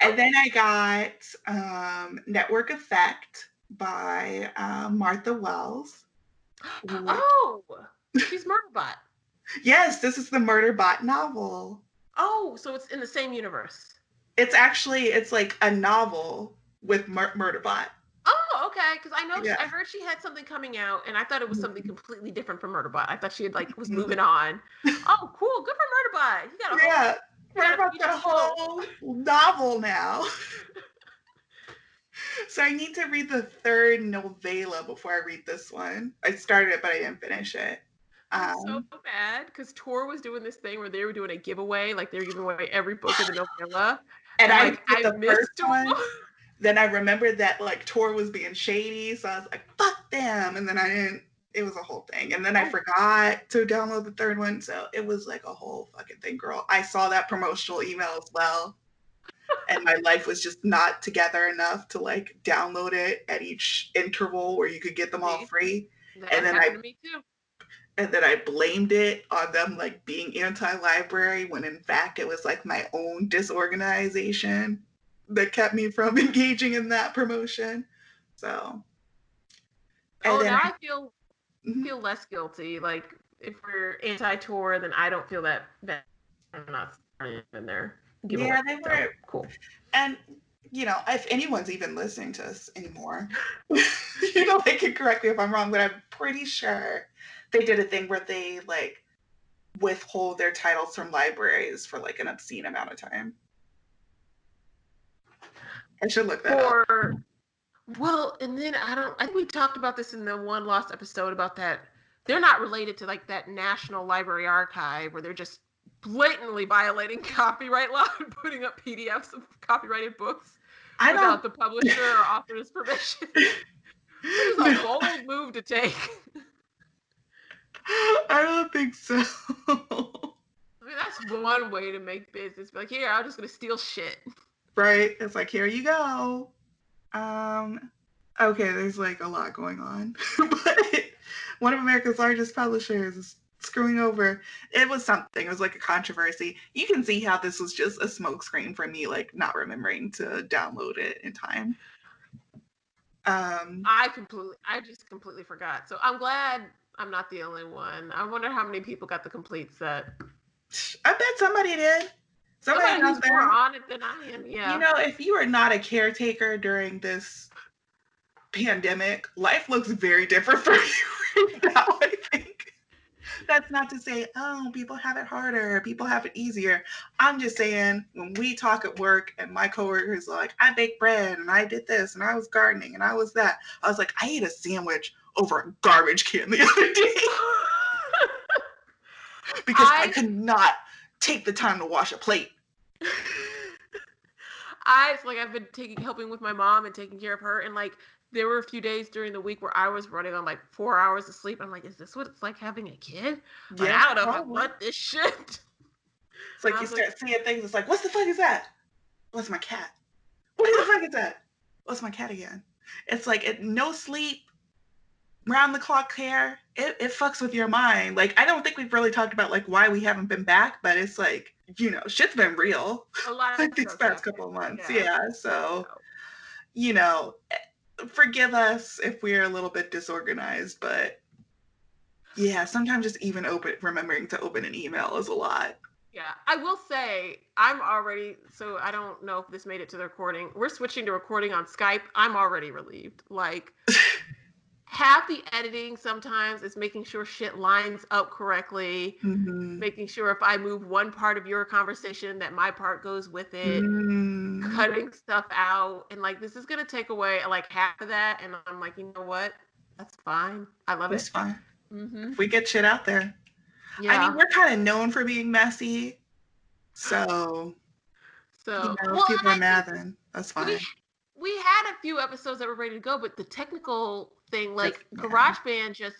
And then I got um, Network Effect by uh, Martha Wells. oh, she's Murderbot. yes, this is the Murderbot novel. Oh, so it's in the same universe. It's actually it's like a novel with Mur- Murderbot. Oh, okay. Because I know yeah. she, I heard she had something coming out, and I thought it was something mm-hmm. completely different from Murderbot. I thought she had like was mm-hmm. moving on. oh, cool. Good for Murderbot. He got a yeah. Whole, Starbucks got a whole novel now. so I need to read the third novella before I read this one. I started it, but I didn't finish it. I'm so um, bad because Tor was doing this thing where they were doing a giveaway, like they were giving away every book in the novella. And, and I, like, I missed one. Then I remembered that like Tor was being shady, so I was like, "Fuck them!" And then I didn't. It was a whole thing, and then I forgot to download the third one, so it was like a whole fucking thing, girl. I saw that promotional email as well, and my life was just not together enough to like download it at each interval where you could get them all free. That and then I and then I blamed it on them like being anti-library when in fact it was like my own disorganization that kept me from engaging in that promotion. So. oh, then, now I feel mm-hmm. feel less guilty. Like if we're anti-Tor, then I don't feel that bad. I'm not in there. Yeah, they were so, cool. And you know, if anyone's even listening to us anymore, you know, they can correct me if I'm wrong, but I'm pretty sure they did a thing where they like withhold their titles from libraries for like an obscene amount of time. I should look that or, up. Well, and then I don't. I think we talked about this in the one lost episode about that. They're not related to like that National Library Archive where they're just blatantly violating copyright law and putting up PDFs of copyrighted books I without the publisher or author's permission. It's a bold move to take. I don't think so. I mean, that's one way to make business. Be like, here, I'm just gonna steal shit. Right? It's like, here you go. Um, okay, there's like a lot going on, but one of America's largest publishers is screwing over. It was something. It was like a controversy. You can see how this was just a smokescreen for me, like not remembering to download it in time. Um, I completely, I just completely forgot. So I'm glad I'm not the only one. I wonder how many people got the complete set. I bet somebody did. Somebody, somebody who's more on it than I am. Yeah. You know, if you are not a caretaker during this pandemic, life looks very different for you right now. I think that's not to say, oh, people have it harder, people have it easier. I'm just saying, when we talk at work and my coworkers are like, I baked bread and I did this and I was gardening and I was that, I was like, I ate a sandwich over a garbage can the other day because I, I could not take the time to wash a plate. I like I've been taking helping with my mom and taking care of her and like there were a few days during the week where I was running on like four hours of sleep. I'm like, is this what it's like having a kid? Like, yeah, I don't know probably. if I want this shit. It's like you start like, seeing things. It's like, what the fuck is that? What's my cat? What the fuck is that? What's my cat again? It's like it, no sleep, round the clock care, it, it fucks with your mind. Like I don't think we've really talked about like why we haven't been back, but it's like, you know, shit's been real. A lot like these past couple of months. Yeah. yeah. So you know, forgive us if we're a little bit disorganized, but yeah, sometimes just even open remembering to open an email is a lot. Yeah, I will say I'm already so I don't know if this made it to the recording. We're switching to recording on Skype. I'm already relieved. Like half the editing sometimes is making sure shit lines up correctly, mm-hmm. making sure if I move one part of your conversation that my part goes with it, mm-hmm. cutting stuff out, and like this is gonna take away like half of that, and I'm like, you know what? That's fine. I love That's it. fine. Mm-hmm. We get shit out there. Yeah. I mean, we're kind of known for being messy, so so you know, well, people are mad, then that's fine. We, we had a few episodes that were ready to go, but the technical thing. Like yeah. GarageBand just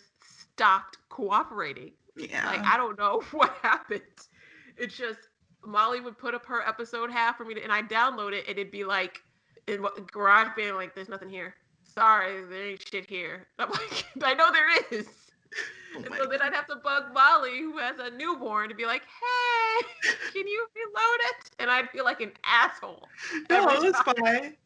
stopped cooperating. Yeah. Like I don't know what happened. It's just Molly would put up her episode half for me to, and I download it and it'd be like in GarageBand like there's nothing here. Sorry, there ain't shit here. I'm like I know there is. Oh and so then I'd have to bug Molly, who has a newborn, to be like, "Hey, can you reload it?" And I'd feel like an asshole. Oh, no, it's fine.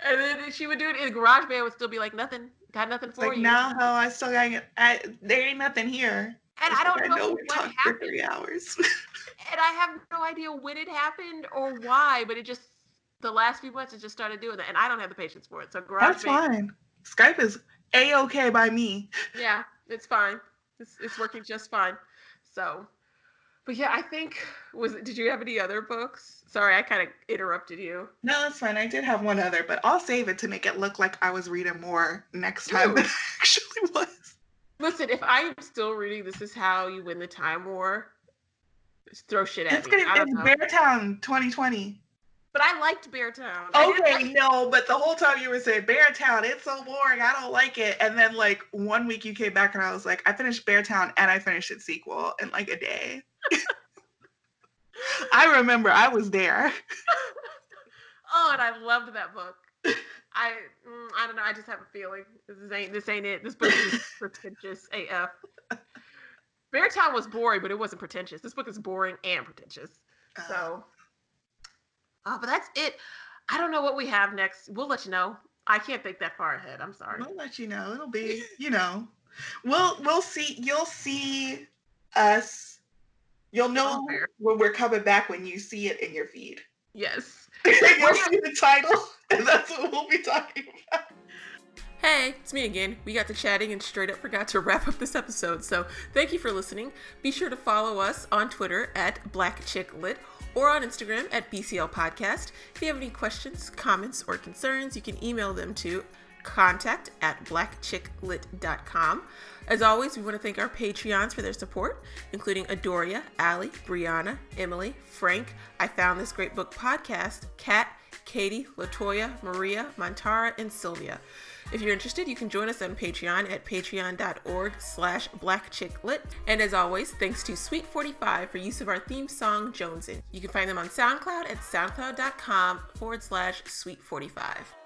And then she would do it, and GarageBand would still be like, nothing, got nothing for like, you. Now, ho, I still got, I, there ain't nothing here. And I don't know, I know what happened. For three hours. and I have no idea when it happened or why, but it just, the last few months, it just started doing that. And I don't have the patience for it. So GarageBand. That's fine. Skype is A-okay by me. Yeah, it's fine. It's, it's working just fine. So, But yeah, I think was it, did you have any other books? Sorry, I kind of interrupted you. No, that's fine. I did have one other, but I'll save it to make it look like I was reading more next time Ooh. than I actually was. Listen, if I am still reading This Is How You Win the Time War, just throw shit at It's, me. gonna, I don't it's know. Beartown 2020. But I liked Beartown. Okay, like- no, but the whole time you were saying Beartown, it's so boring. I don't like it. And then like one week you came back and I was like, I finished Beartown and I finished its sequel in like a day. I remember I was there. Oh, and I loved that book. I mm, I don't know. I just have a feeling this ain't this ain't it. This book is pretentious AF. Beartown was boring, but it wasn't pretentious. This book is boring and pretentious. So, uh, but that's it. I don't know what we have next. We'll let you know. I can't think that far ahead. I'm sorry. We'll let you know. It'll be, you know, we'll we'll see. You'll see us. You'll know Oh, when we're coming back when you see it in your feed. Yes. You'll see the title, and that's what we'll be talking about. Hey, it's me again. We got to chatting and straight up forgot to wrap up this episode. So thank you for listening. Be sure to follow us on Twitter at Black Chick Lit or on Instagram at BCL Podcast. If you have any questions, comments, or concerns, you can email them to contact at blackchicklit.com. As always, we want to thank our Patreons for their support, including Adoria, Allie, Brianna, Emily, Frank, I Found This Great Book podcast, Kat, Katie, Latoya, Maria, Montara, and Sylvia. If you're interested, you can join us on Patreon at patreon.org slash blackchicklit. And as always, thanks to Sweet45 for use of our theme song, Jonesin. You can find them on SoundCloud at soundcloud.com forward slash sweet45.